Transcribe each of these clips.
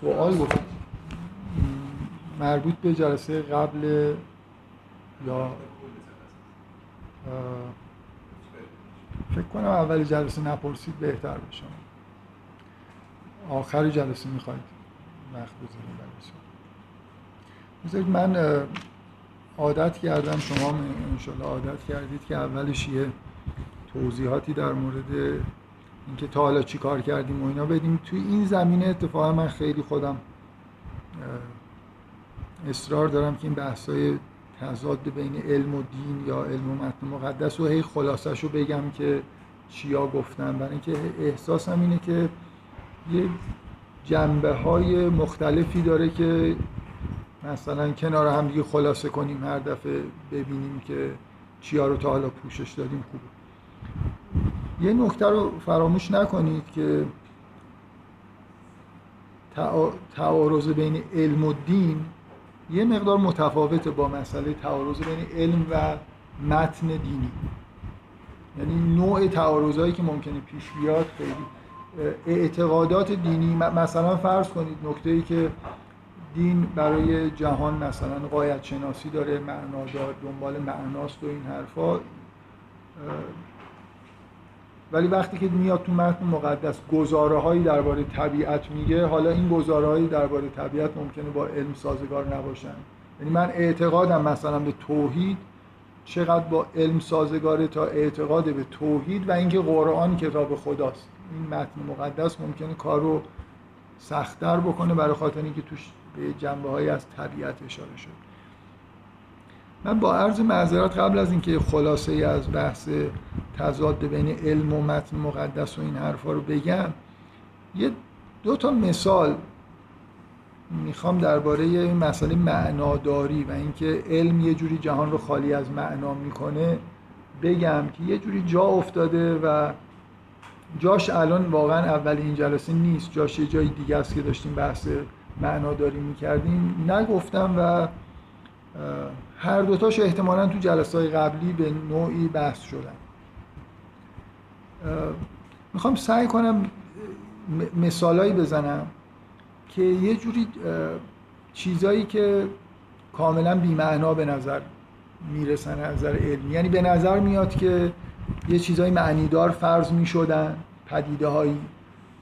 سوال گفتم مربوط به جلسه قبل یا فکر کنم اول جلسه نپرسید بهتر بشم آخر جلسه می‌خواید وقت بذاریم برای من عادت کردم شما انشالله عادت کردید که اولش یه توضیحاتی در مورد اینکه تا حالا چی کار کردیم و اینا بدیم. توی این زمینه اتفاقا من خیلی خودم اصرار دارم که این بحثای تضاد بین علم و دین یا علم و متن مقدس و هی خلاصش رو بگم که چیا گفتم برای اینکه احساسم اینه که یه جنبه های مختلفی داره که مثلا کنار هم دیگه خلاصه کنیم هر دفعه ببینیم که چیا رو تا حالا پوشش دادیم خوبه. یه نکته رو فراموش نکنید که تعارض بین علم و دین یه مقدار متفاوته با مسئله تعارض بین علم و متن دینی. یعنی نوع تعارضایی که ممکنه پیش بیاد خیلی. اعتقادات دینی مثلا فرض کنید نکته ای که دین برای جهان مثلا قایت شناسی داره معنا دار دنبال معناست و این حرفا ولی وقتی که میاد تو متن مقدس گزاره هایی درباره طبیعت میگه حالا این گزاره هایی درباره طبیعت ممکنه با علم سازگار نباشن. یعنی من اعتقادم مثلا به توحید چقدر با علم سازگاره تا اعتقاد به توحید و اینکه قرآن کتاب خداست. این متن مقدس ممکنه کار رو سختتر بکنه برای خاطر اینکه توش به جنبه از طبیعت اشاره شد من با عرض معذرت قبل از اینکه خلاصه ای از بحث تضاد بین علم و متن مقدس و این حرفا رو بگم یه دو تا مثال می‌خوام درباره این مسئله معناداری و اینکه علم یه جوری جهان رو خالی از معنا می‌کنه بگم که یه جوری جا افتاده و جاش الان واقعا اول این جلسه نیست. جاش یه جای دیگه است که داشتیم بحث معناداری می‌کردیم. نگفتم و هر دوتاش احتمالا تو جلسه های قبلی به نوعی بحث شدن. می‌خوام سعی کنم مثالایی بزنم که یه جوری چیزایی که کاملا بیمعنا به نظر می‌رسن نظر علمی. یعنی به نظر میاد که یه چیزای معنیدار فرض می‌شدن پدیده هایی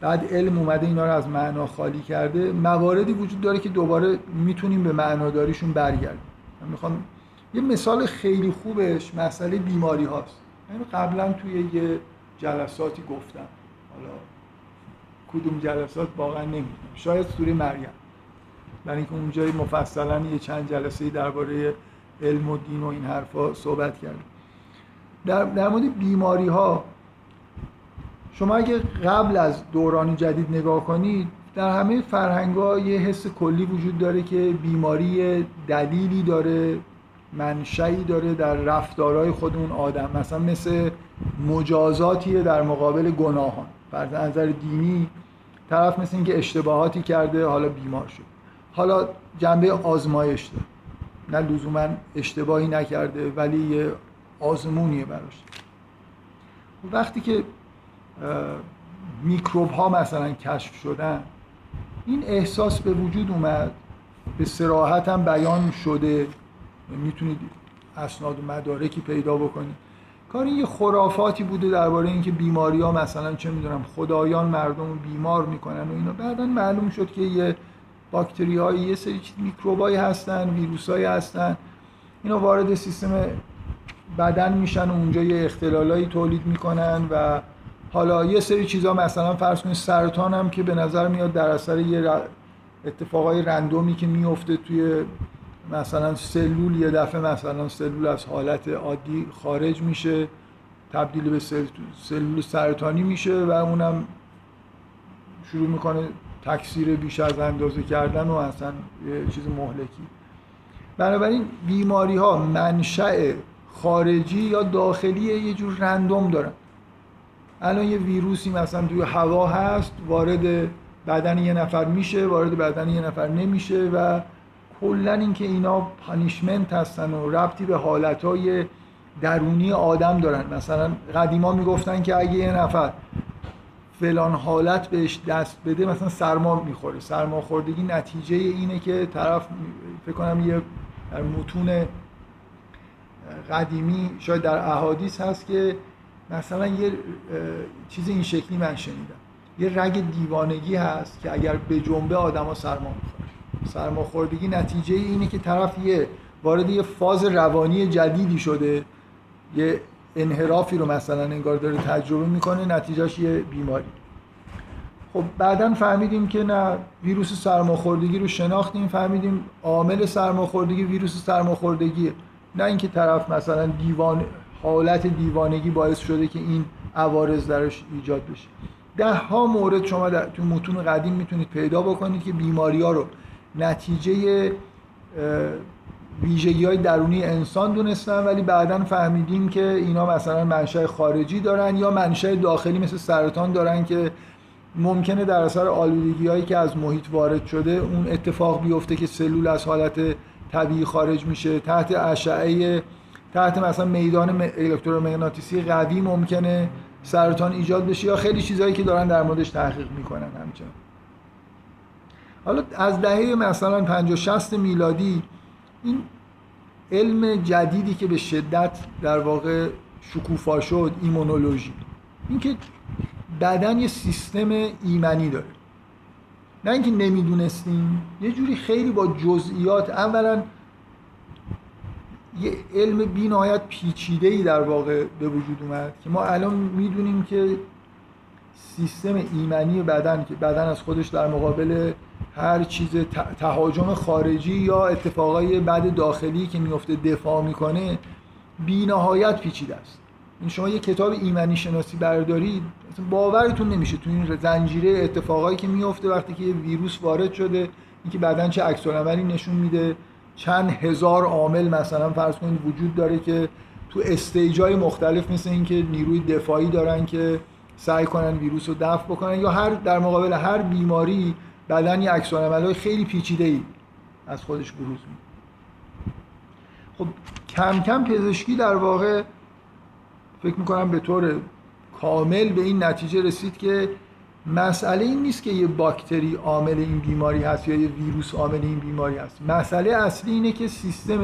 بعد علم اومده اینا رو از معنا خالی کرده. مواردی وجود داره که دوباره می‌تونیم به معناداریشون برگردیم. من می‌خوام یه مثال خیلی خوبش مسئله بیماری هاست. من قبلا توی یه جلساتی گفتم. حالا کدوم جلسات واقعا نمی‌دونم. شاید سوره مریم. برای اینکه اونجای مفصلا یه چند جلسه درباره علم و دین و این حرفا صحبت کردیم. در, در مورد بیماری ها شما اگه قبل از دوران جدید نگاه کنید در همه فرهنگ ها یه حس کلی وجود داره که بیماری دلیلی داره منشعی داره در رفتارهای خود اون آدم. مثلا مثل مجازاتیه در مقابل گناهان. بر نظر دینی طرف مثل اینکه اشتباهاتی کرده حالا بیمار شد. حالا جنبه آزمایش داره. نه لزوما اشتباهی نکرده ولی یه آزمونیه براش. وقتی که میکروب ها مثلا کشف شدن این احساس به وجود اومد به سراحت هم بیان شده. می‌تونید اسناد و مدارکی پیدا بکنید. کار این یه خرافاتی بوده درباره اینکه بیماری ها مثلا چه می‌دونم خدایان مردم رو بیمار می‌کنن و اینا. بعدا معلوم شد که یه باکتری های یه سری میکروبایی هستن ویروس هستن. اینا وارد سیستم بدن میشن و اونجا یه اختلالایی تولید می‌کنن و حالا یه سری چیزا مثلا فرض کنید سرطان هم که به نظر میاد در اثر یه اتفاقای رندومی که میفته توی مثلا سلول یه دفعه مثلا سلول از حالت عادی خارج میشه تبدیل به سلول سرطانی میشه و اونم شروع می‌کنه تکثیر بیش از اندازه کردن و اصلا یه چیز مهلکی. بنابراین بیماری ها منشأ خارجی یا داخلی یه جور رندوم دارن. الان یه ویروسی مثلا توی هوا هست وارد بدن یه نفر میشه وارد بدن یه نفر نمیشه و کلا اینکه اینا پانیشمنت هستن و ربطی به حالتهای درونی آدم دارن. مثلا قدیما می‌گفتن که اگه یه نفر فلان حالت بهش دست بده مثلا سرما می‌خوره. سرماخوردگی نتیجه اینه که طرف فکر کنم یه در متون قدیمی شاید در احادیث هست که مثلا یه چیز این شکلی من شنیدم. یه رگ دیوانگی هست که اگر به جنبه آدما سرما می‌خوره. سرماخوردگی نتیجه اینه که طرف یه وارد یه فاز روانی جدیدی شده. یه انحرافی رو مثلا انگار داره تجربه می‌کنه نتیجهش یه بیماری. خب بعدا فهمیدیم که نه ویروس سرماخوردگی رو شناختیم فهمیدیم عامل سرماخوردگی ویروس سرماخوردگیه. نه اینکه طرف مثلا دیوان حالت دیوانگی باعث شده که این عوارض درش ایجاد بشه. ده ها مورد شما در تو متون قدیم می‌تونید پیدا بکنید که بیماری ها رو نتیجه ویژگی های درونی انسان دونستن ولی بعدا فهمیدیم که اینا مثلا منشأ خارجی دارن یا منشأ داخلی مثل سرطان دارن که ممکنه در اثر آلودگی هایی که از محیط وارد شده اون اتفاق بیفته که سلول از حالت طبیعی خارج میشه تحت اشعه تحت مثلا میدان الکترومغناطیسی قوی ممکنه سرطان ایجاد بشه یا خیلی چیزهایی که دارن در موردش تحقیق می‌کنن همچنان. حالا از دهه مثلا 50 60 میلادی این علم جدیدی که به شدت در واقع شکوفا شد ایمونولوژی. اینکه بدن یه سیستم ایمنی داره. نه اینکه نمی‌دونستیم یه جوری خیلی با جزئیات اولا یه علم بینایت پیچیده ای در واقع به وجود اومد که ما الان می‌دونیم که سیستم ایمنی بدن که بدن از خودش در مقابل هر چیز تهاجم خارجی یا اتفاقای بد داخلی که میفته دفاع می‌کنه بی نهایت پیچیده است. این شما یه کتاب ایمنی شناسی بردارید باورتون نمیشه تو این زنجیره اتفاقایی که میفته وقتی که یه ویروس وارد شده اینکه بعدن چه عکس نشون میده. چند هزار عامل مثلا فرض کنید وجود داره که تو استیجای مختلف مثل اینکه نیروی دفاعی دارن که سعی کنن ویروس رو دفع بکنن یا هر در مقابل هر بیماری بدن یه عکس خیلی پیچیده ای از خودش بروز میده. خب کم کم پزشکی در واقع فکر می‌کنم به طور کامل به این نتیجه رسید که مسئله این نیست که یه باکتری عامل این بیماری هست یا یه ویروس عامل این بیماری هست. مسئله اصلی اینه که سیستم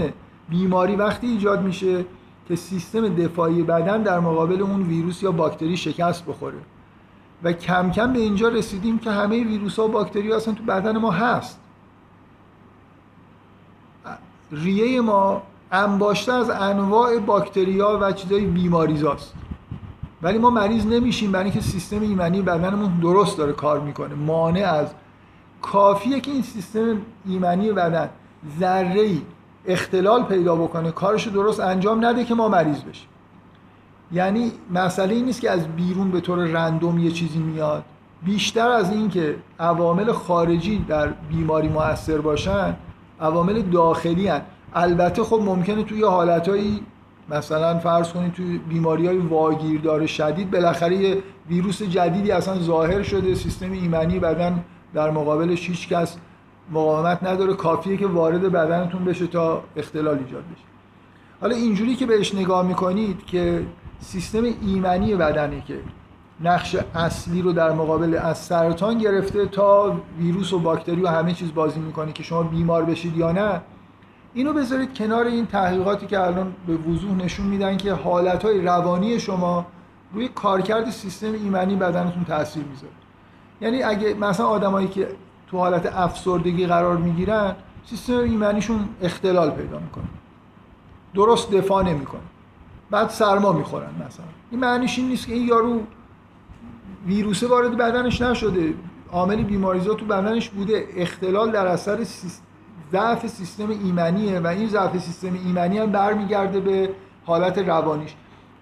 بیماری وقتی ایجاد میشه که سیستم دفاعی بدن در مقابل اون ویروس یا باکتری شکست بخوره. و کم کم به اینجا رسیدیم که همه ویروس ها و باکتری ها اصلا تو بدن ما هست. ریه ما انباشته از انواع باکتریا و چیزای بیماریزاست. ولی ما مریض نمیشیم برای اینکه سیستم ایمنی بدنمون درست داره کار می‌کنه. مانع از کافیه که این سیستم ایمنی بدن ذره اختلال پیدا بکنه کارش درست انجام نده که ما مریض بشیم. یعنی مسئله این نیست که از بیرون به طور رندوم یه چیزی میاد. بیشتر از این که عوامل خارجی در بیماری موثر باشن عوامل داخلی هن. البته خب ممکنه توی حالتهایی مثلا فرض کنید توی بیماری های واگیردار شدید بالاخره یه ویروس جدیدی اصلا ظاهر شده سیستم ایمنی بدن در مقابلش هیچ کس مقاومت نداره کافیه که وارد بدنتون بشه تا اختلال ایجاد بشه. حالا اینجوری که بهش نگاه می‌کنید که سیستم ایمنی بدنه که نقش اصلی رو در مقابل از سرطان گرفته تا ویروس و باکتری و همه چیز بازی می‌کنه که شما بیمار بشید یا نه اینو بذارید کنار این تحقیقاتی که الان به وضوح نشون میدن که حالتهای روانی شما روی کارکرد سیستم ایمنی بدنتون تاثیر می‌ذاره. یعنی اگه مثلا آدمایی که تو حالت افسردگی قرار می‌گیرن سیستم ایمنیشون اختلال پیدا می‌کنه. درست دفاع نمی‌کنه. بعد سرما می‌خورن مثلا. این معنیش این نیست که این یارو ویروسه وارد بدنش نشده. عامل بیماریزا تو بدنش بوده. اختلال در اثر ضعف سیستم ایمنیه و این ضعف سیستم ایمنی هم برمیگرده به حالت روانیش.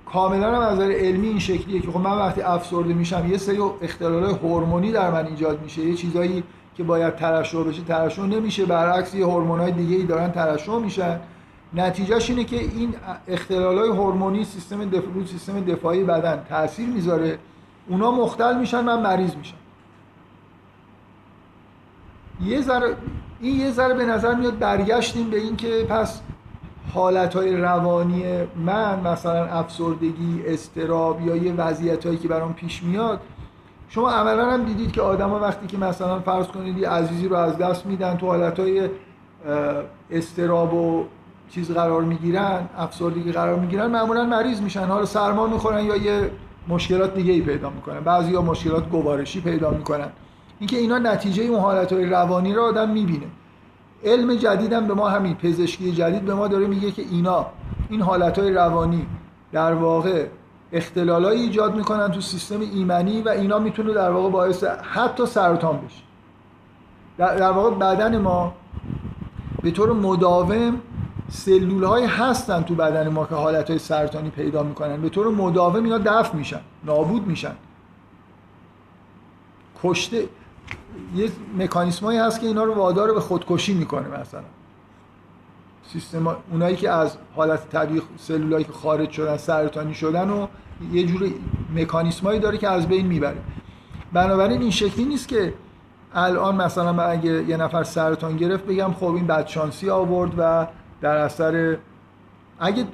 کاملا هم از نظر علمی این شکلیه که خب من وقتی افسرده میشم یه سری اختلال هورمونی در من ایجاد میشه یه چیزایی که باید ترشح بشه ترشح نمیشه برعکس یه هورمونای دیگه ای دارن ترشح میشن. نتیجهش اینه که این اختلالای هورمونی سیستم دفاعی سیستم دفاعی بدن تاثیر می‌ذاره. اونا مختل میشن من مریض میشم. یه ذره این یه ذره به نظر میاد برگشتیم به اینکه پس حالتهای روانی من مثلا افسردگی استراب یا یه وضعیت هایی که برام پیش میاد شما عملا هم دیدید که آدما وقتی که مثلا فرض کنید یه عزیزی رو از دست میدن تو حالتهای استراب و چیز قرار می‌گیرن افسردگی قرار می‌گیرن معمولا مریض میشن. حالا سرما می‌خورن یا یه مشکلات دیگه ای پیدا می‌کنن. بعضی ها مشکلات گوارشی پیدا می‌کنن. اینکه اینا نتیجه اون حالت های روانی رو آدم می‌بینه. علم جدیدم به ما همین پزشکی جدید به ما داره میگه که اینا این حالت های روانی در واقع اختلالایی ایجاد می‌کنن تو سیستم ایمنی و اینا می‌تونه در واقع باعث حتی سرطان بشه. در, در واقع بدن ما به طور مداوم سلول های هستن تو بدن ما که حالت های سرطانی پیدا می‌کنن. به طور مداوم اینا دفع میشن نابود میشن. کشته یه مکانیسمایی هست که اینا رو وادار به خودکشی می‌کنه مثلا. سیستم اونایی که از حالت طبیعی سلولایی که خارج شدن سرطانی شدن و یه جور مکانیسمایی داره که از بین می‌بره. بنابراین این شکلی نیست که الان مثلا اگه یه نفر سرطان گرفت بگم خب این بدشانسی آورد و در اثر اگه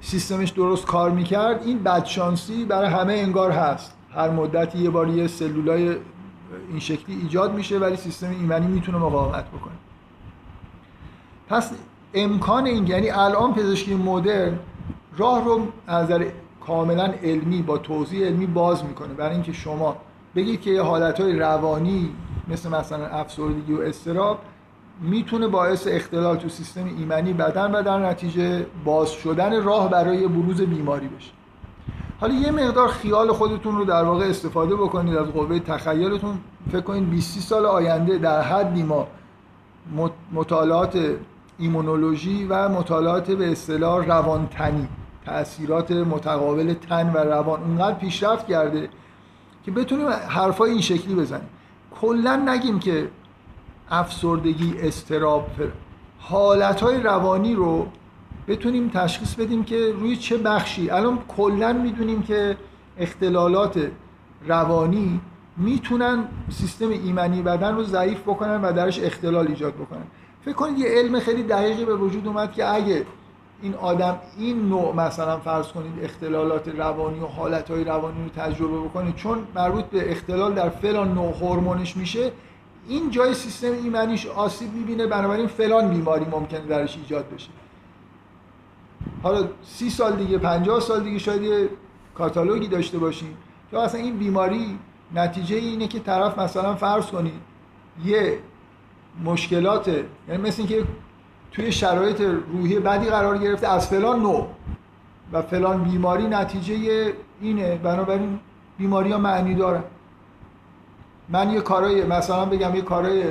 سیستمش درست کار می‌کرد این بدشانسی برای همه انگار هست. هر مدتی یه بار یه سلولای این شکلی ایجاد میشه ولی سیستم ایمنی می‌تونه مقاومت بکنه. پس امکان این یعنی الان پزشکی مدرن راه رو از کاملا علمی با توضیح علمی باز می‌کنه. برای اینکه شما بگید که حالتهای روانی مثل مثلا افسردگی و استراب می‌تونه باعث اختلال تو سیستم ایمنی بدن و در نتیجه باز شدن راه برای بروز بیماری بشه. حالا یه مقدار خیال خودتون رو در واقع استفاده بکنید از قوه تخیلتون. فکر کنید 20 سال آینده در حدی ما مطالعات ایمونولوژی و مطالعات به اصطلاح روانتنی تاثیرات متقابل تن و روان اونقدر پیشرفت کرده که بتونیم حرفای این شکلی بزنیم. کلا نگیم که افسردگی استراب حالتهای روانی رو بتونیم تشخیص بدیم که روی چه بخشی. الان کلا می‌دونیم که اختلالات روانی می‌تونن سیستم ایمنی بدن رو ضعیف بکنن و درش اختلال ایجاد بکنن. فکر کنید یه علم خیلی دقیقی به وجود اومد که اگه این آدم این نوع مثلا فرض کنید اختلالات روانی و حالتهای روانی رو تجربه بکنه چون مربوط به اختلال در فلان نوع هورمونش میشه این جای سیستم ایمنیش آسیب می‌بینه بنابراین فلان بیماری ممکنه درش ایجاد بشه. حالا سی سال دیگه پنجاه سال دیگه شاید یه کاتالوگی داشته باشیم. که اصلا این بیماری نتیجه اینه که طرف مثلا فرض کنید یه مشکلات یعنی مثل اینکه توی شرایط روحی بدی قرار گرفته از فلان نوع. و فلان بیماری نتیجه اینه بنابراین بیماری ها معنی دارن. من یه کارای مثلا بگم یه کارای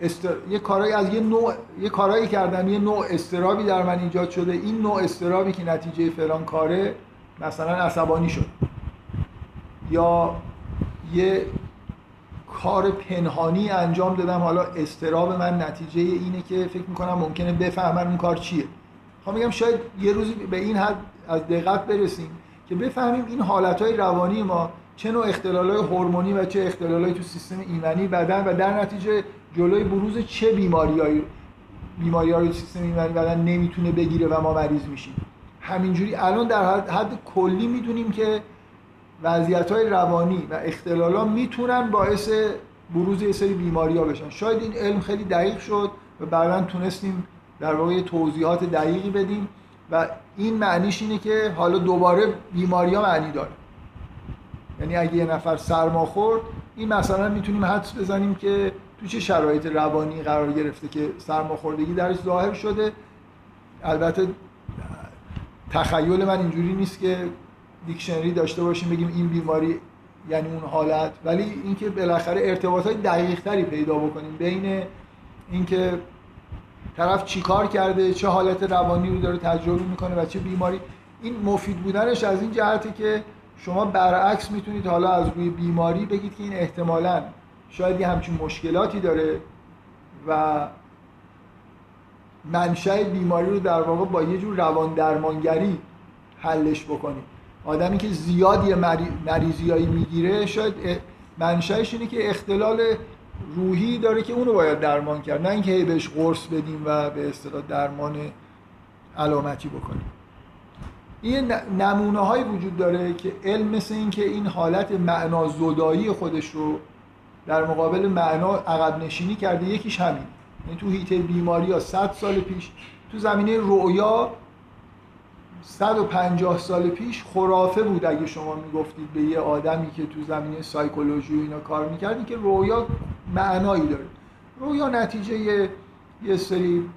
است... یه کارایی از یه نوع یه کارایی کردم. یه نوع استرابی در من ایجاد شده. این نوع استرابی که نتیجه فلان کاره مثلا عصبانی شد. یا یه کار پنهانی انجام دادم. حالا استراب من نتیجه اینه که فکر می‌کنم ممکنه بفهمم این کار چیه. خب میگم شاید یه روزی به این حد از دقت برسیم که بفهمیم این حالتهای روانی ما چه نوع اختلالای هورمونی و چه اختلالای تو سیستم ایمنی بدن و در نتیجه جلوی بروز چه بیماریایی بیماری های سیستم ایمنی بدن نمی‌تونه بگیره و ما مریض میشیم. همینجوری الان در حد, حد کلی می‌دونیم که وضعیت های روانی و اختلالا می‌تونن باعث بروز یه سری بیماری ها بشن. شاید این علم خیلی دقیق شد و بعدا تونستیم در واقع توضیحات دقیقی بدیم و این معنیش اینه که حالا دوباره بیماری ها معنی داره. یعنی اگه یه نفر سرما خورد این مثلا می‌تونیم حدس بزنیم که تو چه شرایط روانی قرار گرفته که سرماخوردگی درش ظاهر شده؟ البته تخیل من اینجوری نیست که دیکشنری داشته باشیم بگیم این بیماری یعنی اون حالت. ولی اینکه بالاخره ارتباط های دقیق تری پیدا بکنیم بین اینکه طرف چیکار کرده چه حالت روانی رو داره تجربه می‌کنه و چه بیماری این مفید بودنش از این جهته که شما برعکس می‌تونید حالا از روی بیماری بگید که این احتمالاً شاید یه همچین مشکلاتی داره و منشأ بیماری رو در واقع با یه جور روان درمانگری حلش بکنید آدمی که زیادی مریضیایی می‌گیره شاید منشأش اینه که اختلال روحی داره که اونو باید درمان کرد. نه اینکه بهش قرص بدیم و به اصطلاح درمان علامتی بکنیم. این نمونه های وجود داره که علم مثل این که این حالت معنا زدایی خودش رو در مقابل معنا عقب نشینی کرده یکیش همین. یعنی تو هیته بیماری یا 100 سال پیش تو زمینه رویا 150 سال پیش خرافه بود اگه شما می‌گفتید به یه آدمی که تو زمینه سایکولوژی و اینا کار می‌کردی که رویا معنایی داره. رویا نتیجه یه, یه سری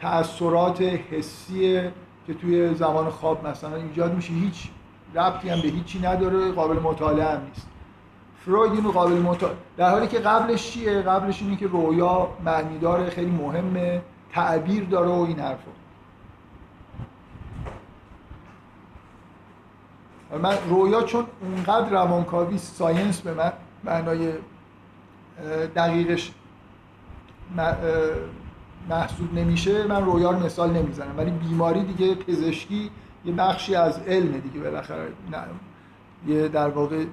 تأثیرات حسیه که توی زمان خواب مثلا ایجاد میشه. هیچ ربطی هم به هیچی نداره قابل مطالعه هم نیست. فروید اینو قابل مطالعه. در حالی که قبلش چیه؟ قبلش اینه که رویا معنی داره خیلی مهمه تعبیر داره و این حرفا. من رویا چون اونقدر روانکاوی ساینس به من معنای دقیقش محسوب نمیشه من رویا رو مثال نمی‌زنم. ولی بیماری دیگه پزشکی یه بخشی از علم دیگه بالاخره یه در واقع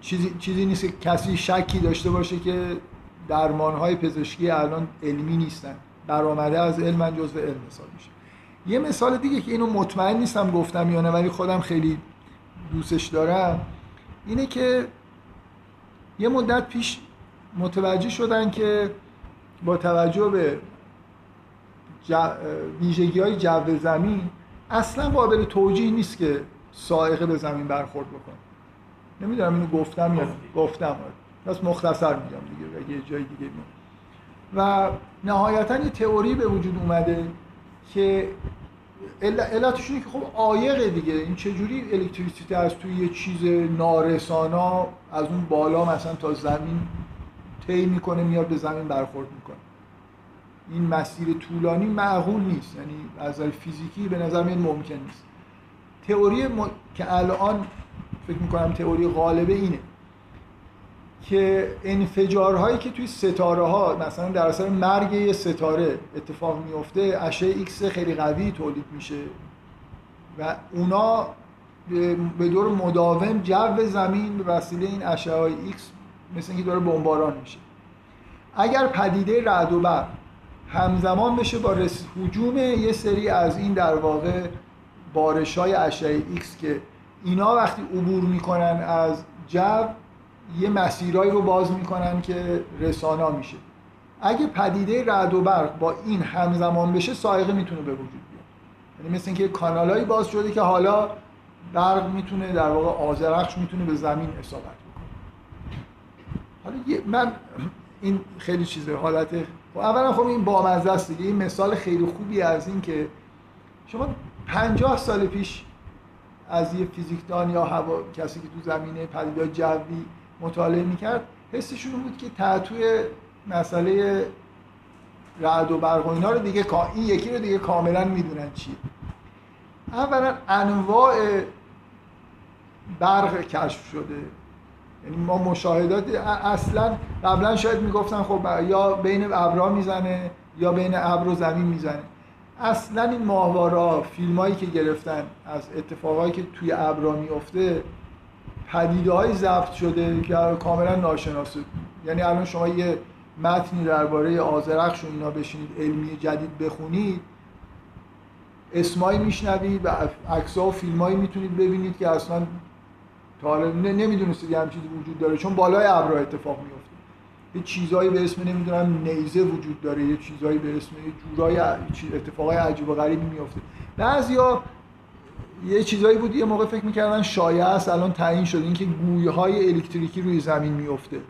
چیزی, چیزی نیست که کسی شکی داشته باشه که درمانهای پزشکی الان علمی نیستن. برآمده از علم من جزو علم حساب میشه. یه مثال دیگه که اینو مطمئن نیستم گفتم یا نه ولی خودم خیلی دوستش دارم اینه که یه مدت پیش متوجه شدن که با توجه به ویژگی های جو زمین اصلا قابل توجیه نیست که سائقه به زمین برخورد بکنه. نمی‌دونم اینو گفتم یا گفتم. بس مختصر میگم دیگه اگه جای دیگه می. و نهایتا یه تئوری به وجود اومده که علتش اینه که خب عایقه دیگه. این چجوری الکتریسیته از توی یه چیز نارسانا از اون بالا مثلا تا زمین طی می‌کنه میاد به زمین برخورد می‌کنه. این مسیر طولانی معقول نیست. یعنی از نظر فیزیکی به نظر من ممکن نیست. تئوری که الان فکر می‌کنم تئوری غالبه اینه که انفجارهایی که توی ستاره ها مثلا در اثر مرگ یه ستاره اتفاق میفته اشعه ایکس خیلی قوی تولید میشه و اونا به طور مداوم جو زمین به وسیله این اشعه های ایکس مثل اینکه داره بمباران میشه. اگر پدیده رعد و برق همزمان بشه با هجوم یه سری از این در واقع بارش های اشعه ایکس که اینا وقتی عبور می‌کنن از جو یه مسیرهایی رو باز می‌کنن که رسانا میشه. اگه پدیده رعد و برق با این همزمان بشه صاعقه می‌تونه به وجود بیاد. یعنی مثل اینکه کانالایی باز شده که حالا برق می‌تونه در واقع آزرخش می‌تونه به زمین اصابت بکنه. حالا من این خیلی چیزه حالت اولا خب این بامزه است دیگه. این مثال خیلی خوبی از این که شما پنجاه سال پیش از یه فیزیکدان یا هوا کسی که تو زمینه پدیدار جوی مطالعه می‌کرد حسشون بود که تعطوی مسئله رعد و برق و اینا رو دیگه این یکی رو دیگه کاملا می‌دونن چیه اولا انواع برق کشف شده. یعنی ما مشاهدات اصلا قبلا شاید می‌گفتن خب یا بین ابرا می‌زنه یا بین ابر و زمین می‌زنه. اصلا این ماهوارا فیلمایی که گرفتن از اتفاقایی که توی ابرا میفته پدیده های ضبط شده که کاملا ناشناسه یعنی الان شما یه متنی درباره آزرخش و اینا بشینید علمی جدید بخونید اسمایی میشنوید و عکس‌ها و فیلمایی می‌تونید ببینید که اصلا تا حالا نمی‌دونستید یه چیزی وجود داره چون بالای ابرها اتفاق میفته یه چیزایی به اسم نمی‌دونم نیزه وجود داره یه چیزایی به اسم جورای اتفاقای عجیب و غریبی میفته بعضیا یه چیزایی بود یه موقع فکر می‌کردن شایع است الان تعیین شده اینکه گویه های الکتریکی روی زمین میفته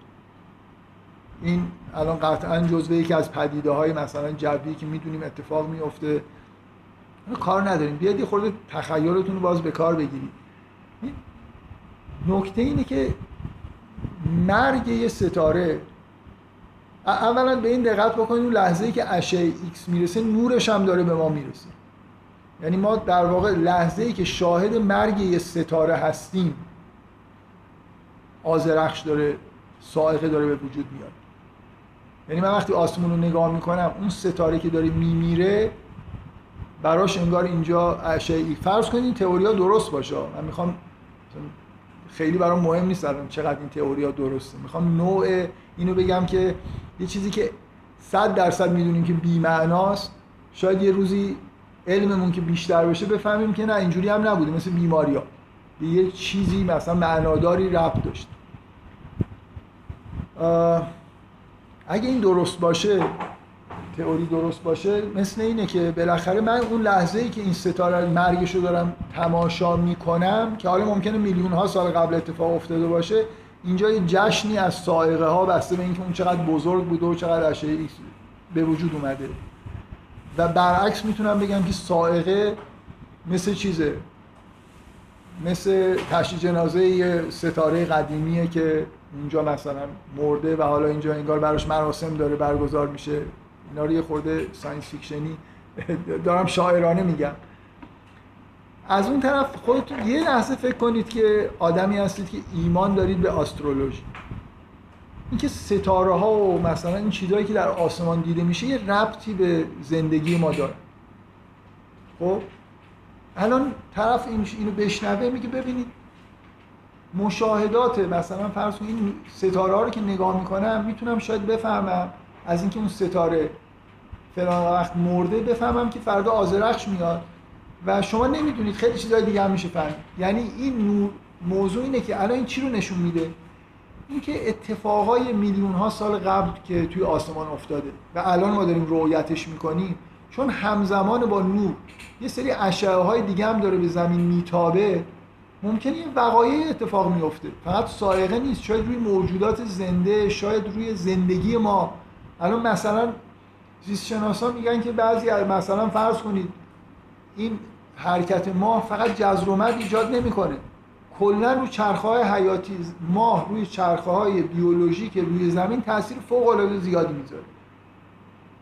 این الان قطعا جزو یکی از پدیده های مثلا جوی که می‌دونیم اتفاق میفته کار نداریم. بیاد یه خورده تخیلتون رو باز به کار بگیرید. نکته اینه که مرگ یه ستاره اولا به این دقت بکنید اون لحظه ای که اشعه ایکس می‌رسه نورش هم داره به ما می‌رسه. یعنی ما در واقع لحظه ای که شاهد مرگ یه ستاره هستیم آزرخش داره سائقه داره به وجود میاد. یعنی من وقتی آسمون رو نگاه می‌کنم اون ستاره که داره میمیره براش انگار اینجا اشعه فرض کنید این تئوریا درست باشه. من می‌خوام خیلی برام مهم نیست الان چقدر این تئوریا درسته. می‌خوام نوع اینو بگم که یه چیزی که صد درصد می‌دونیم که بی‌معناست شاید یه روزی علممون که بیشتر بشه بفهمیم که نه اینجوری هم نبوده مثل بیماری ها یه چیزی مثلا معناداری ربط داشت. اگه این درست باشه تئوری درست باشه مثل اینه که بالاخره من اون لحظه ای که این ستاره مرگش رو دارم تماشا می‌کنم که حالا ممکنه میلیون ها سال قبل اتفاق افتاده باشه اینجا یه جشنی از سائقه ها بسته به اینکه اون چقدر بزرگ بوده و چقدر اشعه به وجود اومده. و برعکس می‌تونم بگم که سائقه مثل چیزه؟ مثل تشییع جنازه یه ستاره قدیمیه که اونجا مثلا مرده و حالا اینجا انگار براش مراسم داره برگزار میشه. اینا رو یه خورده science fiction ی دارم شاعرانه میگم. از اون طرف خودتون یه لحظه فکر کنید که آدمی هستید که ایمان دارید به astrology. اینکه ستاره ها و مثلا این چیزهایی که در آسمان دیده میشه یه ربطی به زندگی ما داره. خب؟ الان طرف اینو بشنوه میگه ببینید مشاهدات مثلا فرض این ستاره ها رو که نگاه می‌کنم می‌تونم شاید بفهمم از اینکه اون ستاره فلان وقت مرده بفهمم که فردا آزرخش میاد. و شما نمی‌دونید خیلی چیزای دیگه هم میشه فهمید. یعنی این موضوع اینه که الان این چی رو نشون میده؟ اینکه اتفاقای میلیون ها سال قبل که توی آسمان افتاده و الان ما داریم رویتش می‌کنیم چون همزمان با نور یه سری اشعه های دیگه هم داره به زمین میتابه ممکنه این وقایع اتفاق میفته فقط سائقه نیست شاید روی موجودات زنده شاید روی زندگی ما. الان مثلا زیست شناسان میگن که بعضی مثلا فرض کنید این حرکت ماه فقط مد ایجاد نمی‌کنه. کلا رو چرخه های حیاتی ماه روی چرخه های بیولوژیک روی زمین تاثیر فوق العاده زیادی می‌ذاره.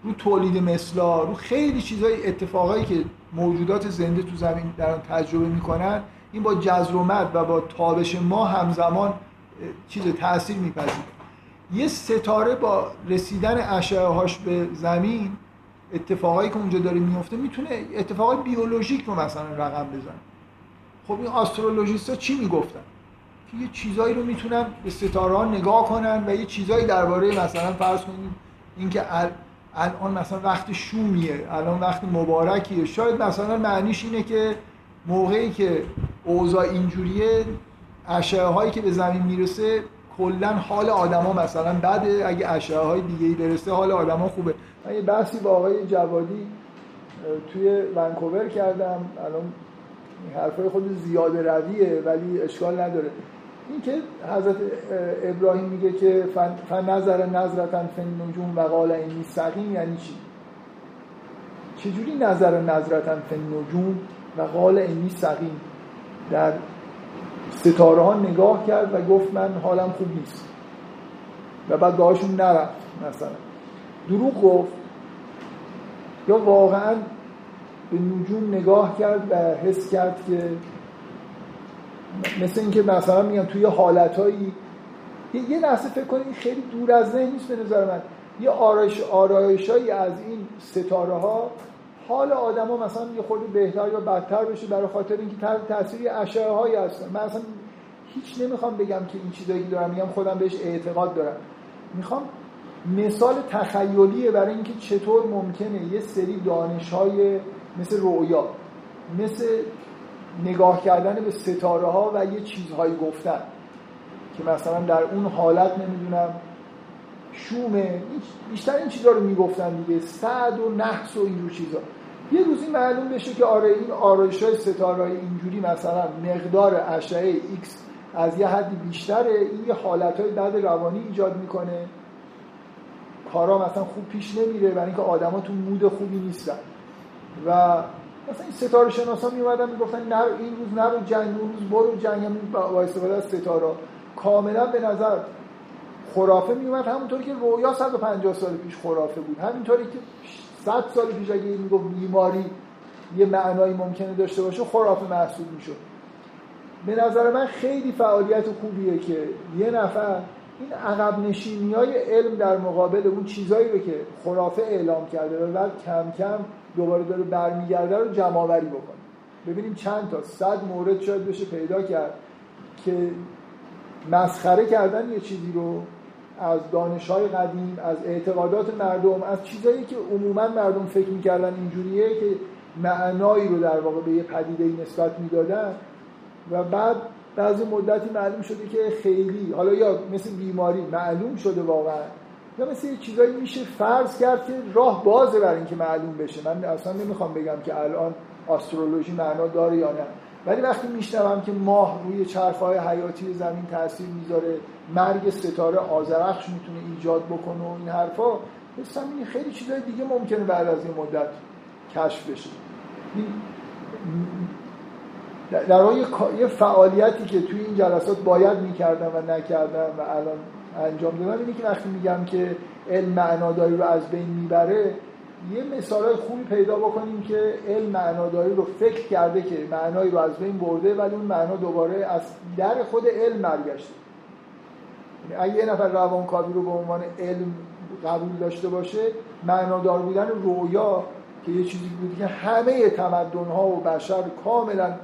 رو تولید مثلا رو خیلی چیزای اتفاقایی که موجودات زنده تو زمین در تجربه می‌کنن این با جذر و و با تابش ماه همزمان چیز تاثیر میپذیره. یه ستاره با رسیدن اشعه هاش به زمین اتفاقایی که اونجا داره میفته می‌تونه اتفاقای بیولوژیک رو مثلا رقم بزنه. خب این آسترولوژیست ها چی می‌گفتن؟ که یه چیزایی رو می‌تونن به ستاره ها نگاه کنن و یه چیزایی درباره مثلا فرض کنید اینکه الان مثلا وقت شومیه الان وقت مبارکیه. شاید مثلا معنیش اینه که موقعی که اوضاع اینجوریه اشعه هایی که به زمین می‌رسه کلا حال آدما مثلا بده اگه اشعه های دیگه ای برسه حال آدما خوبه. من یه بحثی با آقای جوادی توی ونکوور کردم. الان حرفای خود زیاده رویه ولی اشکال نداره. این که حضرت ابراهیم میگه که فن نظر نظرتن فن نجوم و قال اینی سقیم یعنی چی؟ چجوری نظر نظرتن فن نجوم و قال اینی سقیم در ستاره ها نگاه کرد و گفت من حالم خوب نیست. و بعد باهاشون نرفت مثلا. دروغ گفت. یا واقعا به نجوم نگاه کرد و حس کرد که مثل اینکه مثلا میگم توی حالتهایی یه لحظه فکر کنید خیلی دور از ذهن نیست به نظر من. یه آرایش آرایشایی از این ستاره ها حال آدما مثلا یه خورده بهتر یا بدتر بشه برای خاطر اینکه تاثیر اشعه هایی هستن. من اصلا هیچ نمی‌خوام بگم که این چیزایی که دارم میگم خودم بهش اعتقاد دارم. می‌خوام مثال تخیلیه برای اینکه چطور ممکنه یه سری دانش های مثل رویا مثل نگاه کردن به ستاره ها و یه چیزهایی گفتن که مثلا در اون حالت نمی‌دونم شومه بیشتر این چیزها رو می‌گفتن دیگه سعد و نحس و اینجور چیزا یه روزی معلوم بشه که آره این آرایش های ستاره اینجوری مثلا مقدار اشعه X از یه حدی بیشتره این یه حالت های بعد روانی ایجاد می‌کنه. کارا مثلا خوب پیش نمیره برای اینکه آدما تو مود خوبی نیستن. و مثلا این ستاره شناسا می اومدن می‌گفتن نه این روز نرو جنگ اون روز برو جنگ با استفاده از ستاره کاملا به نظر خرافه می اومد همونطوری که رویا 150 سال پیش خرافه بود. همینطوری که 100 سال پیش اگه می‌گفت بیماری یه معنایی ممکنه داشته باشه خرافه محسوب می‌شد. به نظر من خیلی فعالیت خوبیه که یه نفر این عقب نشینی های علم در مقابل اون چیزایی رو که خرافه اعلام کرده و بعد کم کم دوباره داره برمیگرده رو جمع آوری بکنه. ببینیم چند تا صد مورد شاید بشه پیدا کرد که مسخره کردن یه چیزی رو از دانش های قدیم از اعتقادات مردم از چیزایی که عموما مردم فکر می‌کردن اینجوریه که معنایی رو در واقع به یه پدیده نسبت می‌دادن. و بعد بعضی مدتی معلوم شده که خیلی حالا یا مثل بیماری معلوم شده واقعا. یا مثل یه چیزایی میشه فرض کرد که راه بازه برای اینکه معلوم بشه. من اصلا نمی‌خوام بگم که الان آسترولوژی معنا داره یا نه. ولی وقتی میشنوم که ماه روی چرخهای حیاتی زمین تاثیر می‌ذاره مرگ ستاره آزرخش می‌تونه ایجاد بکنه و این حرفا مثلا این خیلی چیزای دیگه ممکنه بعد از این مدت کشف بشه. در واقع یه فعالیتی که توی این جلسات باید می‌کردم و نکردم و الان انجام دادم اینه که وقتی میگم که علم معناداری رو از بین می‌بره یه مثال خوبی پیدا بکنیم که علم معناداری رو فکر کرده که معنایی رو از بین برده ولی اون معنا دوباره از در خود علم برگشته. یعنی اگه یه نفر روانکاوی رو به عنوان علم قبول داشته باشه معنادار بودن رویا که یه چیزی بود که همه تمدن ها و بشر کاملا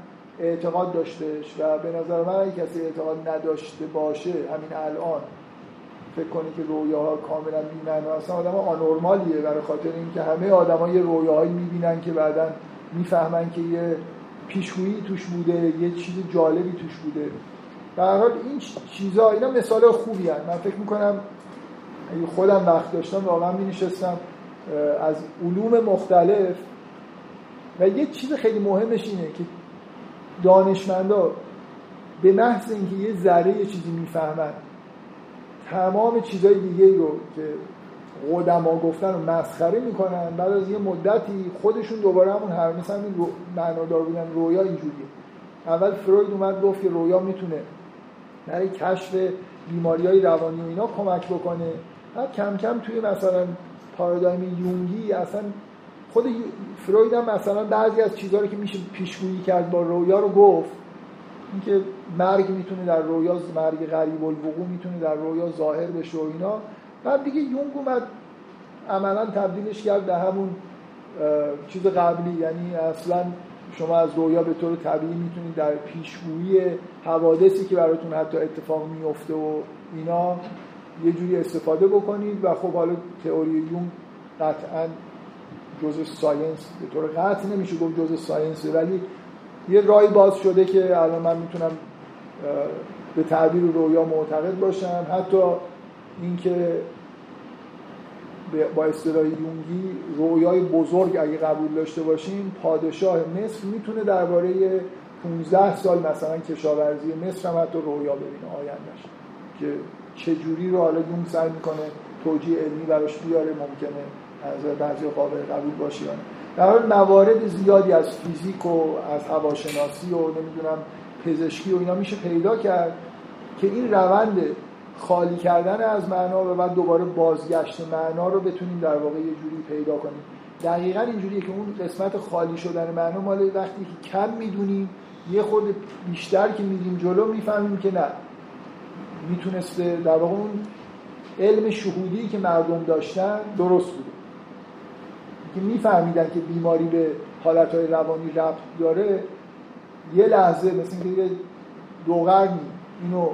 اعتقاد داشتهش و به نظر من کسی اعتقاد نداشته باشه همین الان فکر کنی که رویاها کاملا بی‌معنا اصلا آدم آنورمالیه برای خاطر اینکه همه آدما یه رویاهایی می‌بینن که بعدا می‌فهمن که یه پیشگویی توش بوده یه چیز جالبی توش بوده هر حال این چیزا اینا مثال خوبی هست. من فکر می‌کنم اگه خودم وقت داشتم واقعا می نشستم از علوم مختلف و یه چیز خیلی مهمش اینه که دانشمندا به محض اینکه یه ذره یه چیزی می‌فهمن تمام چیزای دیگه رو که قدما گفتن رو مسخره می‌کنن. بعد از یه مدتی خودشون دوباره همون هر مثل همین رو معنادار بودن رویا اینجوریه. اول فروید اومد گفت که رویا می‌تونه برای کشف بیماری های روانی و اینا کمک بکنه. بعد کم کم توی مثلا پارادایم یونگی اصلا خود فروید هم مثلا بعضی از چیزها که میشه پیشگویی کرد با رویا رو گفت. اینکه مرگ می‌تونه در رویا مرگ غریب الوقوع می‌تونه در رویا ظاهر بشه و اینا. بعد دیگه یونگ اومد عملا تبدیلش کرد به همون چیز قبلی. یعنی اصلا شما از رویا به طور طبیعی می‌تونید در پیشگویی حوادثی که براتون حتی اتفاق میفته و اینا یه جوری استفاده بکنید. و خب حالا تئوری یونگ قطعا جزء science به طور قطع نمیشه گفت جزء science ولی یه راهی باز شده که الان من می‌تونم به تعبیر رویا معتقد باشم حتی اینکه با اصطلاح یونگی رویای بزرگ اگه قبول داشته باشیم پادشاه مصر می‌تونه درباره 15 سال مثلا کشاورزی مصر هم حتی رویا ببینه آیندهش که چجوری رو حالا یونگ سعی می‌کنه توجیه علمی براش بیاره ممکنه از بعضی قابل قبول باشه در حال موارد زیادی از فیزیک و از هواشناسی و نمی‌دونم پزشکی و اینا میشه پیدا کرد که این روند خالی کردن از معنا و بعد دوباره بازگشت معنا رو بتونیم در واقع یه جوری پیدا کنیم. دقیقا اینجوریه که اون قسمت خالی شدن معنا مال وقتی که کم می‌دونیم یه خود بیشتر که میدیم جلو می‌فهمیم که نه. می‌تونسته در واقع اون علم شهودی که مردم داشتن درست بوده. که میفهمیدن که بیماری به حالتهای روانی ربط داره یه لحظه مثل اینکه یه دو اینو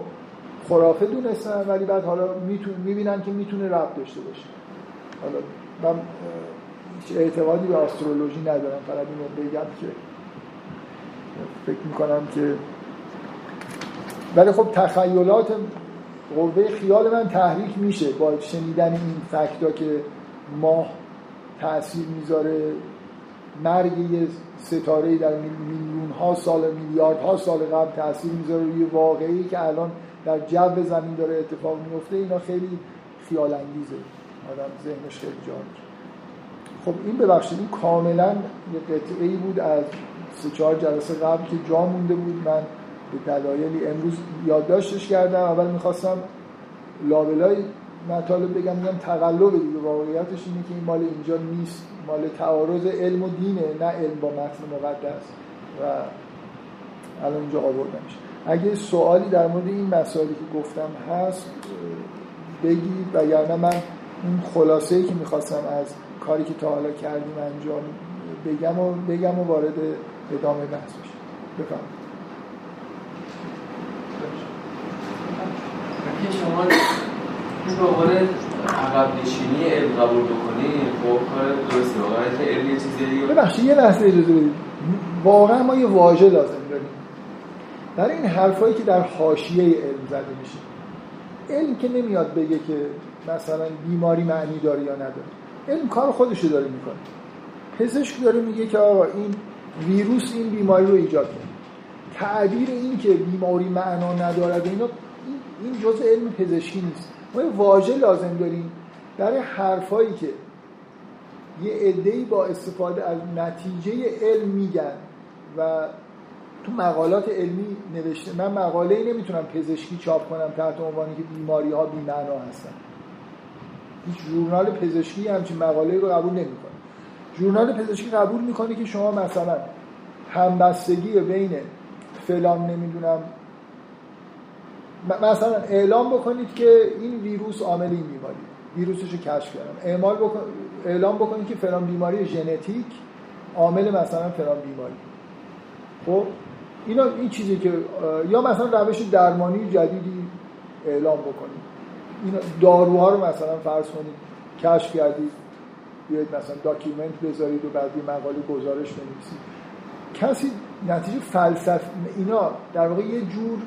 خرافه دونستن ولی بعد حالا می‌بینن که می‌تونه ربط داشته باشه. حالا من اعتقادی به استرولوژی ندارم. فقط اینو بگم که فکر می‌کنم که ولی خب تخیلات قوه خیال من تحریک میشه با شنیدن این فکتا که ماه تاثیر می‌ذاره. مرگ یه ستاره در میلیون ها سال میلیارد ها سال قبل تاثیر می‌ذاره روی واقعی که الان در جو زمین داره اتفاق میفته اینا خیلی خیال انگیزه. آدم ذهنش خیلی جا خب این ببخشید این کاملا یه قطعه ای بود از سه چهار جلسه قبل که جا مونده بود. من به دلایلی امروز یادداشتش کردم. اول می‌خواستم لابلای مطالب بگم میگم تقلب دیگه واقعیتش اینه که این مال اینجا نیست. مال تعارض علم و دینه نه علم با متن مقدس. و الان اینجا آوردمش. اگه سوالی در مورد این مسائلی که گفتم هست بگید. و یعنی من اون خلاصه ای که می‌خواستم از کاری که تا حالا کردیم انجام بگم و بگم و وارد ادامه بحث بشم. بفرمایید. شما این به عقب نشینی علم قبول بکنیم خب کار درسته. واقعا که علم یه چیزی ببخشید یه لحظه اجازه بدید. واقعا ما یه واژه لازم داریم. برای این حرفایی که در حاشیه علم زده میشه علم که نمیاد بگه که مثلا بیماری معنی داره یا نداره. علم کار خودشو داره می‌کنه. پزشک داره میگه که آقا این ویروس این بیماری رو ایجاد کرد. تعبیر این که بیماری معنا ندارد اینا این جزء علم پزشکی نیست. ما واژه لازم داریم برای حرفایی که یه عده‌ای با استفاده از نتیجه علم میگن و تو مقالات علمی نوشته من مقاله ای نمی‌تونم پزشکی چاپ کنم تحت عنوانی که بیماری ها بی‌معنا هستن. هیچ ژورنال پزشکی همچین مقاله رو قبول نمی‌کنه. ژورنال پزشکی قبول می‌کنه که شما مثلا همبستگی بین فلان نمی‌دونم مثلا اعلام بکنید که این ویروس عامل این بیماری. ویروسش رو کشف کردم. اعمال بکن... اعلام بکنید که فلان بیماری ژنتیک عامل مثلا فلان بیماری. خب؟ اینا این چیزی که یا مثلا روش درمانی جدیدی اعلام بکنید. این داروها رو مثلا فرض کنید. کشف کردید. بیاید مثلا document بذارید و بعد مقاله گزارش بنویسید. کسی نتیجه فلسفی اینا در واقع یه جور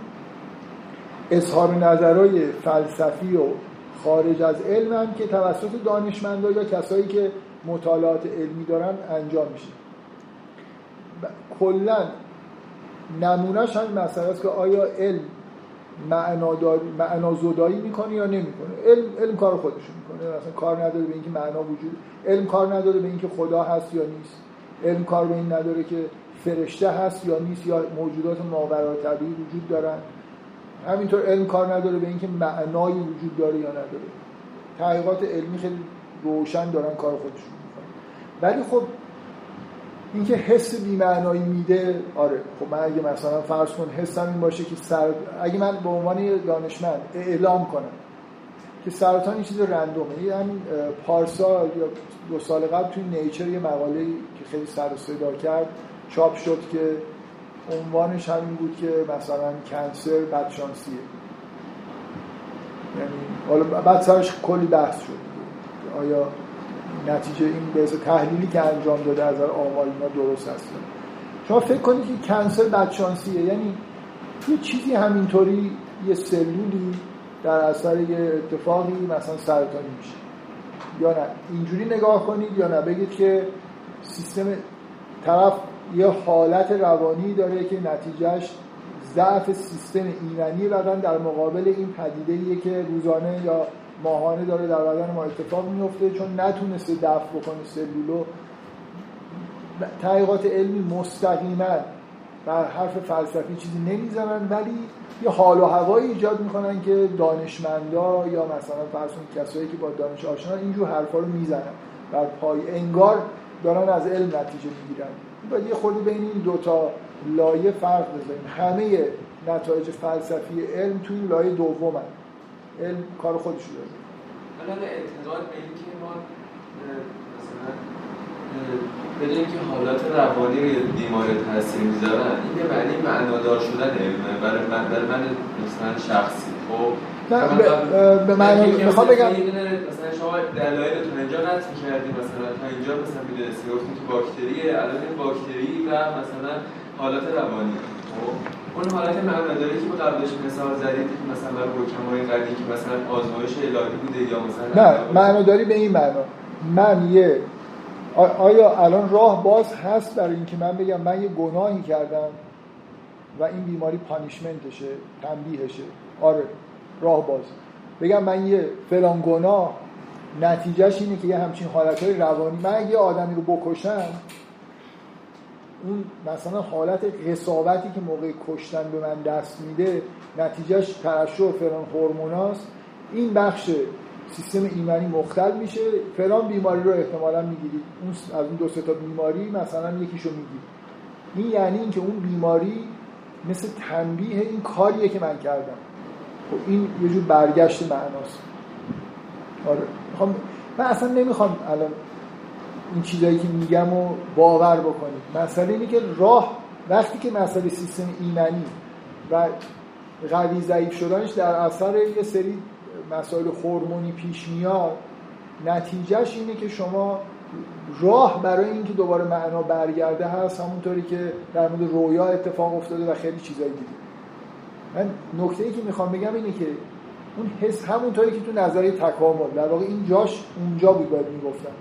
اظهار نظرهای فلسفی و خارج از علم هم که توسط دانشمندا یا کسایی که مطالعات علمی دارن انجام میشه. کلا نمونهش هم مسئله است که آیا علم معنا زدایی می‌کنه یا نمی‌کنه؟ علم علم کار خودش می‌کنه. مثلا کار نداره به اینکه معنا وجود علم کار نداره به اینکه خدا هست یا نیست. علم کار به این نداره که فرشته هست یا نیست یا موجودات ماورای طبیعی وجود دارن. همینطور علم کار نداره به اینکه معنایی وجود داره یا نداره. تحقیقات علمی خیلی روشن دارن کار خودشون می‌کنن. ولی خب اینکه حس بی‌معنایی میده آره. خب من اگه مثلا فرض کن حسم این باشه که سر... اگه من به عنوان دانشمند اعلام کنم که سرطان این چیز رندومه. یه همین پارسال یا دو سال قبل توی نیچر یه مقاله که خیلی سر و صدا کرد چاپ شد که عنوانش همین بود که مثلا کنسر بدشانسیه. یعنی حالا بعد سرش کلی بحث شد. آیا نتیجه این به تحلیلی که انجام داده از آمار اینا درست هست شما فکر کنید که کنسر بدشانسیه. یعنی توی چیزی همینطوری یه سلولی در اثر یه اتفاقی مثلا سرطانی میشه. یا نه؟ اینجوری نگاه کنید یا نه؟ بگید که سیستم طرف یه حالت روانی داره که نتیجهش ضعف سیستم ایمنی بدن در مقابل این پدیده که روزانه یا ماهانه داره در بدن ما اتفاق میفته چون نتونسته دفع بکنه سلولو. تحقیقات علمی مستقیما بر حرف فلسفی چیزی نمی‌زنن ولی یه حال و هوایی ایجاد می‌کنن که دانشمندا یا مثلا فرض کسایی که با دانش آشنا اینجور حرفا رو می‌زنن. بر پای انگار دارن از علم نتیجه می‌گیرن. باید یه خورده بین این دوتا لایه فرق بزنیم همه نتایج فلسفی علم توی لایه دوم علم کار خودش رو داره. حالا اعتقاد به اینکه ما مثلا بدونیم که حالات روانی روی بیماری تاثیر می‌ذارن این به معنی معنادار شدن علمه. برای من برای من مثلا شخصی. خب به معنی می‌خوام بگم مثلا شما دلایل تو اینجا نتیجه کردی مثلا تا اینجا مثلا می‌دونستی گفتی که باکتری الان باکتری و مثلا حالات روانی. خب اون حالت معناداری که قبلش مثال زدید که مثلا برای حکمای قدیم که مثلا آزمایش الهی بوده یا مثلا نه معناداری به این معنا من یه آیا الان راه باز هست برای اینکه من بگم من یه گناهی کردم و این بیماری پانیشمنتشه تنبیهشه؟ آره. راه باز. بگم من یه فلان گناه نتیجهش اینه که یه همچین حالتهای روانی. من یه آدمی رو بکشم اون مثلا حالت قصاوتی که موقع کشتن به من دست میده نتیجهش ترشح فلان هورموناست. این بخش سیستم ایمنی مختل میشه. فلان بیماری رو احتمالا می‌گیرید اون از اون دو تا بیماری مثلا یکیشو می‌گیرید این یعنی اینکه اون بیماری مثل تنبیه این کاریه که من کردم. خب این یه جور برگشت معناست. آره. من اصلا نمی‌خوام الان این چیزایی که میگم و باور بکنید مسئله اینه که راه وقتی که مسئله سیستم ایمنی و قوی ضعیف شدنش در اثر یه سری مسائل هورمونی پیش میاد نتیجهش اینه که شما راه برای اینکه دوباره معنا برگرده هست همونطوری که در مورد رویا اتفاق افتاده و خیلی چیزایی دیگه. من نکته ای که می‌خوام بگم اینه که اون حس همونطوری که تو نظریه تکامل در واقع این جاش اونجا بود باید می‌گفتم.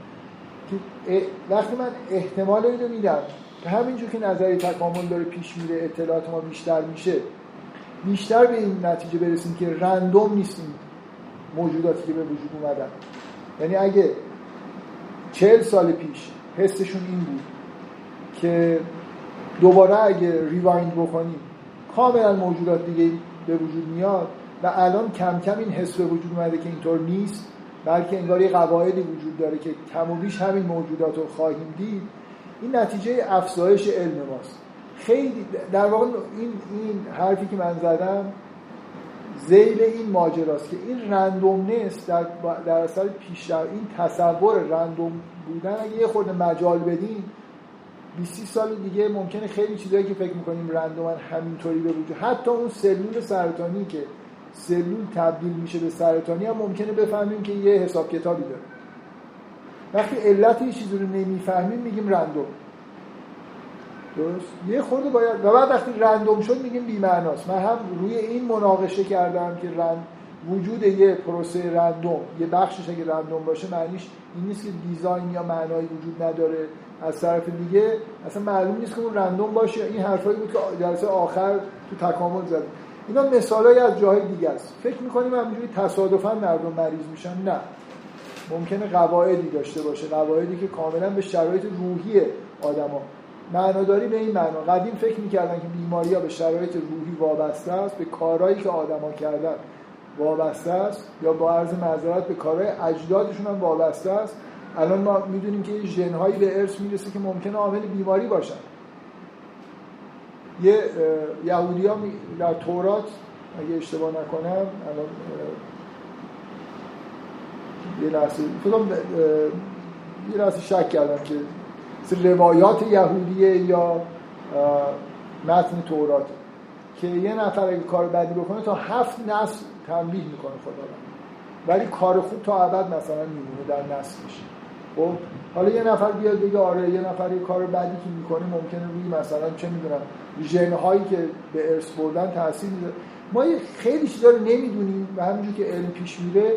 که وقتی من احتمال اینو میدم که همینجور که نظریه تکامل داره پیش میره اطلاعات ما بیشتر میشه بیشتر به این نتیجه برسیم که رندوم نیستیم موجوداتی که به وجود اومدن. یعنی اگه چهل سال پیش حسشون این بود که دوباره اگه ریوایند بکنیم کاملا موجودات دیگه به وجود میاد و الان کم کم این حس به وجود اومده که اینطور نیست بلکه انگار یه قواعدی وجود داره که کم و بیش همین موجودات رو خواهیم دید. این نتیجه افزایش علم ماست. خیلی در واقع این, این حرفی که من زدم زیل این ماجراست که این رندومنس در, در اثر پیشتر این تصور رندوم بودن اگه یه خورده مجال بدین 20 سال دیگه ممکنه خیلی چیزایی که فکر می‌کنیم رندومن همینطوری به وجود حتی اون سلول سرطانی که سلول تبدیل میشه به سرطانی هم ممکنه بفهمیم که یه حساب کتابی داره. وقتی علت یه چیزی رو نمی‌فهمیم میگیم رندوم. درست؟ یه خورده باید و بعد وقتی رندوم شد میگیم بی‌معناست. من هم روی این مناقشه کردم که رند وجود یه پروسه رندوم یه بخشش اگه رندوم باشه معنیش این نیست که دیزاین یا معنایی وجود نداره. از طرف دیگه اصلا معلوم نیست که اون رندوم باشه. این حرفایی بود که جلسه آخر تو تکامل زد. اینا مثالایی از جاهای دیگه است. فکر می‌کنیم همینجوری تصادفا مردم مریض میشن؟ نه. ممکنه قواعدی داشته باشه. قواعدی که کاملا به شرایط روحی آدما. معناداری به این معنا. قدیم فکر می‌کردن که بیماری ها به شرایط روحی وابسته است به کارهایی که آدما کردن وابسته است یا با عرض معذرت به کارهای اجدادشون هم وابسته است. الان ما می‌دونیم که یه ژنهایی به ارث می‌رسه که ممکنه عامل بیماری باشن. یه یهودی ها در تورات اگه اشتباه نکنم الان یه لحظه یه لحظه شک کردم که روایات یهودیه یا متن تورات. که یه نفر اگه کار بدی بکنه تا هفت نسل تنبیه می‌کنه خدا ولی کار خوب تا ابد مثلا میمونه در نسلش. خب حالا یه نفر بیاد بگه آره یه نفر یه کار بدی که می‌کنه ممکنه روی مثلا چه می‌دونم ژن هایی که به ارث بردن تاثیر می‌ذاره. ما خیلی چیزا رو نمی‌دونیم و همینجور که علم پیش میره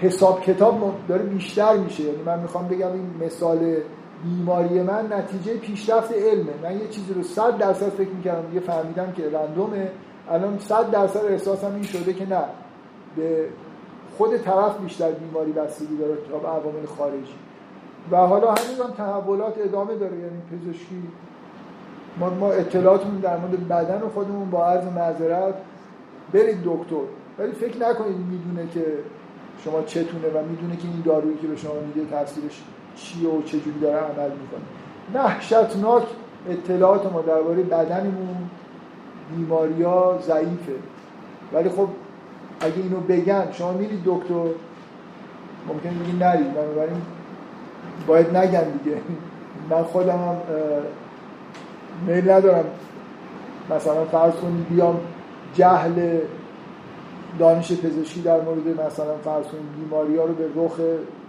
حساب کتاب داره بیشتر میشه. یعنی من می‌خوام بگم این مثال بیماری من نتیجه پیشرفت علمه. من یه چیزی رو صد درصد فکر می‌کردم دیگه فهمیدم که رندومه. الان صد درصد احساسم این شده که نه. به خود طرف بیشتر بیماری بستگی داره تا عوامل خارجی. و حالا هم تحولات ادامه داره یعنی پزشکی. ما, ما اطلاعاتمون در مورد بدن خودمون با عرض معذرت. برید دکتر. ولی فکر نکنید می‌دونه که شما چتونه و می‌دونه که این دارویی که به شما میده تاثیرش چیه و چجوری داره عمل می‌کنه. وحشتناک اطلاعات ما درباره بدنمون بیماریا ضعیفه. ولی خب اگه اینو بگن شما میرید دکتر ممکن بگی نرید. بنابراین باید نگن دیگه. من خودم هم میل ندارم مثلا فرض کنید بیام جهل دانش پزشکی در مورد مثلا فرض کنید بیماری ها رو به رخ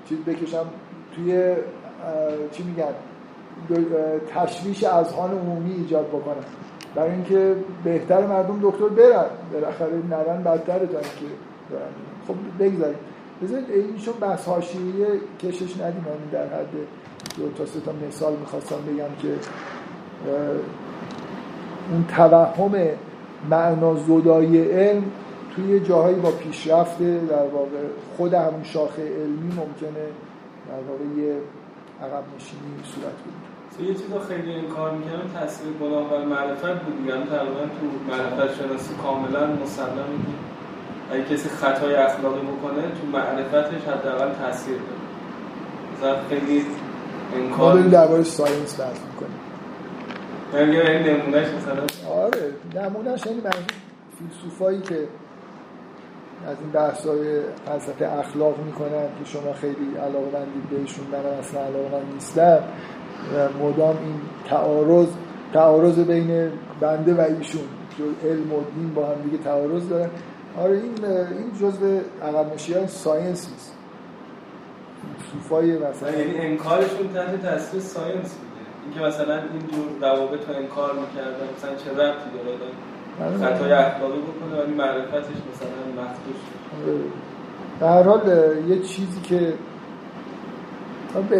چیز بکشم توی چی میگن؟ تشویش اذهان عمومی ایجاد بکنم. برای اینکه بهتر مردم دکتر برن. بالاخره نرن بدتره تا اینکه خب بگذاریم. بذارید اینشون بحث حاشیه کشش ندیم یعنی در حد دو تا سه تا مثال می‌خواستم بگم که اون توهم معنا زدای علم توی جاهایی با پیشرفت در واقع خود همون شاخه علمی ممکنه در واقع یه عقب نشینی صورت بگیره. یه چیزا خیلی این کار می‌کنم تاثیر گناه بر معرفت بود یعنی تقریبا تو معرفت شناسی کاملا مسلم بود اگه کسی خطای اخلاقی بکنه تو معرفتش حداقل تاثیر داره. مثلا خیلی انکار ما داریم درباره ساینس بحث می‌کنیم. یعنی این نمونهش مثلا آره نمونهش یعنی منظور فیلسوفایی که از این بحث های فلسفه اخلاق می‌کنن که شما خیلی علاقه مندید بهشون من اصلا علاقه من نیستم و مدام این تعارض تعارض بین بنده و ایشون جو علم و دین با هم دیگه تعارض دارن. آره این این جزء عقب های ساینس نیست. صوفای مثلا یعنی انکارشون تحت تاثیر ساینس بوده. اینکه مثلا این جور روابط رو انکار می‌کردن مثلا چه ربطی داره؟ بله. خطای اخلاقی بکنه ولی معرفتش مثلا مخدوش آره. به هر حال یه چیزی که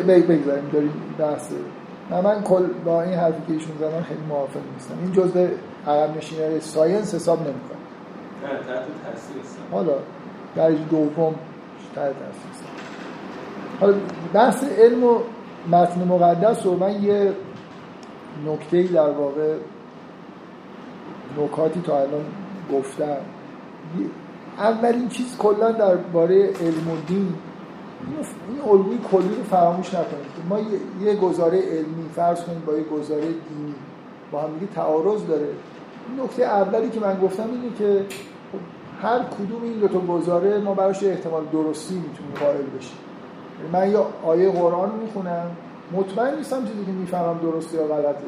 بگذاریم داریم بحث. من کل با این حرفی که ایشون زدن خیلی موافق نیستم. این جزء عقب نشینی ساینس حساب نمی‌کنه نه تاثیر حالا درجه دوم تحت تاثیر حالا بحث علم و متن مقدس رو من یه نکته در واقع نکاتی تا الان گفتم. اولین چیز کلا درباره علم و دین این الگوی کلی رو فراموش نکنید. ما یه گزاره علمی فرض کنیم با یه گزاره دینی با هم دیگه تعارض داره. نکته اولی که من گفتم اینه که هر کدوم این دو تا گزاره ما براش احتمال درستی می‌تونیم قائل بشیم. من یا آیه قرآن می‌خونم مطمئن نیستم چیزی که می‌فهمم درستی یا غلطه.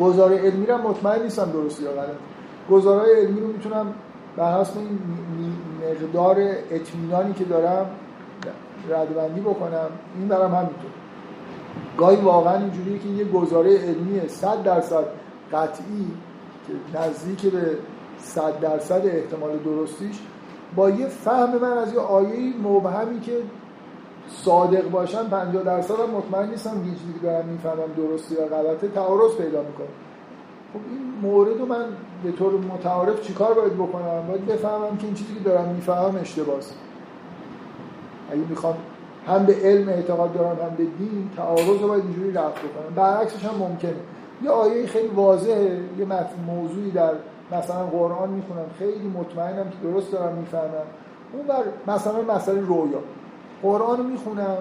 گزاره علمی رو مطمئن نیستم درستی یا غلطه. گزاره علمی رو می‌تونم بر حسب این مقدار اطمینانی که دارم ردبندی بکنم. این برم همینطور. گاهی واقعا اینجوریه که یه گزاره علمی 100 درصد قطعی که نزدیک به 100 درصد احتمال درستیش با یه فهم من از یه آیه مبهمی که صادق باشم 50 درصد هم مطمئن نیستم که چیزی دارم می‌فهمم درسته یا غلطه. تعارض پیدا می‌کنه. خب این مورد رو من به طور متعارف چیکار باید بکنم؟ باید بفهمم که این چیزی که دارم می‌فهمم اشتباهه. اگه می‌خوام هم به علم اعتقاد دارم هم به دین تعارض رو باید اینجوری رفت بکنم. برعکسش هم ممکنه. یه آیه خیلی واضحه یه موضوعی در مثلا قرآن می‌خونم خیلی مطمئنم که درست دارم می‌فهمم. اون بر مثلا مسئله رویا. قرآن می‌خونم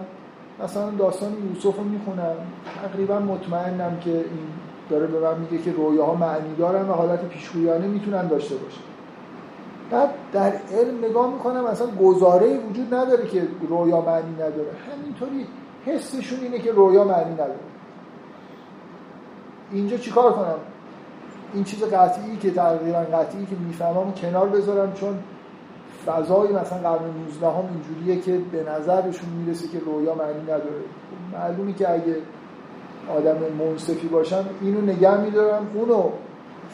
مثلا داستان یوسف رو می‌خونم. تقریبا مطمئنم که این داره به من میگه که رویاها معنی دارن و حالت پیشگویانه می‌تونن داشته باشه بعد در علم نگاه می‌کنم اصلا گزاره وجود نداره که رویا معنی نداره. همینطوری حسشون اینه که رویا معنی نداره. اینجا چیکار کنم؟ این چیز قطعی که تقریبا قطعی که می‌فهمم کنار بذارم چون فضای مثلا قرن 19 هم اینجوریه که به نظرشون می‌رسه که رویا معنی نداره. معلومی که اگه آدم منصفی باشم اینو نگه میدارم. اونو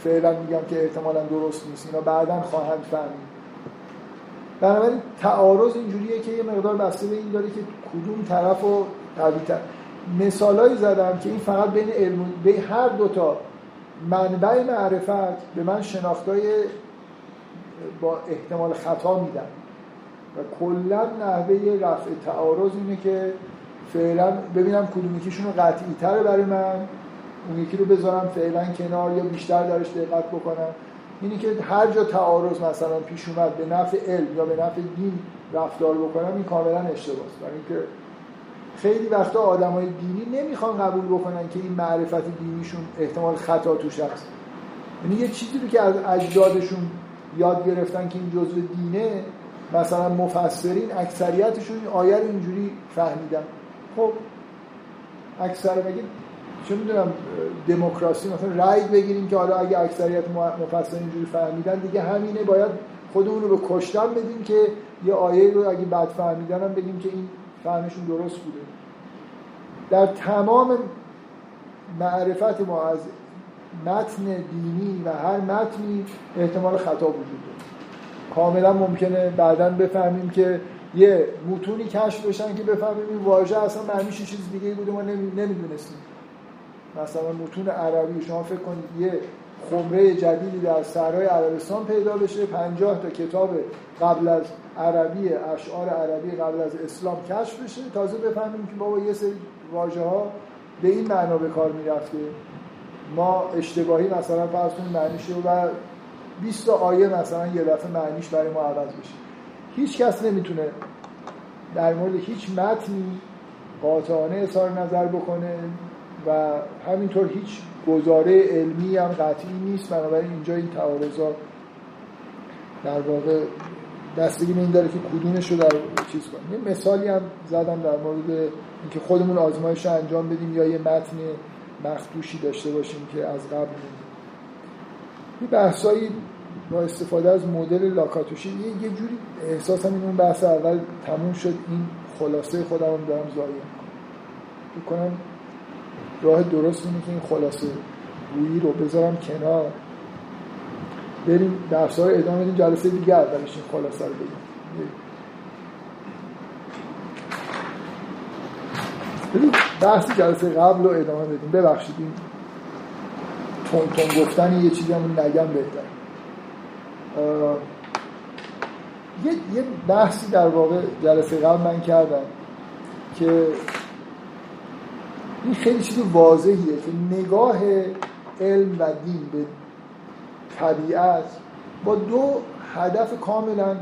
فعلا میگم که احتمالا درست نیست. اینا بعدا خواهند فهمید. بنابراین تعارض اینجوریه که یه مقدار بسته به این داره که کدوم طرف رو قوی مثالایی زدم که این فقط بین علم به هر دوتا منبع معرفت به من شناختای با احتمال خطا میدن. و کلا نحوه رفع تعارض اینه که فعلا ببینم کدوم یکیشون قطعی تره برای من اون یکی رو بذارم فعلا کنار یا بیشتر درش دقت بکنم. اینی که هر جا تعارض مثلا پیش اومد به نفع علم یا به نفع دین رفتار بکنم این کاملا اشتباهه. برای اینکه خیلی وقتا آدمای دینی نمی‌خوان قبول بکنن که این معرفت دینیشون احتمال خطا توش هست. یعنی یه چیزی رو که از اجدادشون یاد گرفتن که این جزء دینه مثلا مفسرین اکثریتشون این آیه رو اینجوری فهمیدن. خب اکثر بگید چه می‌دونم دموکراسی مثلا رأی بگیریم که حالا اگه اکثریت مفسرین اینجوری فهمیدن دیگه همینه باید خودمون رو به کشتن بدیم که یه آیه رو اگه بد فهمیدن هم بگیم که این فهمشون درست بوده. در تمام معرفت ما از متن دینی و هر متنی احتمال خطا وجود داره. کاملا ممکنه بعدا بفهمیم که یه متونی کشف بشن که بفهمیم این واژه اصلا معنیش چیز دیگه بوده ما نمی‌دونستیم. مثلا متون عربی شما فکر کنید یه خمره جدیدی در سرای عربستان پیدا بشه. 50 تا کتاب قبل از عربی اشعار عربی قبل از اسلام کشف بشه. تازه بفهمیم که بابا یه سری واژه ها به این معنا به کار می‌رفته. ما اشتباهی مثلا فرض کنیم معنیش رو و 20 تا آیه مثلا یه دفعه معنیش برای ما عوض بشه. هیچ کس نمی‌تونه در مورد هیچ متنی قاطعانه اظهار نظر بکنه. و همینطور هیچ گزاره علمی هم قطعی نیست بنابراین اینجا این تعارضا در واقع دستگی این داره که کدومش رو در چیز کنیم. یه مثالی هم زدم در مورد اینکه خودمون آزمایش رو انجام بدیم یا یه متن مخدوشی داشته باشیم که از قبل یه بحثایی با استفاده از مدل لاکاتوشی یه, یه جوری احساسم این اون بحث اول تموم شد این خلاصه خودم رو دارم زایی می‌کنم. راه درست که این خلاصه گویی رو بذارم کنار. بریم درس های ادامه بدیم جلسه دیگه اولش این خلاصه رو بگیم. بحث جلسه قبل رو ادامه بدیم. ببخشید این تون تون گفتن یه چیزی همون نگم بهتر. یه،, یه بحثی در واقع جلسه قبل من کردم که این خیلی چیز واضحیه که نگاه علم و دین به طبیعت با دو هدف کاملا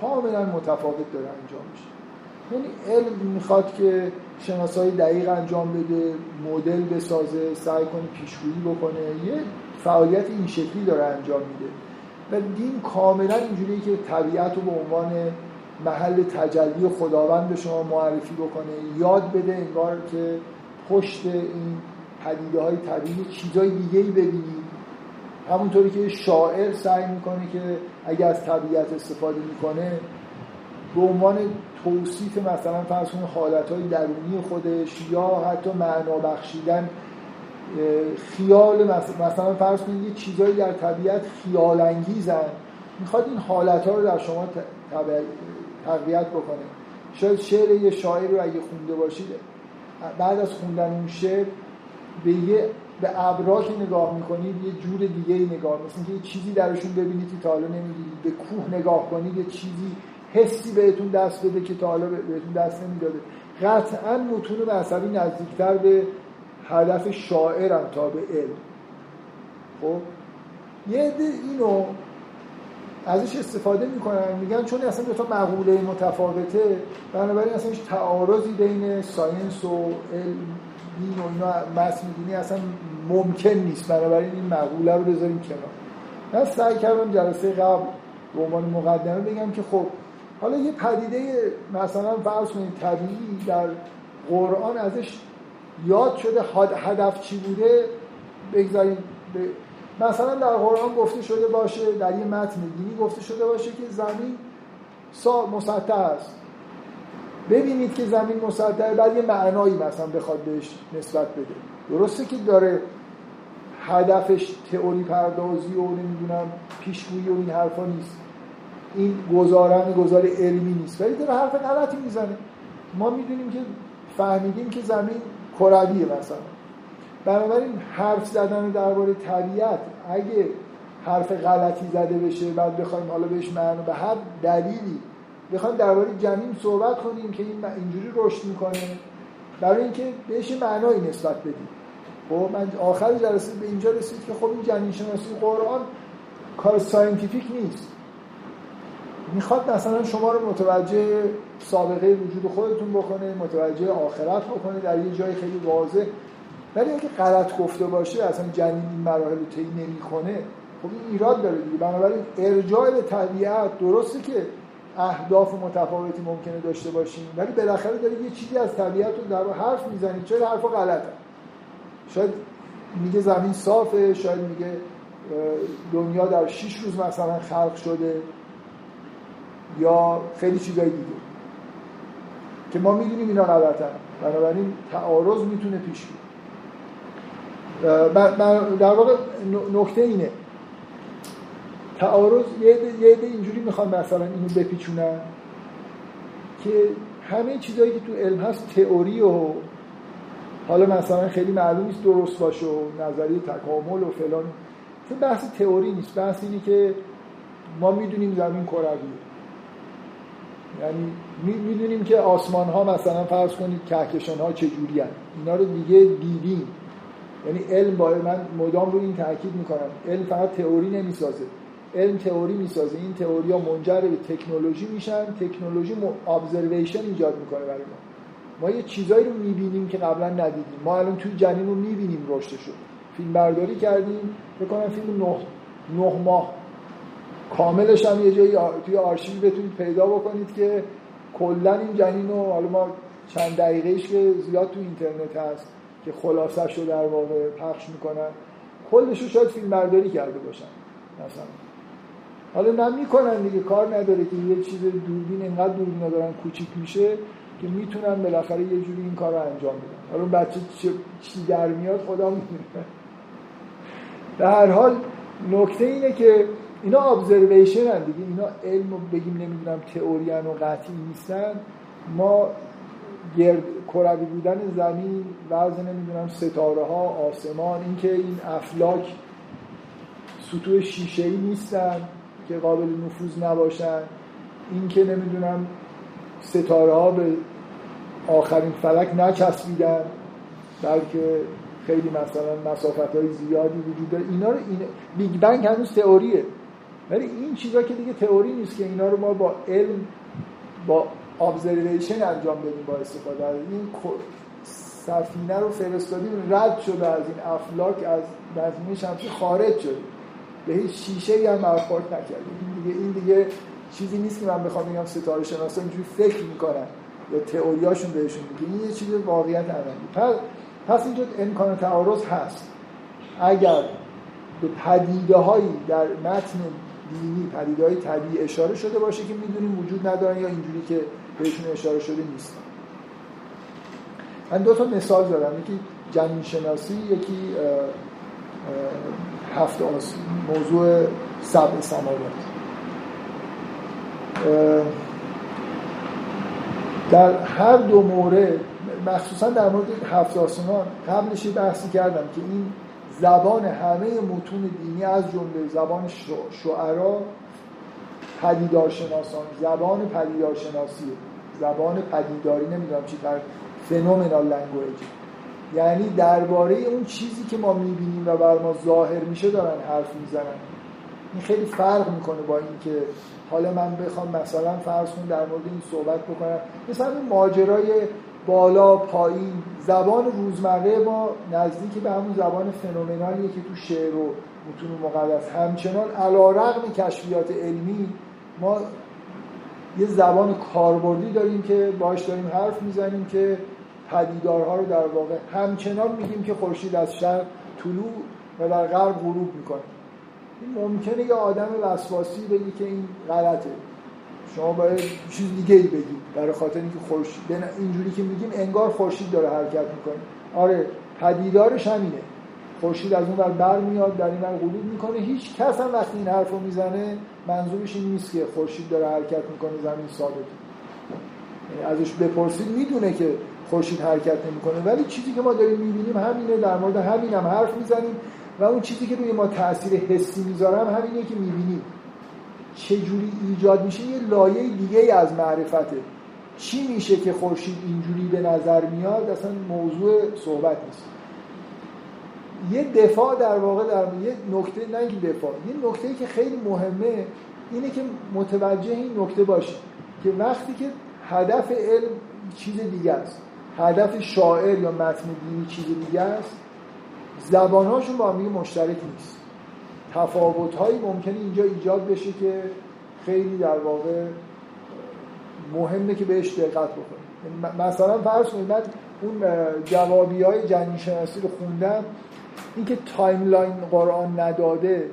کاملا متفاوت داره انجام میشه. یعنی علم می‌خواد که شناسایی دقیق انجام بده مدل بسازه سعی کنه پیشگویی بکنه. یه فعالیت این شکلی داره انجام میده. و دین کاملا اینجوریه که طبیعت رو به عنوان محل تجلی خداوند به شما معرفی بکنه. یاد بده انگار که پشت این پدیده های طبیعی چیزای دیگه ای ببینید همونطوری که شاعر سعی می‌کنه که اگر از طبیعت استفاده می‌کنه به عنوان توصیف مثلا فرض کنید حالتهای درونی خودش یا حتی معنا بخشیدن خیال مثلا فرض کنید یه چیزایی در طبیعت خیال انگیزن می‌خواد این حالت ها رو در شما تقویت بکنه. شاید شعر یه شاعر رو اگه خونده باشید بعد از خوندن اون شعر به یه به ابرا که نگاه می‌کنید یه جور دیگه نگاه مثل که یه چیزی درشون ببینید که تا حالا نمی‌دیدید. به کوه نگاه کنید یه چیزی حسی بهتون دست بده که تا حالا بهتون دست نمی‌داده. قطعا متون مذهبی نزدیکتر به هدف شاعرم تا به علم. خب؟ یه اینو ازش استفاده می‌کنن. میگن چون اصلا دو تا مقوله متفاوته بنابراین اصلا هیچ تعارضی بین ساینس و علم دین و اینا دینی اصلا ممکن نیست. بنابراین این مقوله رو بذاریم کنار. من سعی کردم جلسه قبل به عنوان مقدمه بگم که خب حالا یه پدیده مثلا فرض کنید طبیعی در قرآن ازش یاد شده هدف چی بوده؟ بگذاریم مثلا در قرآن گفته شده باشه در یه متن دینی گفته شده باشه که زمین مسطح است. ببینید که زمین مسطحه بعد یه معنایی مثلا بخواد بهش نسبت بده. درسته که داره هدفش تئوری پردازی و نمی‌دونم پیشگویی و این حرفا نیست. این گزارن گزار علمی نیست. ولی داره حرف غلطی می‌زنه. ما می‌دونیم که فهمیدیم که زمین کرویه مثلا. بنابراین حرف زدن درباره طبیعت اگه حرف غلطی زده بشه بعد بخوایم حالا بهش معنا به هر دلیلی بخوایم درباره جنین صحبت کنیم که این اینجوری رشد می‌کنه. برای اینکه بهش معنایی نسبت بدیم. خب من آخر جلسه به اینجا رسید که خب این جنین شناسی قرآن کار scientific نیست. می‌خواد مثلا شما رو متوجه سابقه وجود خودتون بکنه متوجه آخرت بکنه در یه جای خیلی واضح ولی اگه غلط گفته باشه اصلا جنین این مراحل رو طی نمی‌کنه خب این ایراد داره دیگه. بنابراین ارجاع به طبیعت درسته که اهداف متفاوتی ممکنه داشته باشیم ولی بالاخره داره یه چیزی از طبیعت رو در حرف می‌زنید چرا حرف غلطه؟ شاید میگه زمین صافه شاید میگه دنیا در 6 روز مثلا خلق شده یا خیلی چیزای دیگه که ما می‌دونیم اینا غلطن. بنابراین تعارض می‌تونه پیش بیاد. در واقع نکته اینه. تعارض یه عده اینجوری می‌خوان مثلا اینو بپیچونن که همه چیزایی که تو علم هست تئوری و حالا مثلا خیلی معلوم نیست درست باشه و نظریه تکامل و فلان. چون بحث تئوری نیست. بحث اینه که ما می‌دونیم زمین کرویه. یعنی می‌دونیم که آسمان ها مثلا فرض کنید کهکشان ها چجوری هست اینا رو دیگه دیدیم. یعنی علم باید من مدام رو این تاکید می‌کنم. علم فقط تئوری نمی‌سازه. علم تئوری می‌سازه. این تئوری ها منجر به تکنولوژی میشن. تکنولوژی ابزرویشن ایجاد می‌کنه برای ما. ما یه چیزایی رو می‌بینیم که قبلا ندیدیم. ما الان توی جنین رو می‌بینیم رشدشو فیلم برداری کردیم. بکنم فیلم نه, نه ماه. کاملش هم یه جایی توی آرشیو بتونید پیدا بکنید که کلا این جنین رو حالا ما چند دقیقهش که زیاد تو اینترنت هست. که خلاصش رو در واقع پخش می‌کنن. کلش رو شاید فیلم برداری کرده باشن مثلا. حالا نه می‌کنن دیگه کار نداره که یه چیز دوربین انقدر دوربینا دارن کوچیک میشه که می‌تونن بالاخره یه جوری این کار رو انجام بدن. حالا بچه چی در میاد خدا می‌دونه. به هر حال نکته اینه که اینا ابزرویشن هم دیگه. اینا علم رو بگیم نمی‌دونم تئوریان و قطعی نیستن. ما گرد کروی بودن زمین وزن نمی‌دونم ستاره ها آسمان اینکه این افلاک سطوح شیشه ای نیستن که قابل نفوذ نباشن. اینکه نمی‌دونم ستاره ها به آخرین فلک نچسبیدن بلکه خیلی مثلا مسافت های زیادی وجود داره. اینا رو این Big Bang هنوز تئوریه. ولی این چیزا که دیگه تئوری نیست که اینا رو ما با علم با observation انجام بدیم با استفاده. از این سفینه رو فرستادیم رد شده از این افلاک از منظومه شمسی خارج شد. به هیچ شیشه هم برخورد نکردیم. این دیگه این دیگه چیزی نیست که من بخوام بگم ستاره شناسا اینجوری فکر می‌کنن یا تئوریاشون بهشون میگه. این یه چیز واقعیت عملی. پس پس اینجا امکان تعارض هست. اگر به پدیده هایی در متن دینی پدیده های طبیعی اشاره شده باشه که می‌دونیم وجود ندارن یا اینجوری که بهشون اشاره شده نیست. من دو تا مثال دارم. یکی جنین شناسی یکی هفت موضوع سبع سماوات. در هر دو مورد مخصوصا در مورد هفت آسمان قبلش بحثی کردم که این زبان همه متون دینی از جمله زبان شعرا پدیدارشناسان زبان پدیدارشناسی زبان پدیداری نمی‌دونم چی در فنومنال لنگویج یعنی درباره اون چیزی که ما می‌بینیم و بر ما ظاهر میشه دارن حرف می‌زنن. این خیلی فرق می‌کنه با اینکه حالا من بخوام مثلا فرض کنم در مورد این صحبت بکنم. مثلا این ماجرای بالا پایین زبان روزمره ما نزدیک به همون زبان فنومنالیه که تو شعر و متون مقدس. همچنان علا رقم کشفیات علمی ما یه زبان کاربردی داریم که باش داریم حرف می‌زنیم که پدیدارها رو در واقع همچنان میگیم که خورشید از شرق طلوع و در غرب غروب می‌کنه. این ممکنه یه آدم وسواسی بگی که این غلطه. شما باید چیز دیگه ای بگید برای خاطر اینکه خورشید اینجوری که میگیم انگار خورشید داره حرکت می‌کنه. آره پدیدارش همینه. خورشید از اون بر بر میاد در این بر می‌کنه. هیچ کس هم وقتی این حرفو می‌زنه منظورش این نیست که خورشید داره حرکت می‌کنه زمین یعنی ازش بپرسید می‌دونه که خورشید حرکت نمی‌کنه. ولی چیزی که ما داریم می‌بینیم همینه در مورد همین هم حرف می‌زنیم. و اون چیزی که روی ما تاثیر حسی می‌ذارم همینه که می‌بینیم. چجوری ایجاد میشه؟ یه لایه دیگه از معرفته. چی میشه که خورشید اینجوری به نظر میاد؟ اصلا موضوع صحبت نیست. یه دفاع در واقع در یه نکته نه اینکه دفاع یه نکته که خیلی مهمه اینه که متوجه این نکته باشید که وقتی که هدف علم چیز دیگه است هدف شاعر یا متن دینی چیز دیگه است زبانهاشون با هم مشترک نیست. تفاوت هایی ممکنه اینجا ایجاد بشه که خیلی در واقع مهمه که بهش دقت بکنید مثلا فرض کنید من اون جوابی های جنین شناسی رو خوندم. اینکه timeline قرآن نداده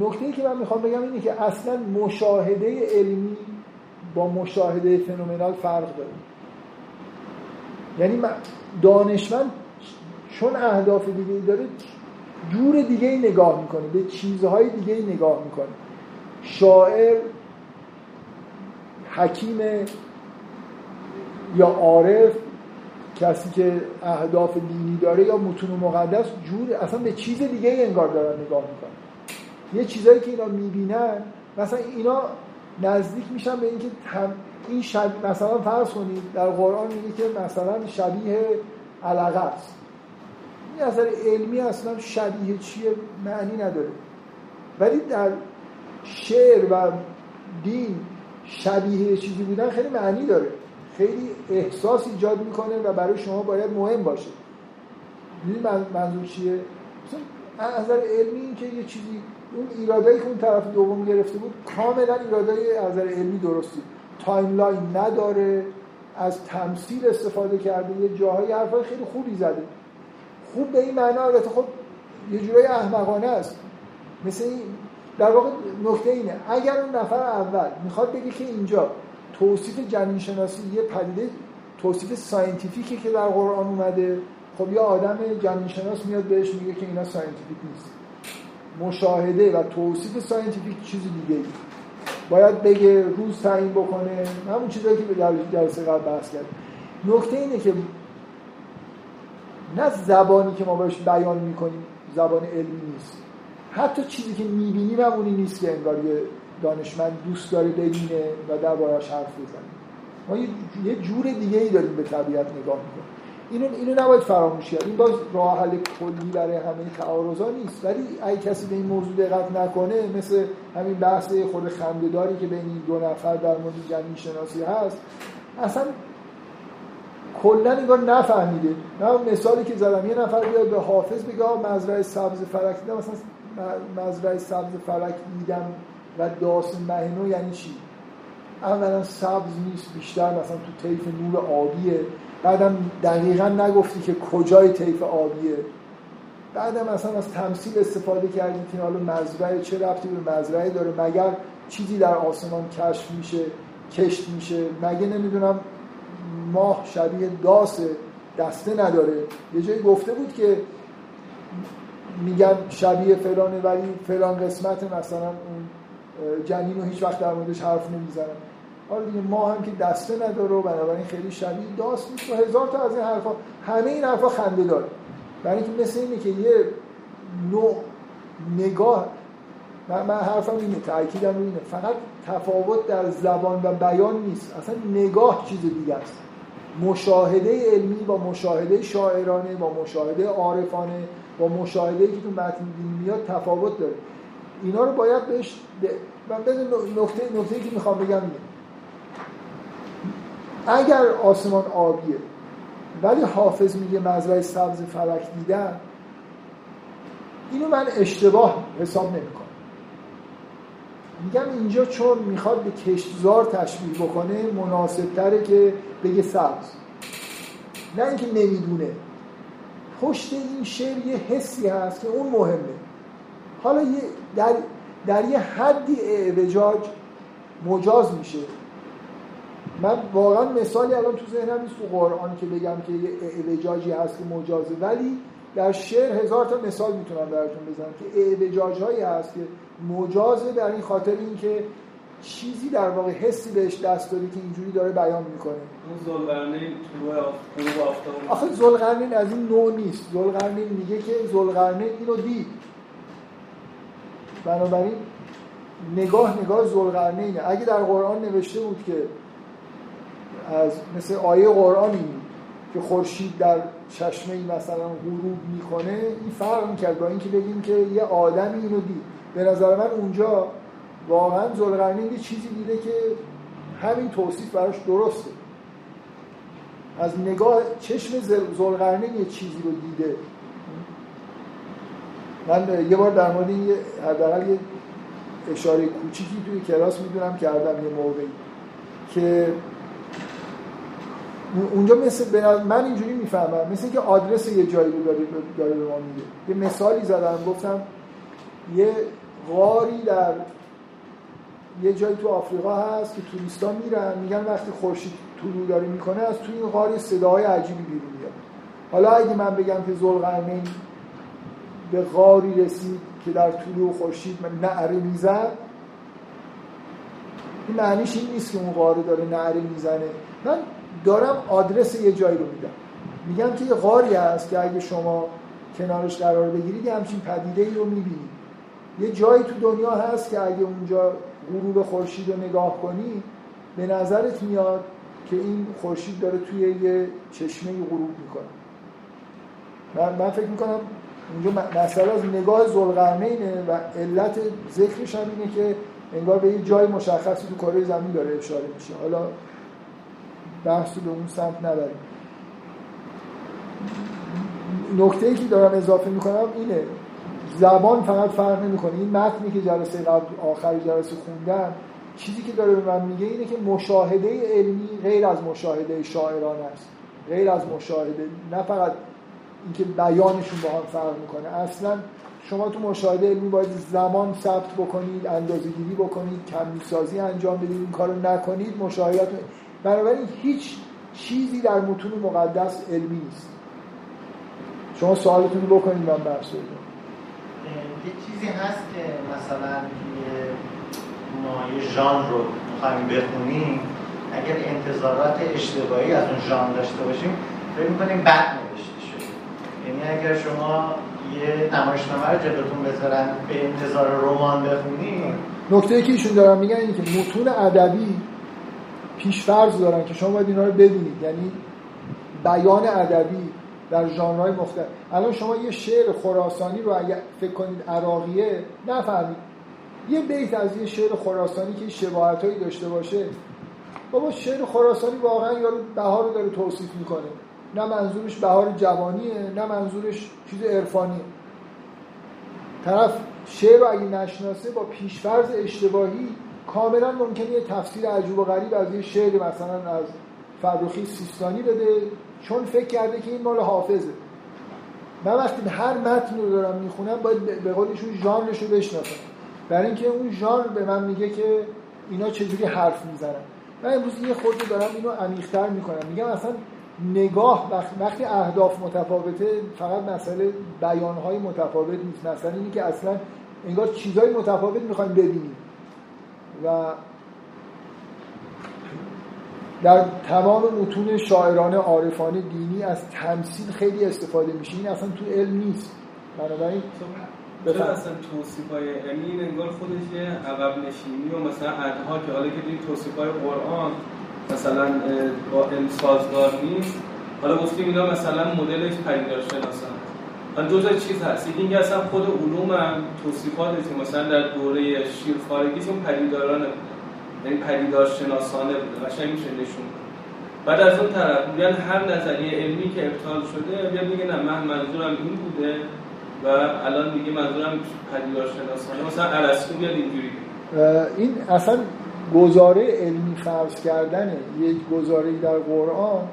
نکته ای که من می‌خوام بگم اینه که اصلا مشاهده علمی با مشاهده phenomenal فرق داره. یعنی دانشمند چون اهداف دیگه داره جور دیگه ای نگاه می‌کنه به چیزهای دیگه ای نگاه می‌کنه. شاعر حکیم یا عارف کسی که اهداف دینی داره یا متون مقدس جور اصلا به چیز دیگه انگار دارن نگاه می‌کنن. یه چیزایی که اینا می‌بینن مثلا اینا نزدیک میشن به اینکه این شب... مثلا فرض کنید در قرآن میگه که مثلا شبیه علقه است این نظر علمی اصلا شبیه چیه معنی نداره. ولی در شعر و دین شبیه چیزی بودن خیلی معنی داره. خیلی احساس ایجاد می‌کنه و برای شما باید مهم باشه. این منظور چیه؟ از نظر علمی این که یه چیزی اون ایرادایی که اون طرف دوم گرفته بود کاملا ایرادای از نظر علمی درستی. timeline نداره از تمثیل استفاده کرده یه جاهای حرفای خیلی خوبی زده. خوب به این معنا البته خب یه جورای احمقانه است. مثل این در واقع نکته اینه اگر اون نفر اول می‌خواد بگه که اینجا توصیف جنین شناسی یه پدیده توصیف scientific ی که در قرآن اومده. خب یه آدم جنین شناس میاد بهش میگه که اینا scientific نیست. مشاهده و توصیف scientific چیز دیگه ای باید بگه روز تعیین بکنه. همون چیزایی که به جلسه قبل بحث کرد نکته اینه که نه زبانی که ما باش بیان می‌کنیم زبان علمی نیست. حتی چیزی که می‌بینیم هم اونی نیست که انگار یه دانشمند دوست داره ببینه و دربارش حرف بزنه. ما یه جور دیگه ای داریم به طبیعت نگاه می‌کنیم. اینو اینو نباید فراموش کرد. این باز راه حل کلی برای همه تعارضا نیست. ولی اگه کسی به این موضوع دقت نکنه مثل همین بحث خود خندهداری که بین این دو نفر در مورد جنین شناسی هست اصلا کلا انگار نفهمیده. نه مثالی که زدم یه نفر بیاد به حافظ بگه مزرعه سبز فلک دیدم مثلا مزرعه سبز فلک دیدم. و داس مهنو یعنی چی؟ اولا سبز نیست بیشتر مثلا تو طیف نور آبیه. بعدم دقیقا نگفتی که کجای طیف آبیه. بعدم مثلا از تمثیل استفاده کردیم که حالا مزرعه چه رفتی به مزرعه داره؟ مگر چیزی در آسمان کشف میشه کشت میشه؟ مگه نمی‌دونم ماه شبیه داس دسته نداره. یه جایی گفته بود که میگن شبیه فلانه ولی فلان قسمت مثلا اون جنین رو هیچ وقت در موردش حرف نمی‌زنن حالا دیگه ما هم که دسته نداره و بنابراین خیلی شبیه داست نیست و هزار تا از این حرفا همه این حرفا خنده داره. برای اینکه مثل اینه که یه نوع نگاه من, من حرفم اینه تاکیدم اینه. فقط تفاوت در زبان و بیان نیست. اصلا نگاه چیز دیگه است. مشاهده علمی با مشاهده شاعرانه با مشاهده عارفانه با مشاهده که تو متن میاد تفاوت داره. اینا رو باید بهش من نکته نکته که می‌خوام بگم اینه. اگر آسمان آبیه ولی حافظ میگه مزرعه سبز فلک دیدن اینو من اشتباه حساب نمی‌کنم. میگم اینجا چون می‌خواد به کشتزار تشبیه بکنه مناسب تره که بگه سبز. نه اینکه نمی‌دونه. پشت این شعر یه حسی هست که اون مهمه. حالا در, در یه حدی اعوجاج مجاز میشه. من واقعا مثالی الان تو ذهنم نیست تو قرآن که بگم که یه اعوجاجی هست که مجازه ولی در شعر هزار تا مثال می‌تونم براتون بزنم که اعوجاج هایی هست که مجازه در این خاطر اینکه چیزی در واقع حسی بهش دست داده که اینجوری داره بیان می‌کنه. اون زلقرنین طلوع آفتاب آخه زلقرنین از این نوع نیست. زلقرنین میگه که زلقرنین اینو دید. بنابراین نگاه نگاه زلقرنینه اگه در قرآن نوشته بود که از مثل آیه قرآنی که خورشید در چشمه مثلا غروب می‌کنه این فرق می‌کرد با اینکه بگیم که یه آدمی اینو دید. به نظر من اونجا واقعا زلقرنین یه چیزی دیده که همین توصیف براش درسته. از نگاه چشم زلقرنین یه چیزی رو دیده. من یه بار در مورد یه حداقل یه اشاره کوچیکی توی کلاس می‌دونم کردم یه موقعی که اونجا مثل من اینجوری می‌فهمم. مثل که آدرس یه جایی رو داره, به ما میگه یه مثالی زدم گفتم یه غاری در یه جایی تو آفریقا هست که توریستا میرن میگن وقتی خورشید طلوع داره می‌کنه از توی این غار صداهای عجیبی بیرون میاد. حالا اگه من بگم که ذوالقرنین به غاری رسید که در طلوع خورشید نعره می‌زد. این معنیش این نیست که اون غاره داره نعره می‌زنه. من دارم آدرس یه جایی رو میدم. میگم که یه غاری هست که اگه شما کنارش قرار بگیرید یه همچین پدیده ای رو می‌بینید. یه جایی تو دنیا هست که اگه اونجا غروب خورشید رو نگاه کنی به نظرت میاد که این خورشید داره توی یه چشمه غروب می‌کنه. من, من فکر می‌کنم اونجا مسئله از نگاه زلقرنینه و علت ذکرش هم اینه که انگار به یه جای مشخصی تو کره زمین داره اشاره میشه. حالا بحث به اون سمت نبریم. نکته ای که دارم اضافه می‌کنم اینه زبان فقط فرق نمی‌کنه. این متنی که جلسه قبل آخر جلسه خوندم چیزی که داره به من میگه اینه که مشاهده علمی غیر از مشاهده شاعرانه است. غیر از مشاهده نه فقط اینکه بیانشون با هم فرق می‌کنه. اصلا شما تو مشاهده علمی باید زمان ثبت بکنید اندازه گیری بکنید کمی سازی انجام بدید این کارو نکنید مشاهدات بنابراین هیچ چیزی در متون مقدس علمی نیست. شما سوالتون رو بکنید من بحث یه چیزی هست که مثلا ما یه ژانر رو می‌خوایم بخونیم. اگر انتظارات اشتباهی از اون ژانر داشته باشیم فکر می‌کنیم بد نوشته. یعنی اگر شما یه نمایشنامه رو جلوتون بذارن به انتظار رمان بخونید نکته ای که ایشون دارن میگن اینه که متون ادبی پیشفرض دارن که شما باید اینا رو ببینید. یعنی بیان ادبی در ژانرهای مختلف. الان شما یه شعر خراسانی رو اگر فکر کنید عراقیه نفهمید. یه بیت از یه شعر خراسانی که شباهتایی داشته باشه بابا شعر خراسانی واقعا یارو بهار رو داره توصیف می‌کنه. نه منظورش بهار جوانیه نه منظورش چیز عرفانیه. طرف شعر رو اگه نشناسه با پیشفرض اشتباهی کاملا ممکنه یه تفسیر عجوب و غریب از یه شعر مثلا از فرخی سیستانی بده چون فکر کرده که این مال حافظه. من وقتی هر متن رو دارم می‌خونم باید به قولشون ژانرش رو بشناسم. برای اینکه اون ژانر به من میگه که اینا چجوری حرف می‌زنن. من امروز یه خود دارم اینو عمیق‌تر می‌کنم. میگم اصلا نگاه وقتی اهداف متفاوته فقط مسئله بیانهای متفاوت نیست. مثلا اینی که اصلا انگار چیزهای متفاوت می‌خوایم ببینیم. و در تمام متون شاعرانه عارفانه دینی از تمثیل خیلی استفاده میشه. این اصلا تو علم نیست. بنابراین چرا اصلا توصیف های این انگار خودش یه عقب نشینی و مثلا ادها که حالا که توصیف های قرآن مثلا با علم سازگار نیست. حالا گفتیم اینا مثلا مدلش پدیدار شناسان من دو تا چیز هست. یکی اینکه اصلا خود علوم هم توصیفاتشون مثلا در دوره شیرخارگیشون پدیدارانه یعنی پدیدار شناسانه بوده. قشنگ میشه نشون بعد از اون طرف میگن هر نظریه علمی که ابطال شده بیا میگه نه من منظورم این بوده و الان دیگه منظورم پدیدار شناسانه مثلا ارسطو بیاد اینجوری این اصلا گزاره علمی فرض کردن یک گزاره در قرآن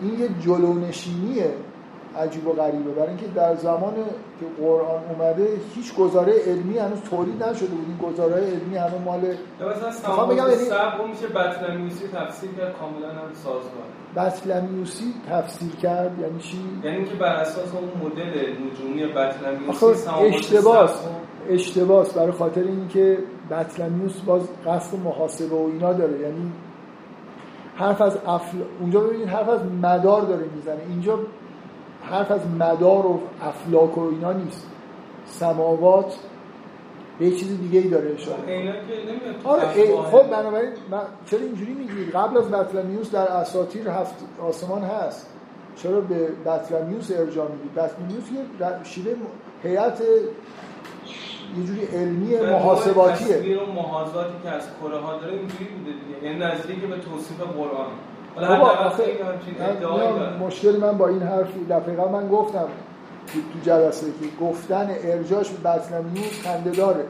این یه جلونشینیه عجیب و غریبه. برای اینکه در زمان که قرآن اومده هیچ گزاره علمی هنوز تولید نشده بود. این گزاره علمی همه مال مثلا بگم یعنی میشه بطلمیوسی تفسیر کرد کاملا هم سازگار. بطلمیوسی تفسیر کرد یعنی چی؟ یعنی اینکه بر اساس اون مدل نجومی بطلمیوسی اشتباس. اشتباس. برای خاطر اینکه بطلمیوس باز قصد محاسبه و اینا داره. یعنی حرف از افل... اونجا ببینید حرف از مدار داره می‌زنه. اینجا حرف از مدار و افلاک و اینا نیست. سماوات به یه چیز دیگه ای داره اشاره آره خب بنابراین چرا اینجوری میگید قبل از بطلمیوس در اساطیر هفت آسمان هست. چرا به بطلمیوس ارجاع می‌دید بطلمیوس یه شیوه هیئت یه جوری علمی محاسباتیه. تصویر و محاسباتی که از کره ها داره اینجوری بوده دیگه. یعنی نزدیک به توصیف قرآن. مشکل من با این حرف دفعه من گفتم تو جلسه که گفتن ارجاش به بطلمیوس خنده داره.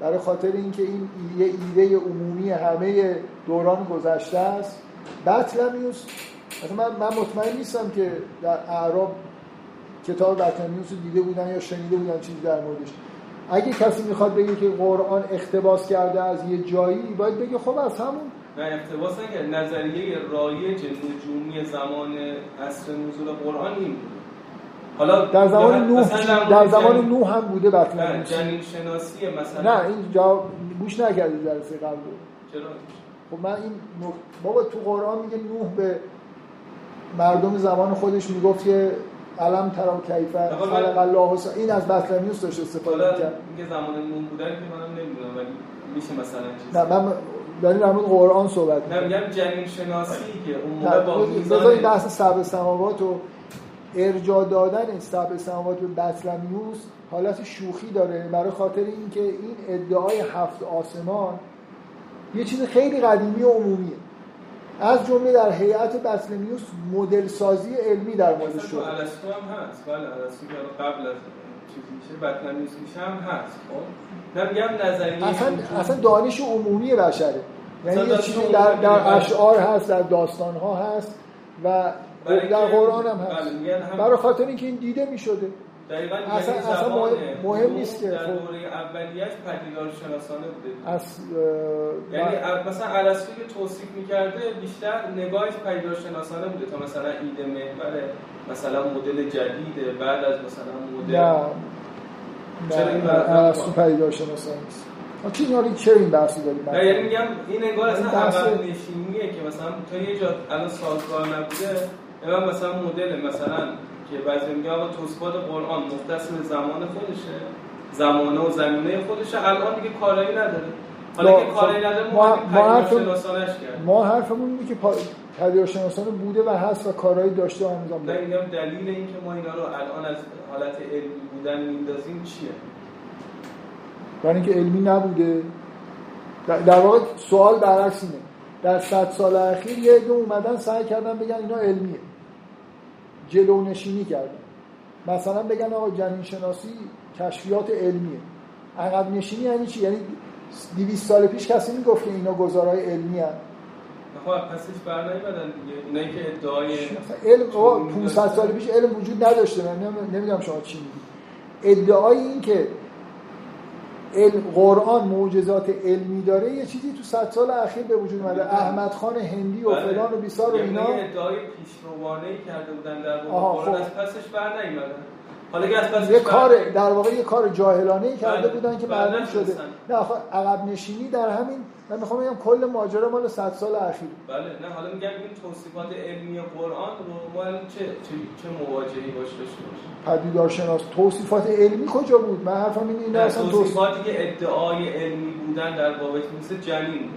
برای خاطر اینکه این یه ایده عمومی همه دوران گذشته است. بطلمیوس من, من مطمئن نیستم که در اعراب کتاب بطلمیوس رو دیده بودن یا شنیده بودن چیزی در موردش. اگه کسی می‌خواد بگه که قرآن اختباس کرده از یه جایی باید بگه خب از همون. نه اقتباس نکرد. نظریه رایج نجومی زمان عصر نزول قرآن این حالا در زمان نوح در زمان نوح هم بوده بطلا جنین شناسی مثلا. نه این جواب گوش نکردی جلسه قبل. چرا؟ خب من این بابا تو قرآن میگه نوح به مردم زمان خودش می‌گفت که علم ترا کیفه خلق الله این از بطلمیوس داشت استفاده کرد میگه زمان نوح بودن که منم نمی‌دونم ولی میشه مثلا چیز نه من داریم در قرآن صحبت نه میگم جنین شناسی که اون موقع با میزان بحث سبع سماوات و ارجاع دادن. سبع سماوات به بطلمیوس حالت شوخی داره. برای خاطر اینکه این ادعای هفت آسمان یه چیز خیلی قدیمی و عمومیه. از جمله در هیئت بطلمیوس مدل سازی علمی در موردش شد هم هست. بله الستو قبل از چیز میشه بطلمیوس میشه هم هست. خب؟ نظریه اصلا اصلا دانش عمومی بشره. یعنی یه چیزی در, در اشعار هست در داستان ها هست و در قرآن هم هست. برای خاطر اینکه این دیده می شده دقیقاً اصلا- یعنی اصلا مهم- مهم نیست که در خب- دوره اولیش پدیدار شناسانه بوده. از یعنی و- ا- مثلا ارسطو که توصیف می‌کرده بیشتر نگاهش پدیدار شناسانه بوده. تا مثلا ایده محور مثلا مدل جدیده بعد از مثلا مدل نه. ارسطو پدیدار شناسان نیست. چی رو- چرا این بحثی داریم؟ نه یعنی میگم این انگار اصلا بحث- عقب نشینیه که مثلا تا یه جا الان سازگار نبوده الان مثلا مدل مثلا که بعضی میگن آقا توصیفات قرآن مختص به زمان خودشه. زمانه و زمینه خودشه. الان دیگه کارایی نداره. حالا که کارایی نداره ما- ما ما ما کرد ما حرفمون اینه که پا- پدیدار شناسانه بوده و هست و کارهایی داشته و نه داره میگم دلیل اینکه ما اینا رو الان از حالت علمی بودن میندازیم چیه؟ برای اینکه علمی نبوده. در- واقع سوال برعکس اینه. در صد سال اخیر یه عده اومدن سعی کردن بگن اینا علمیه. جلو نشینی کردن مثلا بگن آقا جنین شناسی کشفیات علمیه. عقب نشینی یعنی چی؟ یعنی 200 سال پیش کسی می‌گفت که اینا گزارهای علمی هست خب بر نیومدن دیگه. اینایی که ادعای علم آقا 500 سال پیش علم وجود نداشته. من نمی- نمی‌دونم شما چی میگید. ادعای این که علم قرآن معجزات علمی داره یه چیزی تو صد سال اخیر به وجود اومده احمد خان هندی و بله. فلان و بیسار و یعنی اینا ادعای پیشروانه ای کرده بودن در قرآن خب. از پسش بر نیومدن حالا که از پسش یه کار در واقع یه کار جاهلانه ای کرده بله. بودن که بله، معلوم شده. نه عقب نشینی در همین من می‌خوام بگم کل ماجرا مال 100 سال اخیر. بله نه حالا میگم این توصیفات علمی قرآن رو ما چه چه, چه مواجهی باش داشته باشیم؟ پدیدار شناس توصیفات علمی کجا بود؟ من حرفم اینه اینا نه، اصلا توصیف توصیفاتی که ادعای علمی بودن در بابت مثل جنین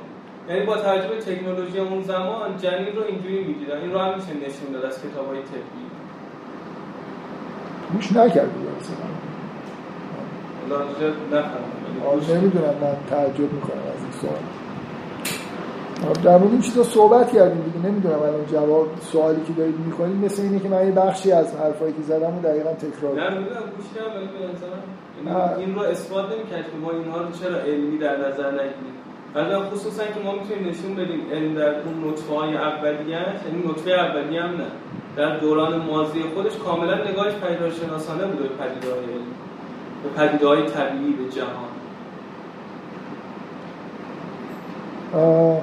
رو یعنی با توجه به تکنولوژی اون زمان جنین رو اینجوری می‌دیدن. این رو هم میشه نشون داد از کتاب های طبی. گوش نکردی اصلا. نمی‌دونم من تعجب می‌کنم از این سوال. در مورد این چیزا صحبت کردیم دیگه نمی‌دونم الان جواب سوالی که دارید می‌کنید مثل اینه که من یه بخشی از حرفایی که زدم و دقیقا تکرار نه. می‌دونم گوش کردم ولی به نظرم این رو اثبات نمی‌کرد که ما اینها رو چرا علمی در نظر نگیریم. بعد خصوصا که ما می‌تونیم نشون بدیم علم در اون نطفه های اولیه‌اش یعنی نطفه اولیه هم نه. در دوران ماضی خودش کاملا نگاهش پدیدارشناسانه بوده به پدیده‌های علمی به پدیده‌های طبیعی به جهان. آه،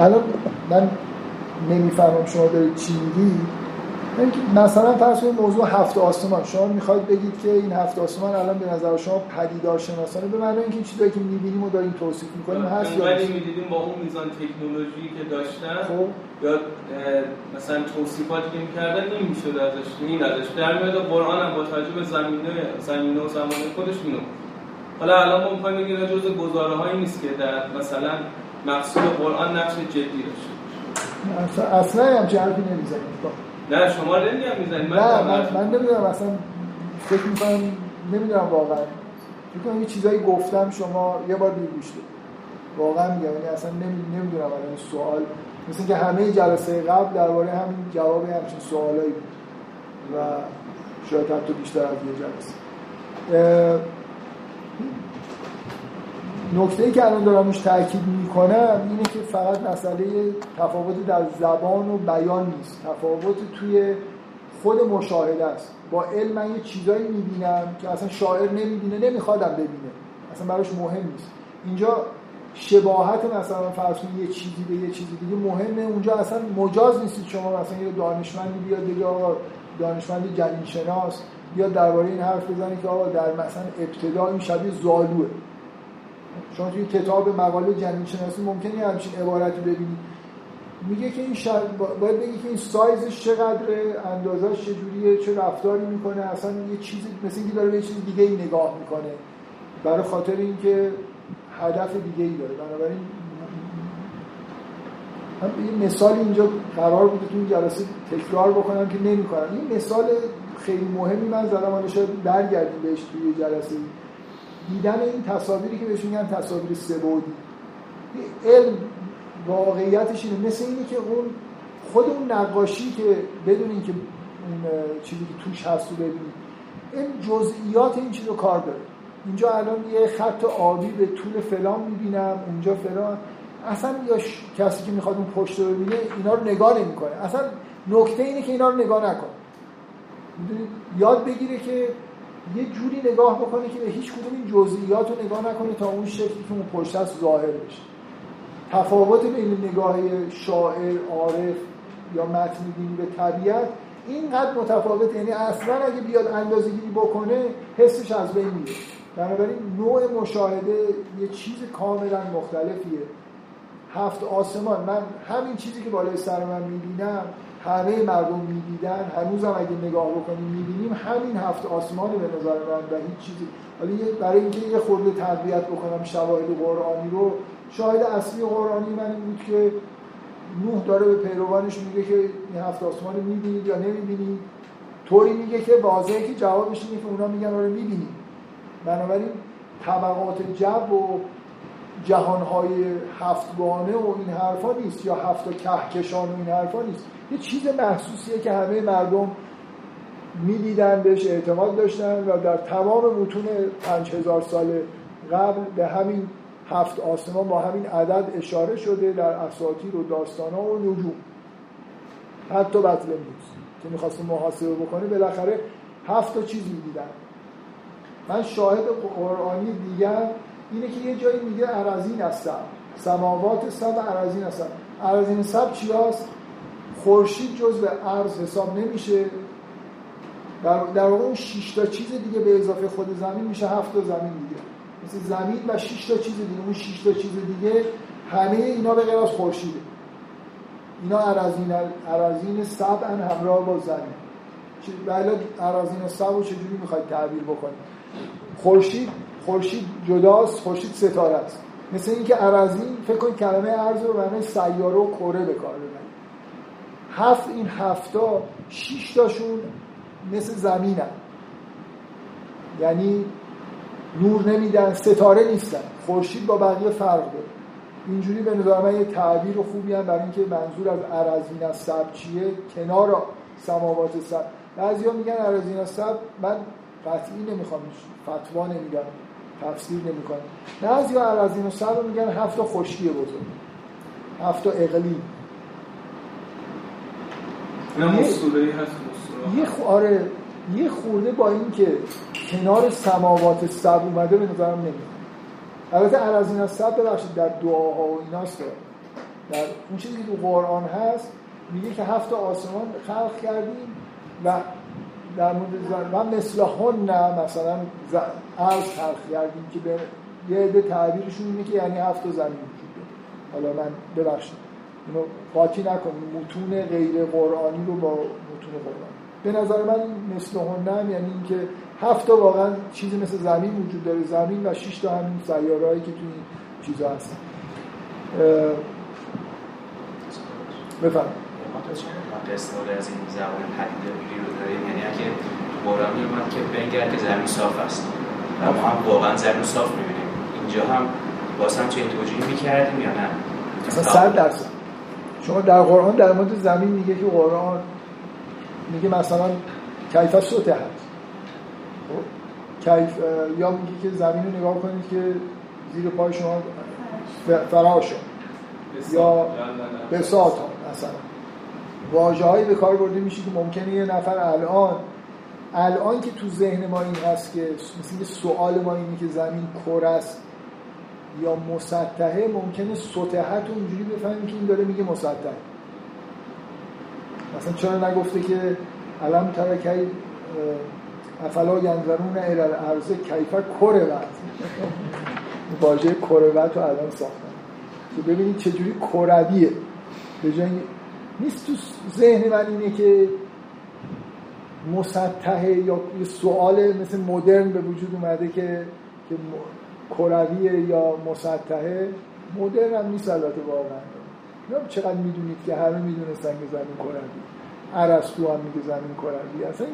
الان من نمی‌فهمم شما دارید چی میگی. مثلا فرض کنید موضوع هفت آسمان. شما می‌خواید بگید که این هفت آسمان الان به نظر شما پدیدار شناسانه به معنی اینکه این چیزایی که می‌بینیم و داریم توصیف می‌کنیم هست یا؟ می‌دیدیم با اون میزان تکنولوژی که داشتن خب. یا مثلا توصیفاتی که می‌کردن نمی‌شد ازش این ازش در میاد قرآن هم با توجه به زمینه زمینه و زمانه خودش اینو حالا الان ما می‌خوایم بگیم جزء گزاره هایی نیست که در مثلا مقصود قرآن نقش جدی داشته باشه. اصلا, همچین حرفی نمی‌زنیم نه شما نمیگم می‌زنید من نه من, من نمی‌دونم اصلا فکر می‌کنم نمی‌دونم واقعا. فکر کنم یه چیزایی گفتم شما یه بار دیر گوش. واقعا میگم یعنی اصلا نمی- نمی‌دونم الان سوال. مثل اینکه همه جلسه قبل درباره همین جواب همچین سوالایی بود. و شاید حتی بیشتر از یه جلسه. نکته که الان دارم روش تاکید می‌کنم اینه که فقط مسئله تفاوت در زبان و بیان نیست. تفاوت توی خود مشاهده است. با علم من یه چیزایی می‌بینم که اصلا شاعر نمی‌بینه نمیخوادم ببینه. اصلا براش مهم نیست. اینجا شباهت مثلا فرض یه چیزی به یه چیزی دیگه مهمه. اونجا اصلا مجاز نیستید شما مثلا یه دانشمندی بیاد بگه آقا دانشمند جنین شناس بیاد درباره این حرف بزنه که آقا در مثلا ابتدا این شبیه زالوه. شما توی کتاب مقاله جنین شناسی ممکنه همچین عبارتی ببینید میگه که این شب باید بگی که این سایزش چقدره اندازش چجوریه چه رفتاری می‌کنه اصلا یه چیزی مثل اینکه داره به چیز دیگه ای نگاه می‌کنه. برای خاطر اینکه هدف دیگه ای داره. بنابراین یه مثال اینجا قرار بوده تو این جلسه تکرار بکنم که نمی‌کنم. این مثال خیلی مهمی من زدم حالا شاید برگردیم بهش توی جلسه. دیدن این تصاویری که بهش میگن تصاویر سه‌بعدی علم واقعیتش اینه. مثل اینه که اون خود اون نقاشی که بدون اینکه اون چیزی که توش هست رو ببینید این جزئیات این چیز رو کار داره. اینجا الان یه خط آبی به طول فلان می‌بینم اونجا فلان. اصلا یا ش... کسی که می‌خواد اون پشت رو ببینه اینا رو نگاه نمی‌کنه. اصلا نکته اینه که اینا رو نگاه نکنه یاد بگیره که یه جوری نگاه بکنه که به هیچ کدوم این جزئیات رو نگاه نکنه تا اون شکلی که اون پشت است ظاهر بشه. تفاوت بین نگاه شاعر عارف یا متن به طبیعت اینقدر متفاوت یعنی اصلا اگه بیاد اندازه گیری بکنه حسش از بین میره. بنابراین نوع مشاهده یه چیز کاملا مختلفیه. هفت آسمان. من همین چیزی که بالای سر من می‌بینم همه مردم می‌دیدن هنوزم اگه نگاه بکنیم می‌بینیم همین هفت آسمان به نظر من و هیچ چیزی. حالا برای اینکه یه خورده تقویت بکنم شواهد قرآنی رو شاهد اصلی قرآنی من این بود که نوح داره به پیروانش میگه که این هفت آسمان می‌بینید یا نمی‌بینید. طوری میگه که واضحه که جوابش اینه که اونا میگن آره می‌بینید بنابراین طبقات جب و جهانهای هفتگانه و این حرفا نیست یا هفت کهکشان و این حرفا نیست. یه چیز محسوسیه که همه مردم می‌دیدن بهش اعتماد داشتن و در تمام متون پنج هزار سال قبل به همین هفت آسمان با همین عدد اشاره شده در اساطیر و داستان ها و نجوم. حتی نیست که می‌خواست محاسبه بکنه بالاخره هفت تا چیز می‌دیدن. من شاهد قرآنی دیگر اینه که یه جایی میگه ارزین هستم. سماوات سب ارزین هستم. ارزین سب چی هست؟ خورشید جز به عرض حساب نمیشه. در, در اون 6 تا چیز دیگه به اضافه خود زمین میشه هفت تا زمین دیگه. مثل زمین و 6 تا چیز دیگه. اون 6 تا چیز دیگه همه اینا به غیر از خورشیده. اینا ارازین ارازین سبع همراه با زمین. بله ارازین سبع رو چجوری می‌خواید تعبیر بکنید؟ خورشید خورشید جداست خورشید ستاره است. مثل اینکه ارازین فکر کنید کلمه ارز رو معنی سیاره و کره به کار ببرید هفت این هفتا شش تاشون مثل زمینن. یعنی نور نمیدن ستاره نیستن. خورشید با بقیه فرق داره. اینجوری به نظر من یه تعبیر خوبی هم برای اینکه منظور از ارزین از سب چیه؟ کنار سماوات سب. بعضیا میگن از سب من قطعی نمی‌خوام فتوا نمیگم تفسیر نمی‌کنم بعضیا ارزین از سب میگن هفت خشکی بزرگ. هفت اقلیم یه آره یه خورده با این که کنار سماوات سب اومده به نظرم نمیاد البته عرضین از سب ببخشید در دعاها و ایناست در اون چیزی که تو قرآن هست میگه که هفت آسمان خلق کردیم و در مورد و مثل هن نه مثلا عرض خلق کردیم که به یه عده تعبیرشون اینه که یعنی هفت زمین وجود حالا من ببخشید اینو قاطی نکنیم متون غیر قرآنی رو با متون قرآنی. به نظر من مثل هنم یعنی اینکه هفت تا واقعا چیزی مثل زمین وجود داره. زمین و شش تا همین سیارهایی که توی این چیزا هستن. بفهم استفاده از این زبان پدیده رو داریم. یعنی اگه قرآن میومد که بنگر که زمین صاف است. و ما هم واقعا زمین صاف می‌بینیم. اینجا هم باز هم چه توجیه می‌کردیم یا نه؟ اصلا صد درصد. شما در قرآن در مورد زمین میگه که قرآن میگه مثلا کیفه سوته هست. خب؟ کیف یا میگه که زمین رو نگاه کنید که زیر پای شما فراش یا بساط مثلا. واجه هایی به کار برده میشه که ممکنه یه نفر الان الان که تو ذهن ما این هست که مثل سوال ما اینه که زمین کره است یا مسطحه ممکنه سطحت رو اینجوری بفهمیم که این داره میگه مسطح. مثلا چرا نگفته که علم ترکی افلا ینظرون الى الارض کیف کروت واژه کروت رو الان ساختن. که ببینید چجوری کرویه. به جای نیست تو ذهن من اینه که مسطحه یا یه سوال مثل مدرن به وجود اومده که که کرویه یا مسطحه. مدرن هم نیست البته واقعا. چقدر می‌دونید که همه می‌دونستن که زمین کروی عرستو هم میگه زمین کروی اصلا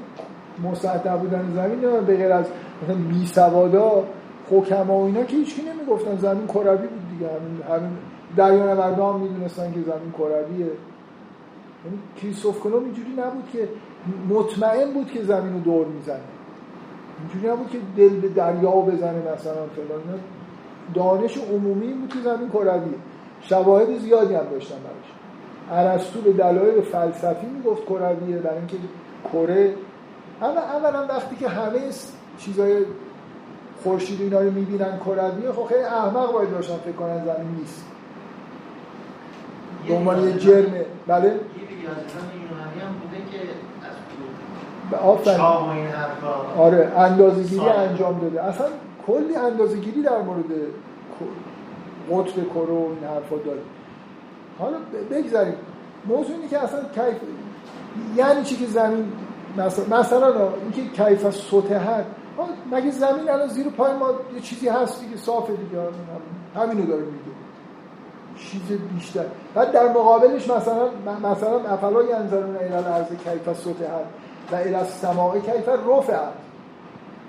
مسطح بودن زمین به غیر از مثلا بی سوادا حکما و اینا که هیچکی نمی‌گفتن زمین کروی بود دیگه. همین همین دریا مردم می‌دونستن که زمین کرویه. یعنی کریستوف کلم اینجوری نبود که مطمئن بود که زمین رو دور می‌زنه. اینجوری نبود که دل به دریا بزنه مثلا فلان. دانش عمومی بود که زمین کرویه. شواهد زیادی هم داشتن براش. ارسطو به دلایل فلسفی می‌گفت کرویه برای اینکه کره اما اولا وقتی که همه چیزای خورشید اینا رو می‌بینن کرویه خب خیلی احمق باید باشن فکر کنن زمین نیست. به عنوان یه جرمه بله؟ یه ریاضیدان یونانی هم بوده که از به آفرین. آره اندازه گیری ساده. انجام داده. اصلا کلی اندازه گیری در مورد ک- قطر کره و این حرفا داره. حالا بگذاریم. موضوع اینه که اصلا کیف یعنی چی که زمین مثلا مثلا اینکه کیف از سطحت آه، مگه زمین الان زیر پای ما یه چیزی هست دیگه؟ صافه دیگه. هم- همینو داره میگه. چیز بیشتر. بعد در مقابلش مثلا مثلا افلا ینظرون الی الارض کیف سطحت و الی السماء کیف رفعت.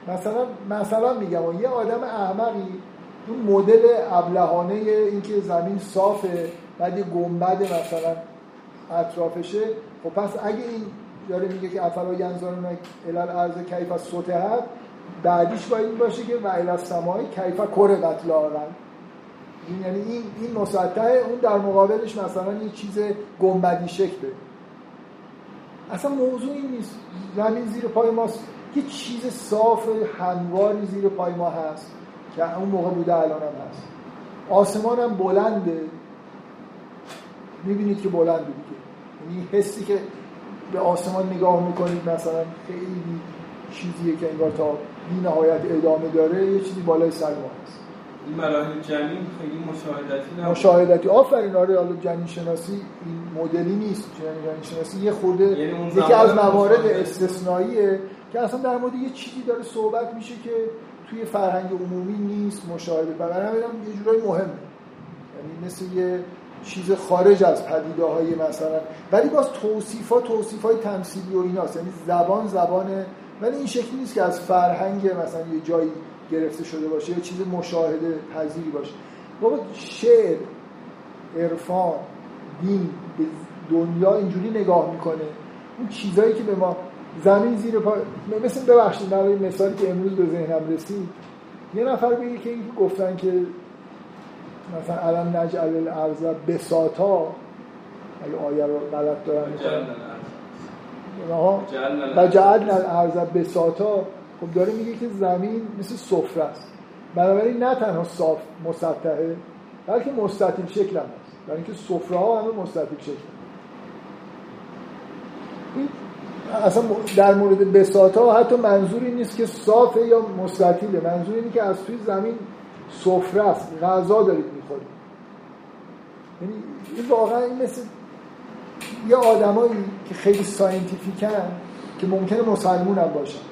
مثلا مثلا میگم یه آدم احمقی اون مدل ابلهانه اینکه زمین صافه بعد یه گنبد مثلا اطرافشه خب پس اگه این داره میگه که افلا ینظرون الی الارض کیف سطحت بعدیش باید این باشه که و الی السماء کیف کره قتل این یعنی این این مسطحه اون در مقابلش مثلا یه چیز گنبدی شکله. اصلا موضوع این نیست. زمین زیر پای ماست. یه چیز صاف همواری زیر پای ما هست که اون موقع بوده الان هم هست. آسمان هم بلنده. می‌بینید که بلنده دیگه. یعنی حسی که به آسمان نگاه می‌کنید مثلا خیلی چیزیه که انگار تا بی نهایت ادامه داره یه چیزی بالای سر ما هست. این مراحل جنین خیلی مشاهدتی نبود. مشاهدتی آفرین آره حالا جنین شناسی این مدلی نیست. جنین شناسی یه خورده یعنی یکی از موارد. استثنائیه که اصلا در مورد یه چیزی داره صحبت میشه که توی فرهنگ عمومی نیست مشاهده. و برای همین هم یه جورایی مهمه. یعنی مثل یه چیز خارج از پدیده های مثلا. ولی باز توصیفا توصیف های تمثیلی و ایناست. یعنی زبان زبانه. ولی این شکلی نیست که از فرهنگ مثلا یه جایی گرفته شده باشه یه چیز مشاهده پذیری باشه. بابا شعر عرفان دین به دنیا اینجوری نگاه می‌کنه. اون چیزایی که به ما زمین زیر پا مثل ببخشید برای مثالی که امروز به ذهنم رسید. یه نفر بگه که این گفتن که مثلا الان نجعل الارض بساطا. اگه آیه رو غلط دارم. جعلنا و. جعلنا الارض بساطا. خب داره میگه که زمین مثل سفره است. بنابراین نه تنها صاف مسطحه بلکه مستطیل شکل هم هست. برای اینکه سفره ها همه مستطیل شکل این اصلا در مورد بساطا حتی منظور این نیست که صافه یا مستطیله منظور اینه که از توی زمین سفره است. غذا دارید می‌خورید. یعنی این واقعا این مثل یه آدمایی که خیلی ساینتیفیکن که ممکنه مسلمون هم باشن.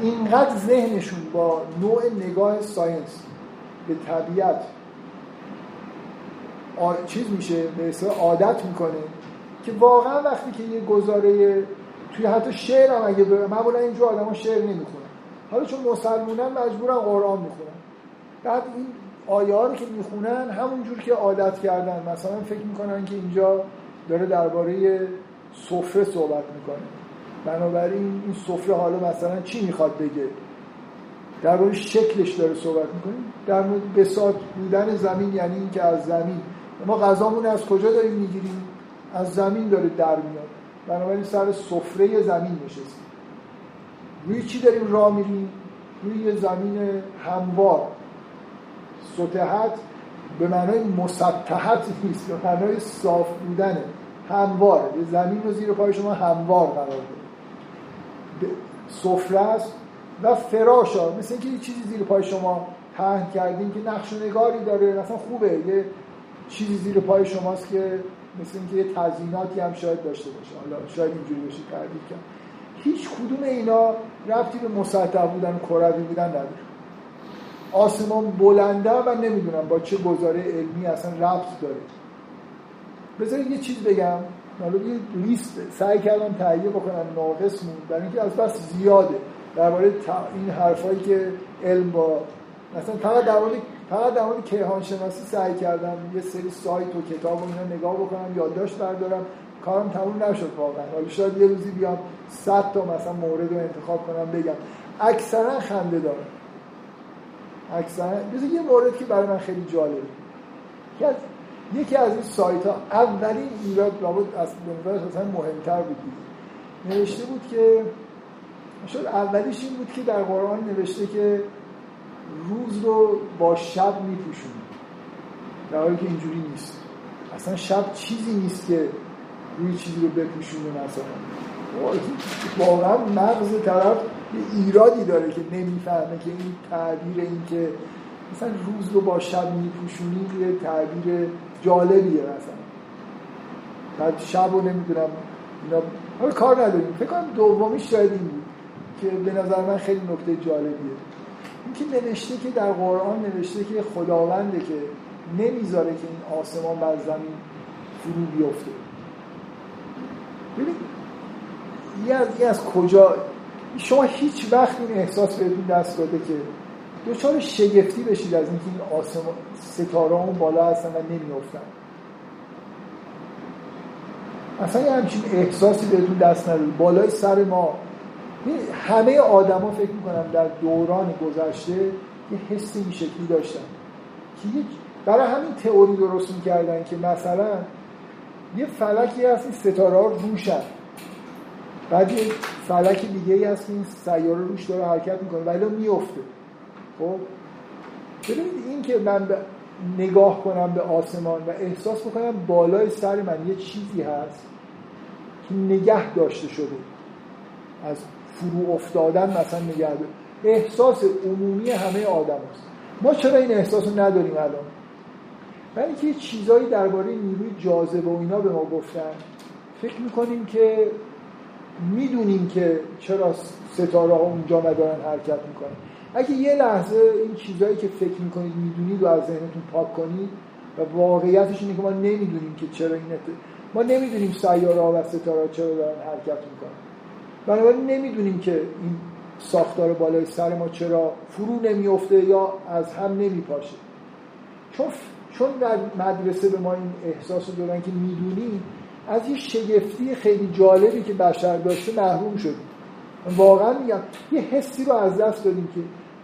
اینقدر ذهنشون با نوع نگاه ساینس به طبیعت آ- چیز میشه به عادت می‌کنه که واقعا وقتی که یه گزاره توی حتی شعر هم اگه بره معمولا اینجور آدم شعر نمی‌خونن. حالا چون مسلمونن مجبورن قرآن می‌خونن. بعد این آیه ها رو که می‌خونن همونجور که عادت کردن. مثلا فکر می‌کنن که اینجا داره درباره سفره صحبت می‌کنه. بنابراین این سفره حالا مثلا چی می‌خواد بگه؟ درباره شکلش داره صحبت می‌کنیم در مورد بساط بودن زمین یعنی اینکه از زمین. ما غذامون از کجا داریم می‌گیریم؟ از زمین داره در میاد. بنابراین سر سفره زمین نشستیم روی چی داریم راه میریم؟ روی زمین هموار. سطحت به معنای مسطحت نیست به معنای صاف بودنه. همواره. یه زمین رو زیر پای شما هموار قرار بده سفره است و فراش ها. مثل اینکه یه چیزی زیر پای شما پهن کردیم که نقش و نگاری داره مثلا خوبه. یه چیزی زیر پای شماست که مثل اینکه یه تزییناتی هم شاید داشته باشه. حالا شاید اینجوری بشه تعبیر کرد. هیچ کدوم اینا ربطی به مسطح بودن کروی بودن نداره. آسمان بلنده و نمی‌دونم با چه گزاره علمی اصلا ربط داره. بذارید یه چیز بگم. حالا یه لیست سعی کردم تهیه بکنم ناقص مون برای اینکه از بس زیاده. درباره این حرفایی که علم با مثلا فقط در مورد فقط در مورد کیهان شناسی سعی کردم. یه سری سایت و کتاب و اینا نگاه بکنم یادداشت بردارم. کارم تموم نشد واقعا. حالا شاید یه روزی بیام 100 تا مثلا مورد رو انتخاب کنم بگم. اکثرا خنده داره اکثرا یه مورد که برای من خیلی جالبه. یکی از یکی از این سایت ها اولین ایراد لابد از به نظر اصلا مهمتر بود. نوشته بود که شاید اولیش این بود که در قرآن نوشته که روز رو با شب میپوشونه. در حالی که اینجوری نیست. اصلا شب چیزی نیست که روی چیزی رو بپوشونه مثلا. واقعا مغز طرف یه ایرادی داره که نمی‌فهمه که این تعبیر این که مثلا روز رو با شب میپوشونی یه تعبیر جالبیه مثلا. بعد شب رو نمی‌دونم اینا حالا کار نداریم. فکر کنم دومیش شاید این بود که به نظر من خیلی نکته جالبیه. این که نوشته که در قرآن نوشته که خداونده که نمی‌ذاره که این آسمان بر زمین فرو بیفته. ببین یه از, از کجا؟ شما هیچ وقت این احساس بهتون دست داده که دوچار شگفتی بشید از اینکه این آسمان ستاره اون بالا هستن و نمیافتن اصلا یه همچین احساسی بهتون دست نداره. بالای سر ما. همه آدما فکر می‌کنم در دوران گذشته یه حس این شکلی داشتن. که برای همین تئوری درست می‌کردن که مثلا یه فلکی هست این ستاره ها روشن بعد یه فلک دیگه ای هست این سیاره روش داره حرکت می‌کنه ولی میفته خب ببینید این که من نگاه کنم به آسمان و احساس بکنم بالای سر من یه چیزی هست که نگه داشته شده. از فرو افتادن مثلا نگه احساس عمومی همه آدم هست. ما چرا این احساس رو نداریم الان؟ برای اینکه یه چیزایی درباره نیروی جاذبه و اینا به ما گفتن فکر می‌کنیم که می‌دونیم که چرا ستاره ها اونجا ندارن حرکت می‌کنن. اگه یه لحظه این چیزهایی که فکر می‌کنید می‌دونید و از ذهنتون پاک کنید و واقعیتش اینه که ما نمی‌دونیم که چرا این ما نمی‌دونیم سیاره ها و ستاره چرا دارن حرکت می‌کنن. بنابراین نمی‌دونیم که این ساختار بالای سر ما چرا فرو نمیفته یا از هم نمیپاشه. چون چون در مدرسه به ما این احساس رو دادن که می‌دونیم از یه شگفتی خیلی جالبی که بشر داشته محروم شدیم. واقعا میگم یه حسی رو از دست دادیم که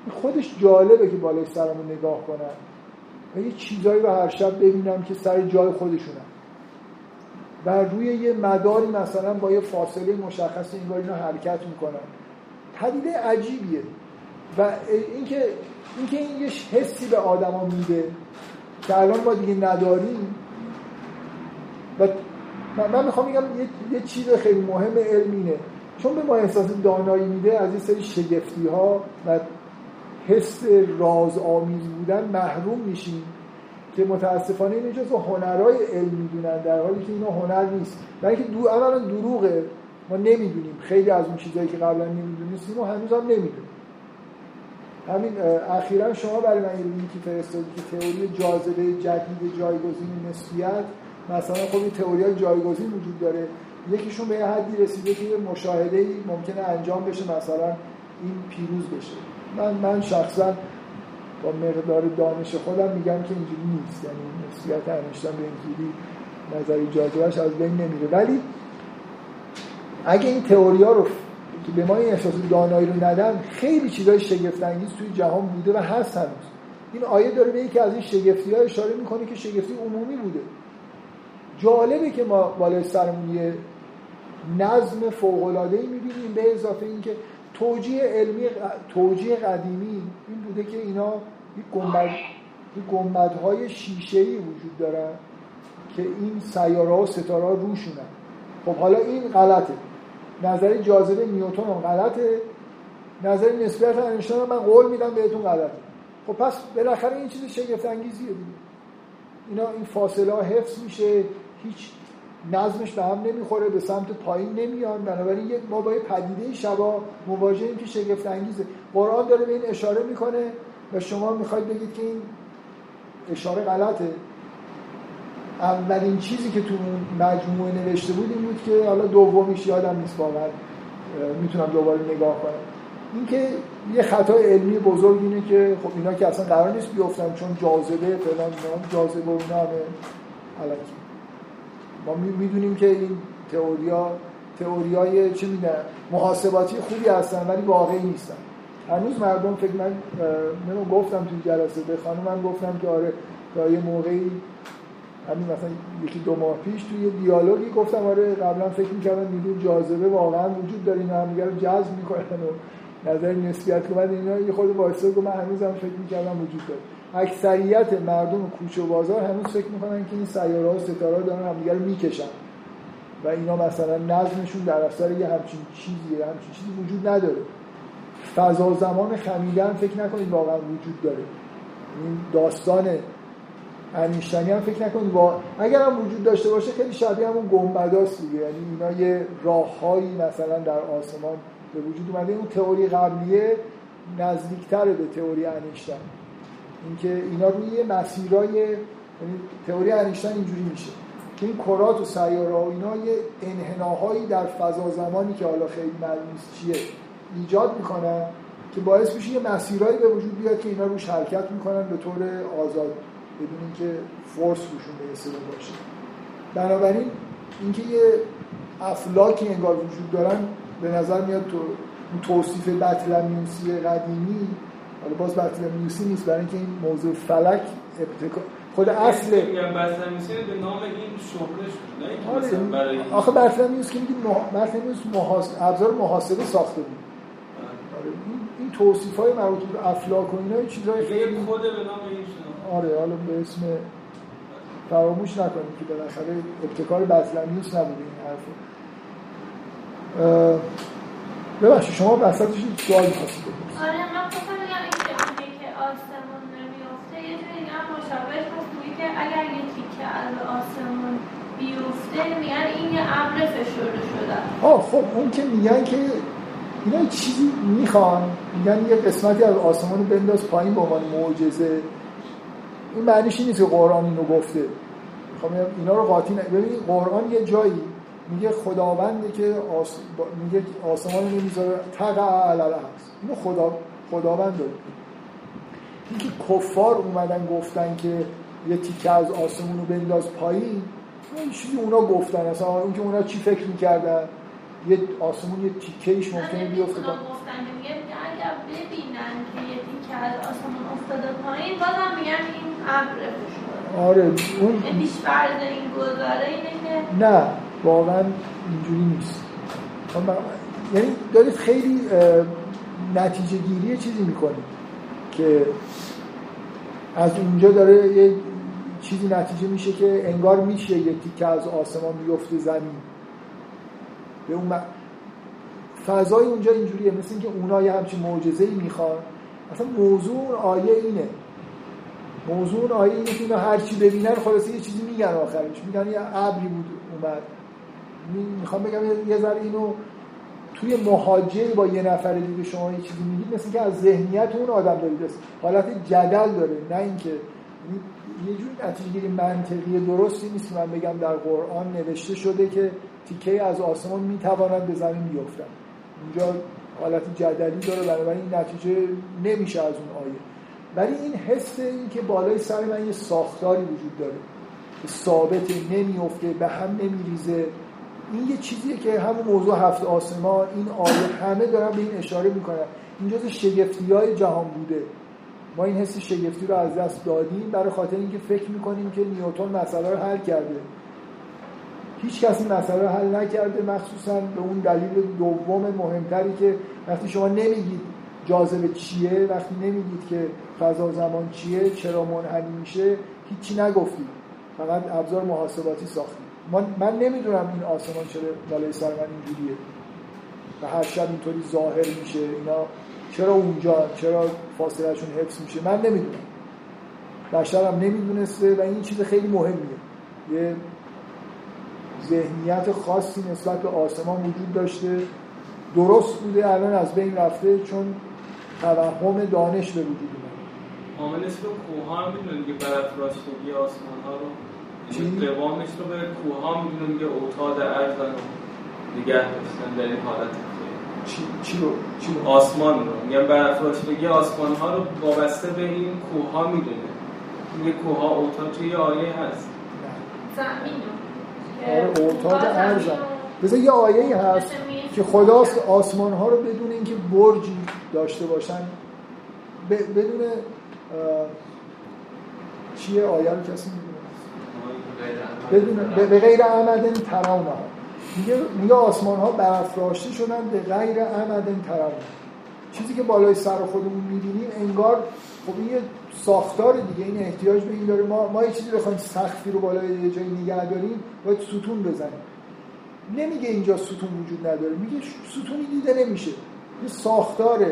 خودش جالبه که بالای سرمون نگاه کنم و یه چیزایی رو هر شب ببینم که سر جای خودشونم و روی یه مداری مثلا با یه فاصله مشخص این اینا حرکت می‌کنن. پدیده عجیبیه. و اینکه اینکه این یه حسی به آدما میده که الان ما دیگه نداریم. و من می‌خوام میگم یه, چیز خیلی مهم علمینه چون به ما احساس دانایی میده از این سری شگفتی ها و حس راز آمیز بودن محروم میشیم که متاسفانه این جزو هنرهای علم می‌دونن در حالی که اینا هنر نیست. برای اینکه دو اولا دروغه. ما نمی‌دونیم. خیلی از اون چیزهایی که قبلا نمی‌دونستیم و هنوز هم نمی‌دونیم همین اخیرا شما برای من یه که فرستادی که تئوری جاذبه جدید جایگزین نسبیت. مثلا خب این تئوری جایگزین وجود داره. یکیشون به حدی رسیده که یه مشاهده ممکنه انجام بشه مثلا این پیروز بشه. من من شخصا با مقدار دانش خودم میگم که اینجوری نیست. یعنی نسبیت انشتن به اینجوری نظری جاذبهش از بین نمیره. ولی اگه این تئوریا رو که به ما این احساس دانایی رو ندن خیلی چیزای شگفت انگیز توی جهان بوده و هست هنوز. این آیه داره به یکی از این شگفتی ها اشاره می‌کنه که شگفتی عمومی بوده. جالبه که ما بالای سرمون یه نظم فوق العاده می‌بینیم به اضافه اینکه توجیه علمی توجیه قدیمی این بوده که اینا یک گنبد گنبدهای شیشه‌ای وجود دارن که این سیاره و ستاره ها روشونن. خب حالا این غلطه. نظر جاذبه نیوتن هم غلطه. نظر نسبیت انشتین من قول میدم بهتون غلطه. خب پس بالاخره این چیز شگفت انگیزیه دیگه. اینا این فاصله ها حفظ میشه. هیچ نظمش به هم نمی‌خوره به سمت پایین نمیان. بنابراین ما با پدیده شبا مواجهیم که شگفت انگیزه. قرآن داره به این اشاره می‌کنه و شما می‌خواید بگید که این اشاره غلطه. اولین چیزی که تو مجموعه نوشته بود این بود که حالا دومیش یادم نیست واقعا می‌تونم دوباره نگاه کنم. اینکه یه خطای علمی بزرگ اینه که خب اینا که اصلا قرار نیست بیفتن چون جاذبه فلان جاذبه و اینا همه. ما می‌دونیم که این تئوریا تئوریای چه میگن محاسباتی خوبی هستن ولی واقعی نیستن. هنوز مردم فکر من من گفتم توی جلسه به خانم من گفتم که آره تا یه موقعی همین مثلا یکی دو ماه پیش توی یه دیالوگی گفتم آره قبلا فکر می‌کردم نیروی جاذبه واقعا وجود داره اینا هم دیگه رو جذب می‌کنن و نظر نسبیت که من اینا یه خود وایساد گفت من هنوزم فکر می‌کردم وجود داره. اکثریت مردم کوچه و بازار هنوز فکر می‌کنن که این سیاره ها ستاره دارن همدیگه رو می‌کشن. و اینا مثلا نظمشون در اثر یه همچین چیزی همچین چیزی وجود نداره. فضا زمان خمیدن فکر نکنید واقعا وجود داره. این داستان انیشتنی هم فکر نکنید. با اگر هم وجود داشته باشه خیلی شبیه همون گنبداست دیگه. یعنی اینا یه راههایی مثلا در آسمان به وجود اومده. اون تئوری قبلیه نزدیکتره به تئوری انیشتن. اینکه اینا روی مسیرای یعنی تئوری انیشتن اینجوری میشه که این کرات و سیاره و اینا یه انحناهایی در فضا زمانی که حالا خیلی معلوم نیست چیه ایجاد می‌کنن که باعث میشه یه مسیرهایی به وجود بیاد که اینا روش حرکت می‌کنن به طور آزاد بدون اینکه فورس روشون برسه باشه. بنابراین اینکه یه افلاکی انگار وجود دارن به نظر میاد تو توصیف بطلمیوسی قدیمی حالا باز بطلمیوسی نیست برای اینکه این موضوع فلک ابتکار خود اصل میگم بطلمیوسی به نام این اینکه آره. مثلا برای آخه بطلمیوس که میگید مح... بطلمیوس محاس... ابزار محاسبه ساخته بود. آره. این, این توصیف های مربوط به افلاک و اینا چیزای خیلی کد به نام این آره حالا به اسم فراموش نکنیم که بالاخره ابتکار بطلمیوس نبوده این حرف. اه، ببخشید شما وسطش سوال می‌خواستید آره من خواستم بگم این که اونی که آسمون نمیفته یه جوری دیگه هم مشابهش هست میگه که اگر یه تیکه از آسمون میگن این یه ابر فشرده شده. آه خب اون که میگن که اینا چیزی می‌خوان میگن یه قسمتی از آسمان بنداز پایین به عنوان معجزه. این معنیش نیست که قرآن اینو گفته. خب اینا رو قاطی نه. ببین قرآن یه جایی میگه خداونده که آس... میگه آسمان رو نمی‌ذاره تقع هست اینو خدا خداوند اینکه کفار اومدن گفتن که یه تیکه از آسمون رو بنداز پایین این چیزی اونا گفتن اصلا اون که اونا چی فکر می‌کردن. یه آسمون یه تیکه ایش ممکنه بیفته. گفتن میگه اگر ببینن که یه تیکه از آسمون افتاده پایین بازم میگن این ابر آره اون پیش فرض این گذاره اینه که نه واقعا اینجوری نیست. خب من- یعنی دارید خیلی نتیجه گیری چیزی می‌کنید که از اونجا داره یه چیزی نتیجه میشه که انگار میشه یه تیکه از آسمان بیفته زمین. به اون م- فضای اونجا اینجوریه مثل اینکه اونا یه همچین معجزه ای می‌خوان. اصلا موضوع اون آیه اینه. موضوع اون آیه اینه که اینا هر چی ببینن خلاصه یه چیزی میگن آخرش. میگن یه ابری بود اومد. می- می‌خوام بگم یه- ذره اینو توی محاجه با یه نفر دیگه شما یه چیزی میگید مثل که از ذهنیت اون آدم دارید. حالت جدل داره نه اینکه یه جور نتیجه گیری منطقی درستی نیست من بگم در قرآن نوشته شده که تیکه از آسمان می‌توانند به زمین بیفتن اونجا حالت جدلی داره بنابراین این نتیجه نمیشه از اون آیه. ولی این حس این که بالای سر من یه ساختاری وجود داره که ثابت نمیفته به هم نمیریزه. این یه چیزیه که همون موضوع هفت آسمان این آیه همه دارن به این اشاره می‌کنن. این جز شگفتی های جهان بوده. ما این حس شگفتی رو از دست دادیم برای خاطر اینکه فکر می‌کنیم که نیوتن مسئله رو حل کرده. هیچ کسی مسئله رو حل نکرده مخصوصا به اون دلیل دوم مهمتری که وقتی شما نمیگید جاذبه چیه وقتی نمیگید که فضا زمان چیه چرا منحنی میشه هیچی نگفتید. فقط ابزار محاسباتی ساختید. من, من نمی‌دونم این آسمان چرا بالای سر من اینجوریه. و هر شب اینطوری ظاهر میشه اینا چرا اونجا چرا فاصلهشون حفظ میشه؟ من نمی‌دونم. بشرم نمی‌دونسته و این چیز خیلی مهمیه. یه ذهنیت خاصی نسبت به آسمان وجود داشته. درست بوده الان از بین رفته چون توهم دانش به وجود اومده. عامل اسم کوه هم می‌دونن که برافراشتگی آسمان ها رو. چی؟ قوامش رو به کوه ها می‌دونن که اوتاد عرض رو نگه داشتن در این حالت. چی, چی رو چی رو آسمان رو. میگن برافراشتگی آسمان ها رو وابسته به این کوه ها می‌دونه میگه کوه ها اوتاد توی یه آیه هست. زمین رو. آره اوتاد زمین ارزم بذار یه آیه ای هست که خداست آسمان ها رو بدون اینکه برجی داشته باشن. ب- بدون اه، چیه آیه رو کسی می‌دونه؟ بدون به غیر عمد ترونه میگه میگه آسمان ها برافراشته شدن به غیر عمد ترونه چیزی که بالای سر خودمون می‌بینیم انگار خب این یه ساختار دیگه این احتیاج به این داره. ما ما یه چیزی بخوایم سختی رو بالای یه جایی نگه داریم باید ستون بزنیم. نمیگه اینجا ستون وجود نداره میگه ستونی دیده نمیشه. یه ساختار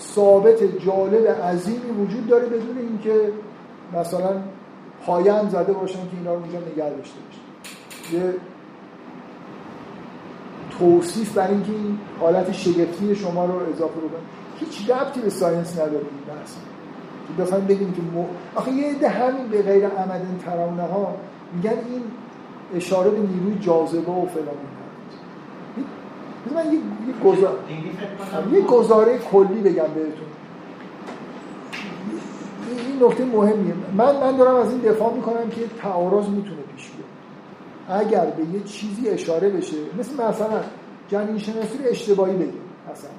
ثابت جالب عظیمی وجود داره بدون اینکه مثلا پایه هم زده باشن که اینا رو اونجا نگه داشته باشه یه توصیف برای اینکه این حالت شگفتی شما رو اضافه کنه هیچ ربطی به ساینس نداره این بحث. بخوایم بگیم که مو... آخه یه عده همین به غیر عمد ترانه ها میگن این اشاره به نیروی جاذبه و فلان من یه, یه گزار... یه گزاره کلی بگم بهتون. این- نکته مهمیه. من من دارم از این دفاع می‌کنم که تعارض می‌تونه پیش اگر به یه چیزی اشاره بشه مثل مثلا جنین شناسی رو اشتباهی بگیم مثلا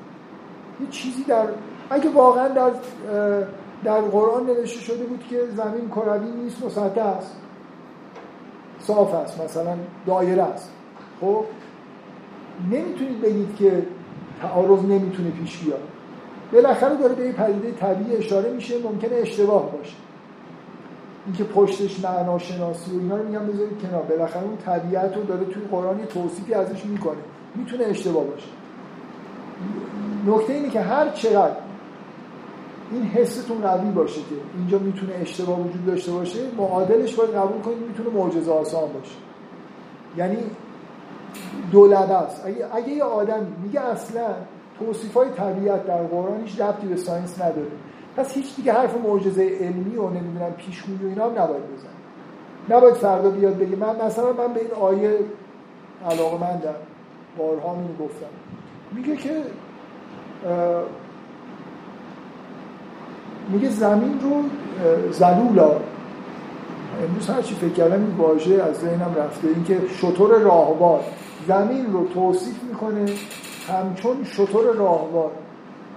یه چیزی در اگه واقعا در در قرآن نوشته شده بود که زمین کروی نیست مسطح است. صاف است مثلا دایره است. خب؟ نمی‌تونید بگید که تعارض نمی‌تونه پیش بیاد. بالاخره داره به یه پدیده طبیعی اشاره میشه ممکنه اشتباه باشه. اینکه پشتش معناشناسی و اینا رو میگم بذارید کنار. بالاخره اون طبیعت رو داره توی قرآن یه توصیفی ازش می‌کنه. می‌تونه اشتباه باشه. نکته اینه که هر چقدر این حستون قوی باشه که اینجا می‌تونه اشتباه وجود داشته باشه معادلش باید قبول کنید می‌تونه معجزه آسان باشه. یعنی دولت است. اگه, اگه یه آدم میگه اصلا توصیف های طبیعت در قرآن هیچ ربطی به ساینس نداره. پس هیچ دیگه حرف معجزه علمی و نمی‌دونم پیشگویی و اینا هم نباید بزن نباید فردا بیاد بگه من مثلا من به این آیه علاقه مندم بارها اینو گفتم. میگه که میگه زمین رو زلولا. امروز هرچی فکر کردم این واژه از ذهنم رفته. اینکه شطور راهوار. زمین رو توصیف می‌کنه همچون شطور راهوار.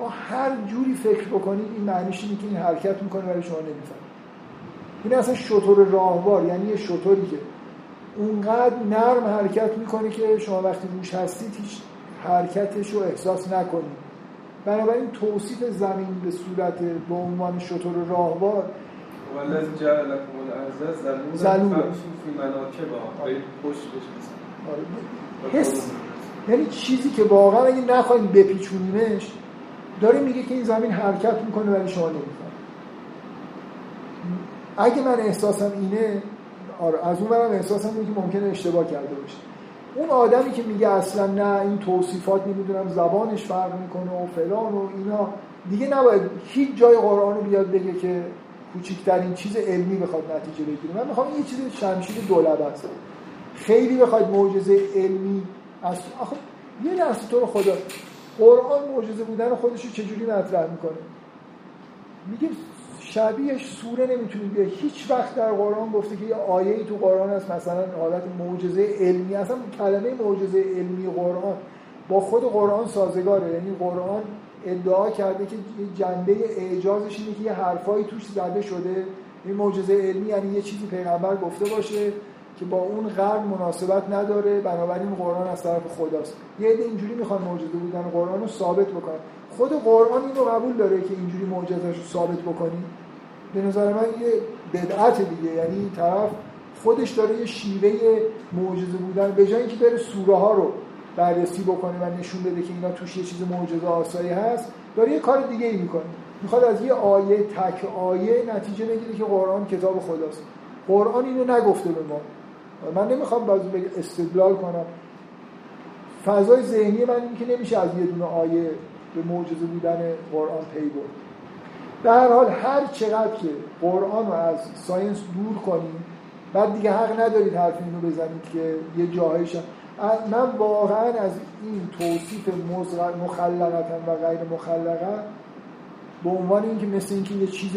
ما هر جوری فکر بکنید این معنیش اینه که این حرکت می‌کنه ولی شما نمی‌فهمید این اصلا شطور راهوار یعنی یه شطوری که اونقدر نرم حرکت می‌کنه که شما وقتی روش هستید هیچ حرکتش رو احساس نکنید بنابراین توصیف زمین به صورت به عنوان شطور راهوار والذی جعل لكم الارض فی مناکبها بشید آره. حس. یعنی چیزی که واقعا اگه نخواهیم بپیچونیمش داره میگه که این زمین حرکت می‌کنه ولی شما نمی‌فهمید. اگه من احساسم اینه آره از اون برم احساسم اینه که ممکنه اشتباه کرده باشه. اون آدمی که میگه اصلا نه این توصیفات نمی‌دونم زبانش فرق می‌کنه و فلان و اینا دیگه نباید هیچ جای قرآن رو بیاد بگه که کوچکترین چیز علمی بخواد نتیجه بگیره. من می‌خوام یه چیز شمشیر دولبه است. خیلی بخواید معجزه علمی از آخه یه لحظه تو رو خدا قرآن معجزه بودن خودش رو چجوری مطرح می‌کنه؟ میگه شبیهش سوره نمی‌تونید بیاد هیچ وقت در قرآن گفته که یه آیه تو قرآن هست مثلا حالت معجزه علمی اصلا کلمه معجزه علمی قرآن با خود قرآن سازگاره. یعنی قرآن ادعا کرده که جنبه اعجازش اینه که یه حرفایی توش زده شده. این معجزه علمی یعنی یه چیزی پیغمبر گفته باشه. که با اون قرن مناسبت نداره بنابراین قرآن از طرف خداست. یه عده اینجوری می‌خوان معجزه بودن قرآن رو ثابت بکنن. خود قرآن اینو قبول داره که اینجوری معجزه‌اش رو ثابت بکنی. به نظر من یه بدعت دیگه. یعنی این طرف خودش داره یه شیوه معجزه بودن. به جای اینکه بره سوره ها رو بررسی بکنه و نشون بده که اینا توش یه چیز معجزه آسایی هست داره یه کار دیگه ای می‌کنه. می‌خواد از یه آیه تک آیه نتیجه بگیره که قرآن کتاب خداست. قرآن اینو نگفته به ما. من نمی‌خوام باز استدلال کنم. فضای ذهنی من این که نمیشه از یه دونه آیه به معجزه بودن قرآن پی برد. در هر حال هر چقدر که قرآن رو از science دور کنیم بعد دیگه حق ندارید حرف اینو بزنید که یه جاهایش من واقعا از این توصیف مخلقتا و غیر مخلقه به عنوان اینکه مثل اینکه یه چیز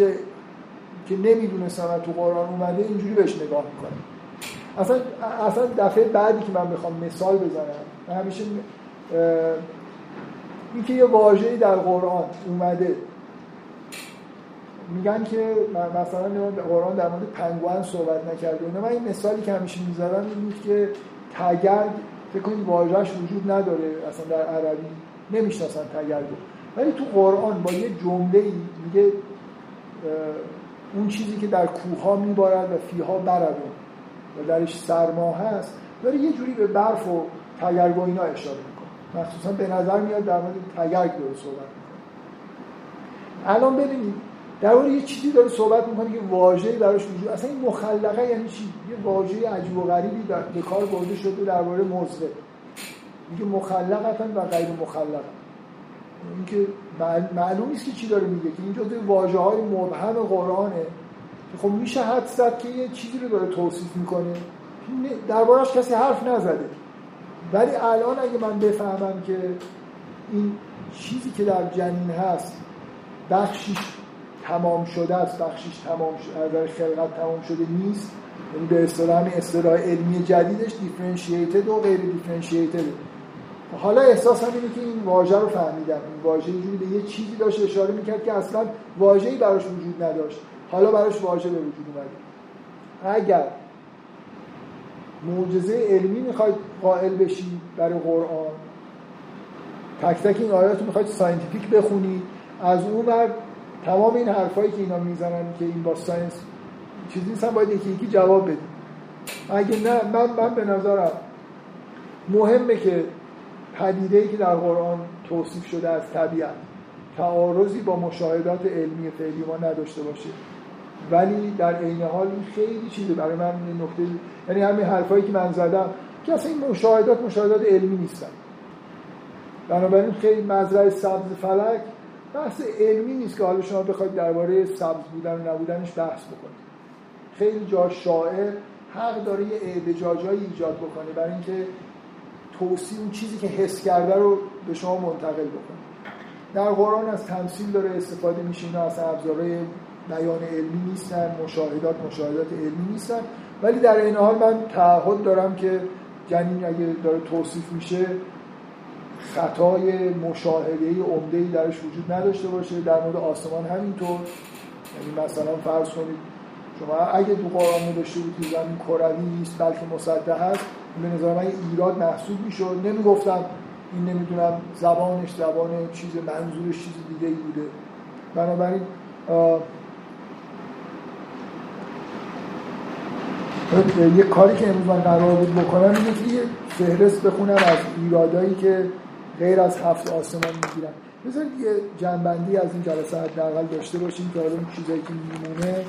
که نمی‌دونستم تو قرآن اومده اینجوری بهش نگاه می‌کنم. اصلا اصلا دفعه بعدی که من بخوام مثال بزنم من همیشه اینکه یه واژه‌ای در قرآن اومده. میگن که مثلا قرآن در مورد پنگوان صحبت نکرده. اینا من این مثالی که همیشه می‌ذارم این بود که تگرگ فکر کنید واژهش وجود نداره اصلا در عربی نمی‌شناسن تگرگ ولی تو قرآن با یه جمله میگه اون چیزی که در کوه ها میبارد و فیها بردون و درش سرما هست داره یه جوری به برف و تگرگ و اینا اشاره می‌کنه. مخصوصا به نظر میاد در مورد تگرگ داره صحبت می‌کنه. الان ببینید در مورد یه چیزی داره صحبت می‌کنه که واژه‌ای براش وجود اصلا این مخلقه یعنی چی؟ یه واژه عجیب و غریبی در به کار برده شده درباره موزه میگه مخلقتن و غیر مخلق اینکه معلوم نیست که چی داره میگه که این جزء واژه های مبهم قرآنه. خب میشه حد زد که یه چیزی رو داره توصیف می‌کنه. دربارش کسی حرف نزده. ولی الان اگه من بفهمم که این چیزی که در جنین هست بخشیش تمام شده است بخشیش تمام شده از خلقت تمام شده نیست یعنی به اصطلاح همین اصطلاح علمی جدیدش دیفرنشیتد و غیر دیفرنشیتد حالا احساس هم اینه که این واژه رو فهمیدم. این واژه اینجوری به یه چیزی داشت اشاره می‌کرد که اصلا واژه‌ای براش وجود نداشت. حالا براش واژه به وجود اومده اگر معجزه علمی می‌خواید قائل بشید برای قرآن تک تک این آیات رو می‌خواید scientific بخونید از اون ور تمام این حرفایی که اینا می‌زنن که این با science چیزی نیستن باید یکی یکی جواب بدیم. اگه نه من, من به نظرم مهمه که پدیده که در قرآن توصیف شده از طبیعت تعارضی با مشاهدات علمی فعلی ما نداشته باشه. ولی در عین حال این خیلی چیزه. برای من نکته یعنی همین حرفایی که من زدم که اصلا این مشاهدات مشاهدات علمی نیستن. بنابراین خیلی مزرعه سبز فلک بحث علمی نیست که حالا شما بخواید درباره سبز بودن و نبودنش بحث بکنید. خیلی جا شاعر حق داره یه اعوجاجایی ایجاد بکنه برای اینکه توصیف اون چیزی که حس کرده رو به شما منتقل بکنه. در قرآن از تمثیل داره استفاده میشه اینا از ابزارهای بیان علمی نیستن مشاهدات مشاهدات علمی نیستن. ولی در این حال من تعهد دارم که جنین اگه داره توصیف میشه خطای مشاهده عمده ای درش وجود نداشته باشه. در مورد آسمان همینطور. یعنی مثلا فرض کنید شما اگه تو قرآن نوشته بود که زمین کروی نیست بلکه مسطح هست به نظر من ایراد محسوب می‌شد. نمی‌گفتم این نمی‌دونم زبانش زبان چیز منظورش چیز دیگه ای بوده. بنابراین یه کاری که امروز من قرار بود بکنم اینه که یه فهرست بخونم از ایرادایی که غیر از هفت آسمان می‌گیرن. بذارید یه جنبندی از این جلسه حداقل داشته باشیم که حالا چیزایی که میمونه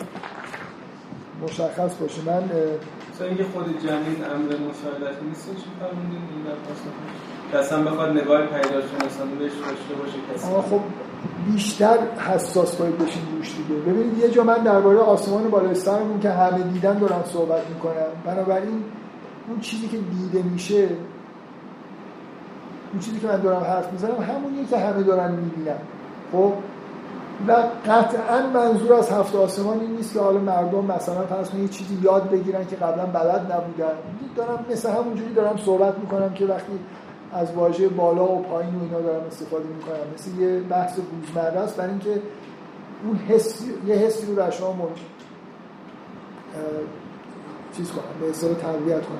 مشخص باشه. من مثلا اینکه خود جنین امر مشاهدتی نیست چی فرمودین این که اصلا بخواد نگاه پیداشناسانه بهش داشته باشه کسی خب بیشتر حساس باید بشین روش دیگه. ببینید یه جا من درباره آسمان بالای سرمون که همه دیدن دارم صحبت می‌کنم بنابراین اون چیزی که دیده میشه اون چیزی که من دارم حرف می‌زنم همونیه که همه دارن می‌بینن. خب؟ و قطعا منظور از هفت آسمان این نیست که حالا مردم مثلا فرض یه چیزی یاد بگیرن که قبلا بلد نبودن. دارم مثل همونجوری دارم صحبت می‌کنم که وقتی از واژه بالا و پایین و اینا دارم استفاده می‌کنم. مثل یه بحث روزمره است. برای اینکه اون حس یه حسی رو در شما مج... چیز کنم به اصطلاح تقویت کنم.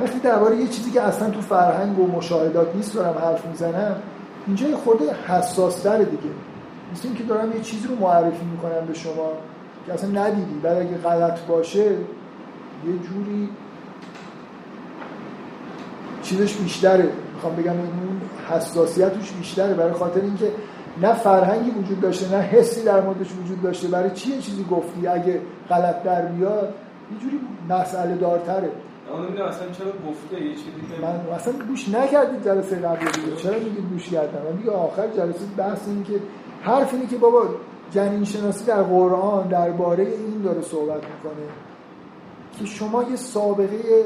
وقتی درباره یه چیزی که اصلا تو فرهنگ و مشاهدات نیست دارم حرف می‌زنم اینجا یه خورده حساس دیگه. مثل اینکه دارم یه چیزی رو معرفی می‌کنم به شما که اصلا ندیدی. بعد اگه غلط باشه یه جوری چیزش بیشتره. می‌خوام بگم اون حساسیتش بیشتره برای خاطر اینکه نه فرهنگی وجود داشته نه حسی در موردش وجود داشته. برای چی چیزی گفتی؟ اگه غلط در بیاد یه جوری مسئله دارتره. اون اصلا چرا گفته؟ یه چیزی من اصلا گوش نکردید جلسه قبل دیگه چرا میگید گوش کردم؟ من دیگه آخر جلسه بحث این که حرف اینه که بابا جنین شناسی در قرآن درباره این داره صحبت می‌کنه. که شما یه سابقه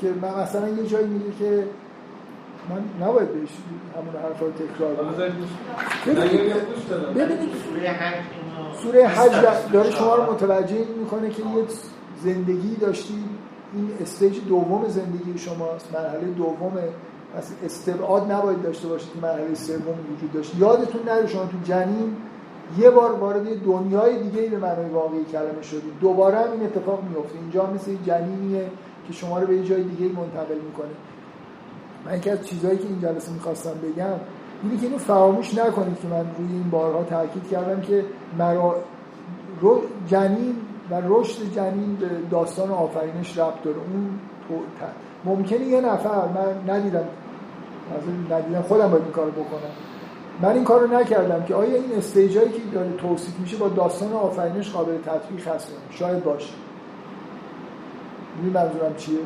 که من مثلا یه جایی میگه که من نباید بهش همون حرفا رو تکرار کنم. ببینید. سوره حج داره شما رو متوجه می‌کنه که یه زندگی داشتی این استیج دوم زندگی شماست. مرحله دومه پس استبعاد نباید داشته باشید که مرحله سوم وجود داشت. یادتون نره شما تو جنین یه بار وارد دنیای دیگه به معنای واقعی کلمه شدیم دوباره هم این اتفاق میفته اینجا مثل یه جنینیه که شما رو به یه جای دیگه منتقل می‌کنه. من یکی از چیزهایی که این جلسه می‌خواستم بگم اینه که اینو فراموش نکنید که من روی این بارها تاکید کردم که مرا جنین و رشد جنین به داستان آفرینش ربط داره. اون ممکنه یه نفر من ندیدم. ندیدم. خودم باید این کارو بکنم. من این کارو نکردم که آیا این استیجایی که داره توصیف میشه با داستان آفرینش قابل تطبیق هست شاید باشه. می منظورم چیه؟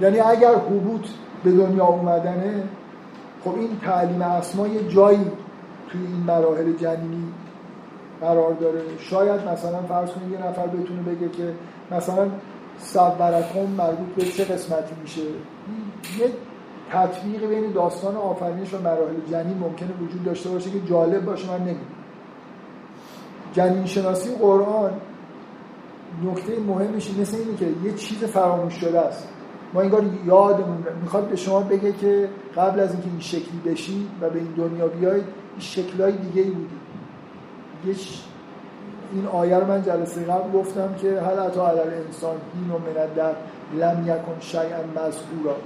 یعنی اگر حبوط به دنیا اومدنه خب این تعلیم اسما یه جایی توی این مراحل جنینی قرار داره. شاید مثلا فرض کنید یه نفر بتونه بگه که مثلا صبرکم مربوط به چه قسمتی میشه. یه تطبیق بین داستان آفرینش و مراحل جنین ممکنه وجود داشته باشه که جالب باشه من نمی‌دونم. جنین شناسی قرآن نکته مهمش مثل اینه که یه چیز فراموش شده است. ما انگار یادمون می‌خواد به شما بگه که قبل از اینکه این شکلی بشی و به این دنیا بیاید این شکلهای دیگه ای بودی این آیه رو من جلسه قبل گفتم که هل اتا علی انسان این و من در لم یکن شیئا مذکورا.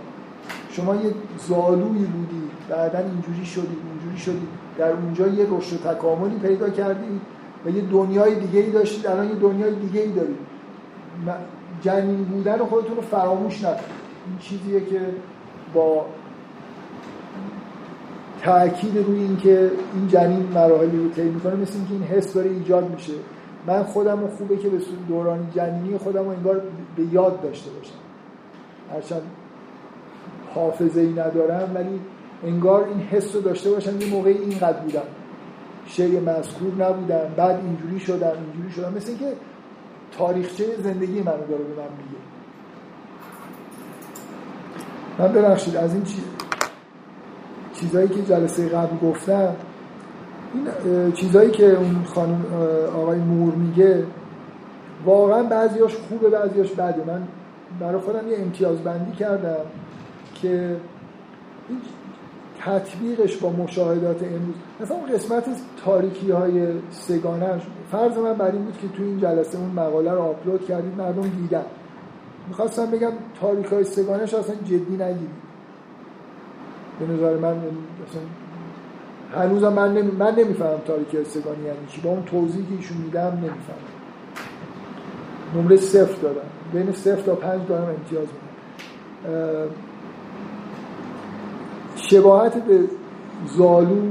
شما یه زالویی بودی بعدا اینجوری شدی اینجوری شدی. در اونجا یه رشد تکاملی پیدا کردی و یه دنیای دیگه ای داشتید الان یه دنیای دیگه ای دارید جنین بودن خودتون رو فراموش نکنید. این چیزیه که با تاکید روی اینکه این جنین مراحلی رو طی می‌کنه مثل اینکه این حس داره ایجاد میشه. من خودم خوبه که به دوران جنینی خودم رو انگار به یاد داشته باشم. هرچند حافظه ای ندارم ولی انگار این حس رو داشته باشم یه موقعی اینقدر بودم. شیء مذکور نبودم بعد اینجوری شدم اینجوری شدم. مثل اینکه تاریخچه زندگی منو داره به من میگه. من ببخشید از این چیز چیزایی که جلسه قبل گفتم این چیزایی که اون خانم آقای مور میگه واقعا بعضیاش خوبه بعضیاش بده. من برای خودم یه امتیاز بندی کردم که این تطبیقش با مشاهدات امروز مثلا اون قسمت تاریکی های سگانه فرض من بر این بود که تو این جلسه اون مقاله رو آپلود کردید مردم دیدن. می‌خواستم بگم تاریخ های سگانش اصلا جدی نگیرید. به نظر من مثلا هنوزم من, نمی... من نمی‌فهمم تاریکی استگانی یعنی چی. با اون توضیحی که ایشون میدم نمی‌فهمم. نمره صفر دادم. بین صفر تا پنج دارم امتیاز میدم. شباهت به زالو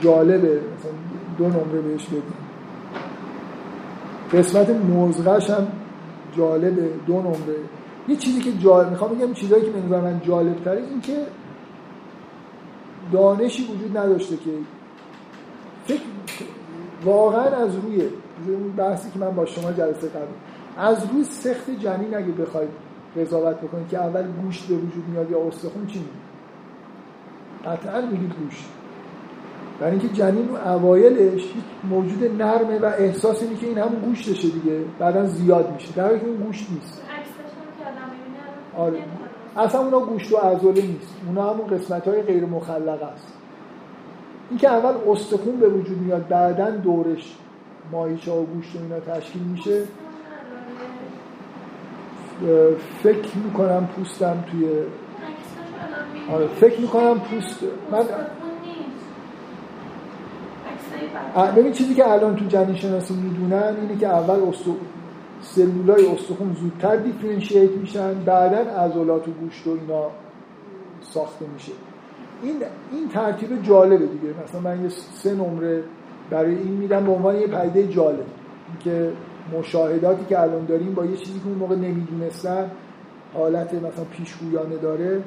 جالبه. مثلا دو نمره بهش بدیم. قسمت موزغش هم جالبه دو نمره. یه چیزی که جالب می‌خوام بگم چیزایی که نظر من جالب تره این که دانشی وجود نداشته که فکر واقعا از روی بحثی که من با شما جلسه قبل از روی سخت جنین اگه بخواید قضاوت بکنید که اول گوشت به وجود میاد یا استخون چی میگید قطعا میگید گوشت. برای اینکه جنین اون اوایلش موجود نرمه و احساس اینه که این همون گوشتشه دیگه. بعدا زیاد میشه. در حالی که اون گوشت نیست. آره. اصلا اونا گوشت و عضله نیست. اونا همون قسمت های غیر مخلق است. این که اول استخون به وجود میاد بعدا دورش ماهیچه و گوشت و اینا تشکیل میشه. فکر می‌کنم پوستم توی آره فکر می‌کنم پوست من ببین چیزی که الان تو جنین شناسی می‌دونن اینه که اول سلولای استخون زودتر دیفرنشیت میشن بعدا عضلات و گوشت و اینا ساخته میشه. این این ترتیب جالبه دیگه. مثلا من یه سه نمره برای این میدم به عنوان یه پدیده جالب. که مشاهداتی که الان داریم با یه چیزی که اون موقع نمی‌دونستن حالت مثلا پیشگویانه داره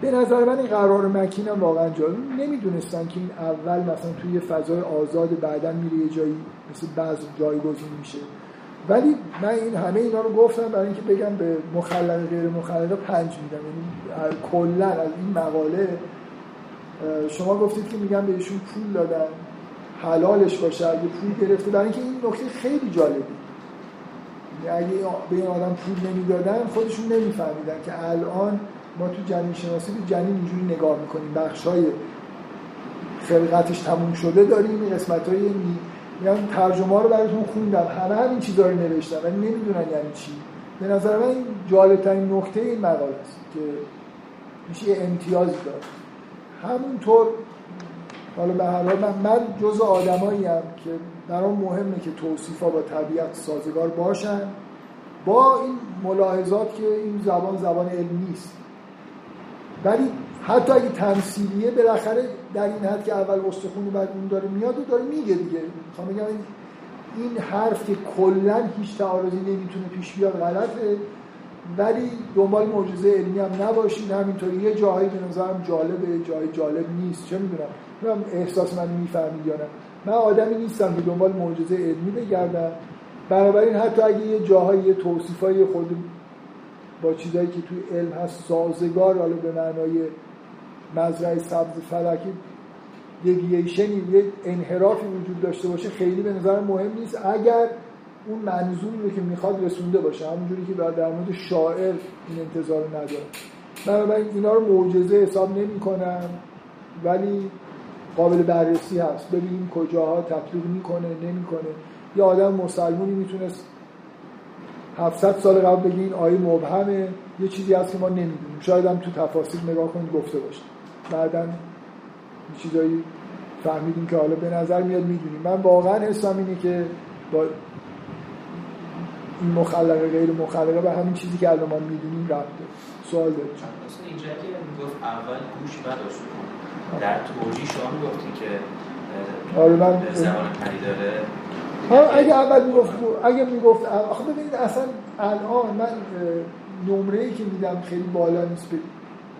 به نظر من این قرار مکین هم واقعا جالب نمی‌دونستن که این اول مثلا توی فضای آزاد بعدا میره یه جایی مثل بعض جایگزین میشه. ولی من این همه اینا رو گفتم برای اینکه بگم به مخلق غیر مخلق پنج میدم. یعنی کلا از این مقاله شما گفتید که میگم بهشون پول دادن حلالش باشه اگه پول گرفته. برای اینکه این نکته خیلی جالبی یعنی به این آدم پول نمی‌دادن خودشون نمیفهمیدن که الان ما تو جنین شناسی به جنین اینجوری نگاه می‌کنیم. بخش های خلقتش تموم شده داریم این قسمت های میگم ترجمه رو براتون خوندم. همه همین چیزا رو نوشتن ولی نمی‌دونن یعنی چی. به نظر من این جالبترین نکته این مقاله است که میشه یه امتیازی داد. همونطور حالا به هر حال من, من جز آدمایی هم که برام مهمه که توصیفا با طبیعت سازگار باشن. با این ملاحظات که این زبان زبان علمی نیست ولی حتی اگه تمثیلیه بالاخره در این حد که اول استخون بعد اون داره میاد و داره میگه دیگه. می‌خوام بگم این حرف که کلا هیچ تعارضی نمی‌تونه پیش بیاد غلطه. ولی دنبال معجزه علمی هم نباشین. همینطوری یه جایی به نظرم جالبه جای جالب نیست. چه می‌دونم؟ من احساس من می‌فهمید یا نه. من آدمی نیستم که دنبال معجزه علمی بگردم. بنابراین حتی اگه یه جاهایی یه توصیفای خود با چیزایی که توی علم هست سازگار حالا به معنای مزرعه سبز فلکی دیوییشنی یه انحرافی وجود داشته باشه خیلی به نظر مهم نیست. اگر اون منظوری رو که می‌خواد رسونده باشه همونجوری که در مورد شاعر این انتظار نداره. بنابراین اینا رو معجزه حساب نمی کنم ولی قابل بررسی هست. ببینیم کجاها تطبیق می‌کنه نمی‌کنه. یه آدم مسلمونی می‌تونست 700 سال قبل بگی این آیه مبهمه یه چیزی هست که ما نمی‌دونیم. شاید هم تو تفاصیل نگاه کنید گفته باشه. بعدا چیزایی فهمیدیم که حالا به نظر میاد می‌دونیم. من واقعا حسام اینه که با این مخلقه غیر مخلقه به همین چیزی که الان ما می‌دونیم رفته سوال داریم اینجا که می‌گفت اول گوش بعد در توجیه شما می‌گفتین که آره من زبان پری داره. ها اگه اول می‌گفت اگه می‌گفت آخه ببینید اصلا الان من نمره ای که میدم خیلی بالا نیست.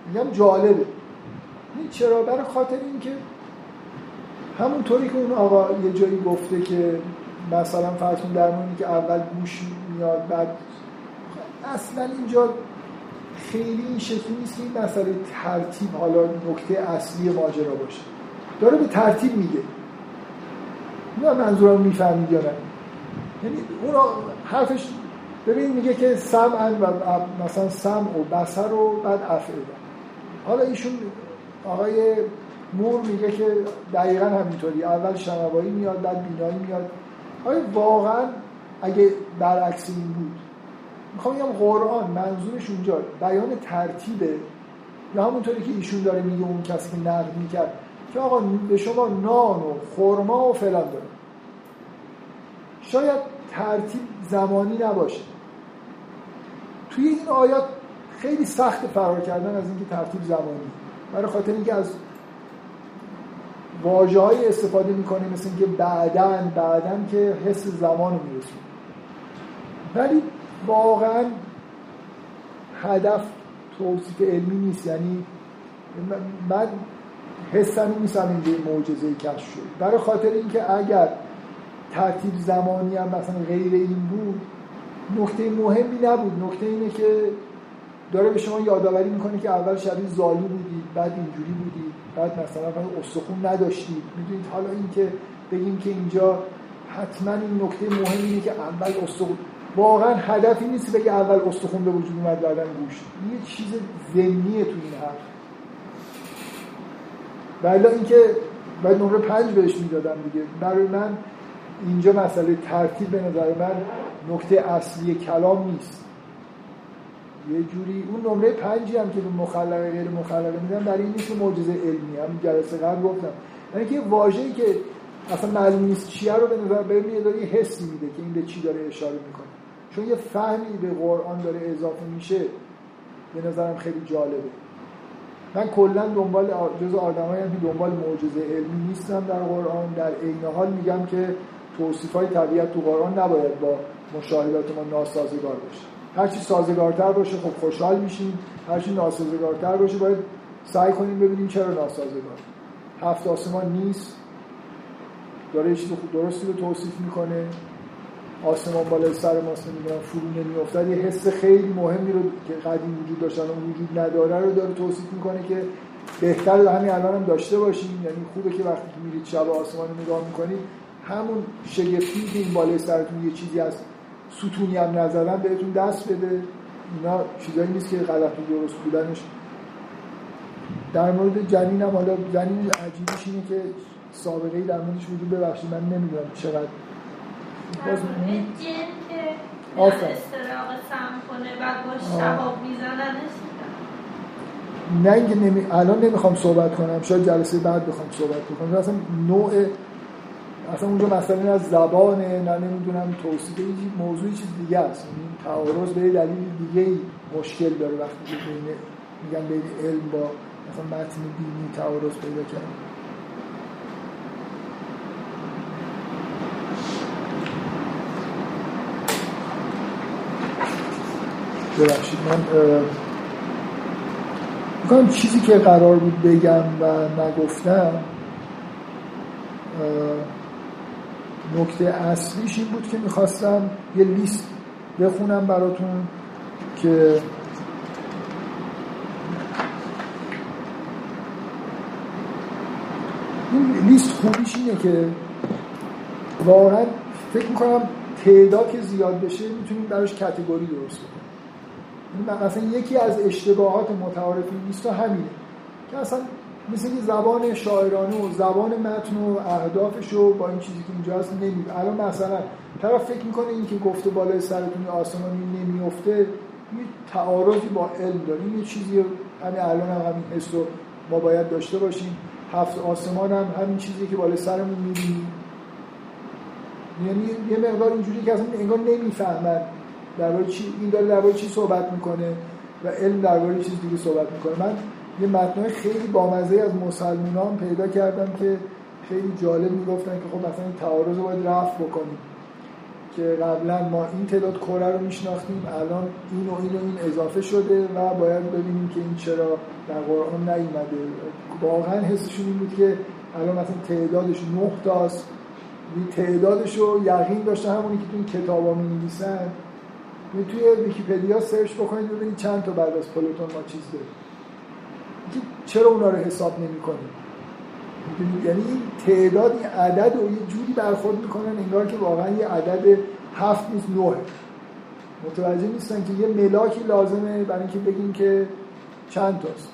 میگم جالبه. چرا؟ برای خاطر اینکه همونطوری که اون آقا یه جایی گفته که مثلا فرض در که اول گوش میاد بعد اصلا اینجا خیلی این شکلی نیست که این مسئله ترتیب حالا نکته اصلی ماجرا باشه. داره به ترتیب میگه. نه منظورم می‌فهمید یا نه. یعنی اون حرفش ببین میگه که سمع و مثلا سم و بسر و بعد افعله حالا ایشون آقای مور میگه که دقیقا همینطوری. اول شنوایی میاد بعد بینایی میاد. آیا واقعا اگه برعکس این بود می‌خوام بگم قرآن منظورش اونجا بیان ترتیبه. یا همونطوری که ایشون داره میگه اون کسی که نقد می‌کرد. که آقا به شما نان و خرما و فلان داره شاید ترتیب زمانی نباشه. توی این آیات خیلی سخت فرار کردن از اینکه ترتیب زمانی. برای خاطر اینکه از واجه های استفاده می‌کنه مثل اینکه بعدن بعدن که حس زمان رو میرسون ولی واقعا هدف توصیف علمی نیست. یعنی من حسم نیستم اینجا معجزه کشف شد. برای خاطر اینکه اگر ترتیب زمانی هم مثلا غیر این بود نکته مهمی نبود. نکته اینه که داره به شما یادآوری می‌کنه که اول شبیه زالو بودید بعد اینجوری بودید بعد مثلا استخون نداشتید می‌دونید حالا اینکه بگیم که اینجا حتما این نکته مهم اینه که اول استخون. واقعا هدفی نیست بگه اول استخون به وجود اومد بعدن گوش. یه چیز ذهنیه تو این حرف. ولی اینکه باید نمره پنج بهش می‌دادم دیگه. برای من اینجا مسئله ترتیب به نظر من نکته اصلی کلام نیست. یه جوری اون نمره پنجی هم که به مخلقه غیر مخلقه میدم برای این نیست معجزه علمی. هم جلسه قبل گفتم. یعنی که واژه‌ای که اصلا معلوم نیست چیه رو به نظر به یه داره یه حسی میده که این به چی داره اشاره می‌کنه. چون یه فهمی به قرآن داره اضافه میشه به نظرم خیلی جالبه. من کلا دنبال جز آدمایی که دنبال معجزه علمی نیستم در قرآن. در عین حال میگم که توصیف های طبیعت تو قرآن نباید با مشاهدات ما ناسازگار باشه. هرچی سازگارتر باشه خب خوشحال میشیم. هرچی ناسازگارتر باشه باید سعی کنیم ببینیم چرا ناسازگار. هفت آسمان نیست. داره چیز درستی رو توصیف می‌کنه. آسمان بالای سر ماست نمی‌دونم فرو نمیافتد. یه حس خیلی مهمی رو که قدیم وجود داشتن و وجود نداره رو داره توصیف می‌کنه که بهتر همین الان هم داشته باشیم. یعنی خوبه که وقتی که میرید شب آسمان رو نگاه می‌کنید همون شگفتی که این بالای سرتون یه چیزی از ستونی هم نزدن بهتون دست بده. اینا چیزایی نیست که غلط و درست بودنش. در مورد جنین هم حالا جنین عجیبیش اینه که سابقه ای در موردش وجود ببخشید من نمی‌دونم چقدر شهاب میزننش. نه اینکه نمی... الان نمی‌خوام صحبت کنم. شاید جلسه بعد بخوام صحبت بکنم. اصلا نوع اصلا اونجا مسئله از زبانه نه نمی‌دونم توصیف یه چیز- موضوع یه چیز دیگه است. یعنی تعارض به دلیل دیگه ای مشکل داره وقتی که بین میگن بین علم با مثلا متن دینی تعارض پیدا کرد ببخشید من می‌کنم چیزی که قرار بود بگم و نگفتم نکته اصلیش این بود که می‌خواستم یه لیست بخونم براتون که این لیست خوبیش اینه که واقعا فکر می‌کنم تعداد که زیاد بشه می‌تونیم براش کتگوری درست کنیم. مثلا یکی از اشتباهات متعارف این لیست همینه. که اصلا مثل که زبان شاعرانه و زبان متن و اهدافش رو با این چیزی که اینجا هست نمیده الان مثلا طرف فکر می‌کنه این که گفته بالای سرتون آسمانی نمیفته یه تعارضی با علم داره. این یه چیزی همین الان هم همین حس رو ما باید داشته باشیم. هفت آسمان هم همین چیزی که بالای سرمون می‌بینیم. یعنی یه مقدار اینجوری که اصلا انگار نمی‌فهمن. درباره چی این داره درباره چی صحبت می‌کنه و علم درباره چیز دیگه صحبت می‌کنه. من یه متنای خیلی بامزه از مسلمانان پیدا کردم که خیلی جالب می‌گفتن که خب مثلا این تعارض رو باید رفع بکنیم. که قبلا ما این تعداد کره رو میشناختیم الان این و این و این اضافه شده و باید ببینیم که این چرا در قرآن نیومده. واقعا حسشون این بود که الان مثلا تعدادش نه تاست. این تعدادش رو یقین داشته همونی که تو این کتاب ها می نویسن توی ویکیپدیا سرچ بکنید ببینید چند تا بعد از پلوتون ما چیز داریم. چرا اونا رو حساب نمی کنیم یعنی تعداد این عدد رو یه جوری برخورد می‌کنن انگار که واقعا یه عدد هفت نیست نوه. متوجه نیستن که یه ملاکی لازمه برای اینکه بگیم که چند تاست.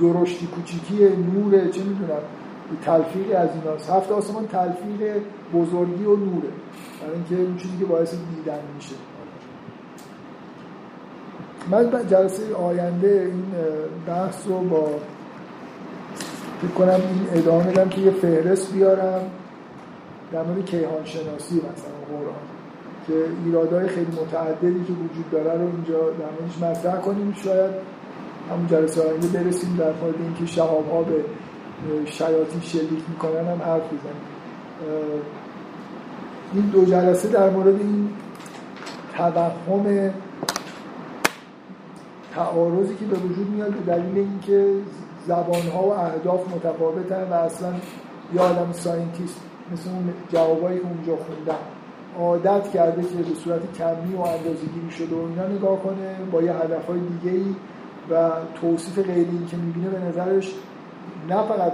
درشتی کوچیکی نوره چه می‌دونم تلفیقی از ایناست. هفت آسمان تلفیق بزرگی و نوره. برای اینکه اون چیزی که باعث دیدن میشه. من جلسه آینده این بحث رو با فکر کنم این ادامه بدم که یه فهرست بیارم در مورد کیهان شناسی مثلا قرآن که ایرادهای خیلی متعددی که وجود داره رو اینجا در موردش مطرح کنیم. شاید همون جلسه آینده برسیم در مورد اینکه شهاب ها به شیاطین شلیک می‌کنن هم حرف بزنیم این دو جلسه در مورد این توهم تعارضی که به وجود میاد به دلیل اینکه زبان ها و اهداف متفاوتن و اصلا یه آدم scientist مثل اون جوابایی که اونجا خوندم عادت کرده که به صورت کمی و اندازه‌گیری شده و اینا نگاه کنه با یه هدفهای دیگه ای و توصیف غیری که می‌بینه به نظرش نه فقط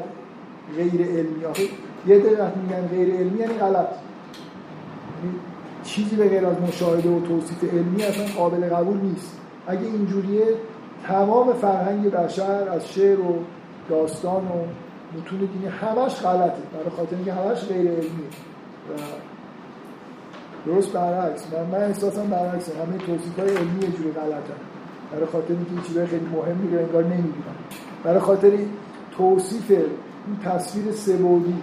غیر علمی. یه دقیقه میگن غیر علمی یعنی غلط. چیزی به غیر از مشاهده و توصیف علمی اصلا قابل قبول نیست. اگه اینجوریه تمام فرهنگ بشر از شعر و داستان و متون دینی همش غلطه. برای خاطر اینکه همش غیر علمیه. و درست برعکس. من, من احساسم برعکسه. همه توصیف های علمی یه جوری غلطن برای خاطر اینکه این چیزای خیلی مهمی رو انگار نمی‌دونن برای خاطر توصیف این تصویر سه‌بعدی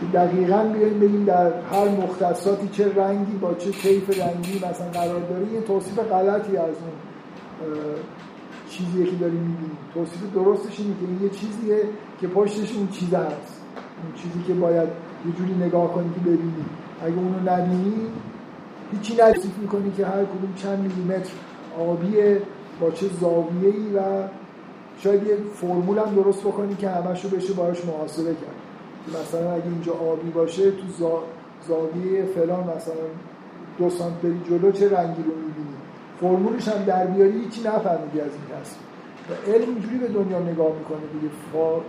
که دقیقا بیایم بگیم در هر مختصاتی چه رنگی با چه طیف رنگی مثلا قرار داره یه توصیف غلطی از اون چیزیه که داریم می‌بینیم. توصیف درستش اینه که یه چیزیه که پشتش اون چیز هست. اون چیزی که باید یه جوری نگاه کنی که ببینی. اگه اونو نبینی هیچی نتیف می‌کنی که هر کدوم چند میلیمتر آبیه با چه زاویه‌ای و شاید یه فرمول هم درست بکنی که همش رو بشه باش محاسبه کرد. مثلا اگه اینجا آبی باشه تو زا... زاویه فلان مثلا دو سانت بری جلو چه رنگی رو می‌بینی؟ فرمولش هم در بیاری هیچی نفهمیدی از این هست و علم اینجوری به دنیا نگاه می‌کنه دیگه.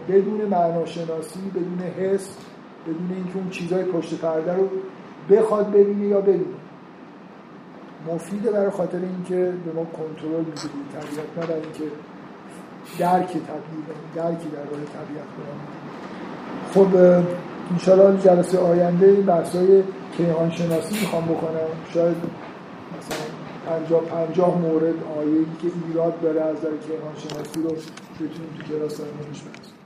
بدون معناشناسی بدون حس بدون اینکه اون چیزای پشت پرده رو بخواد ببینه یا ببینه مفیده برای خاطر اینکه به ما کنترل میده. طبیعت نه برای اینکه درک طبیعی درکی در راه طبیعت کنم خب انشاءالله جلسه آینده این بحثای کیهان شناسی می‌خوام بکنم. شاید مثلا پنجاه پنجاه مورد آیه‌ای که ایراد داره از در کیهان شناسی رو بتونیم تو کلاس بحث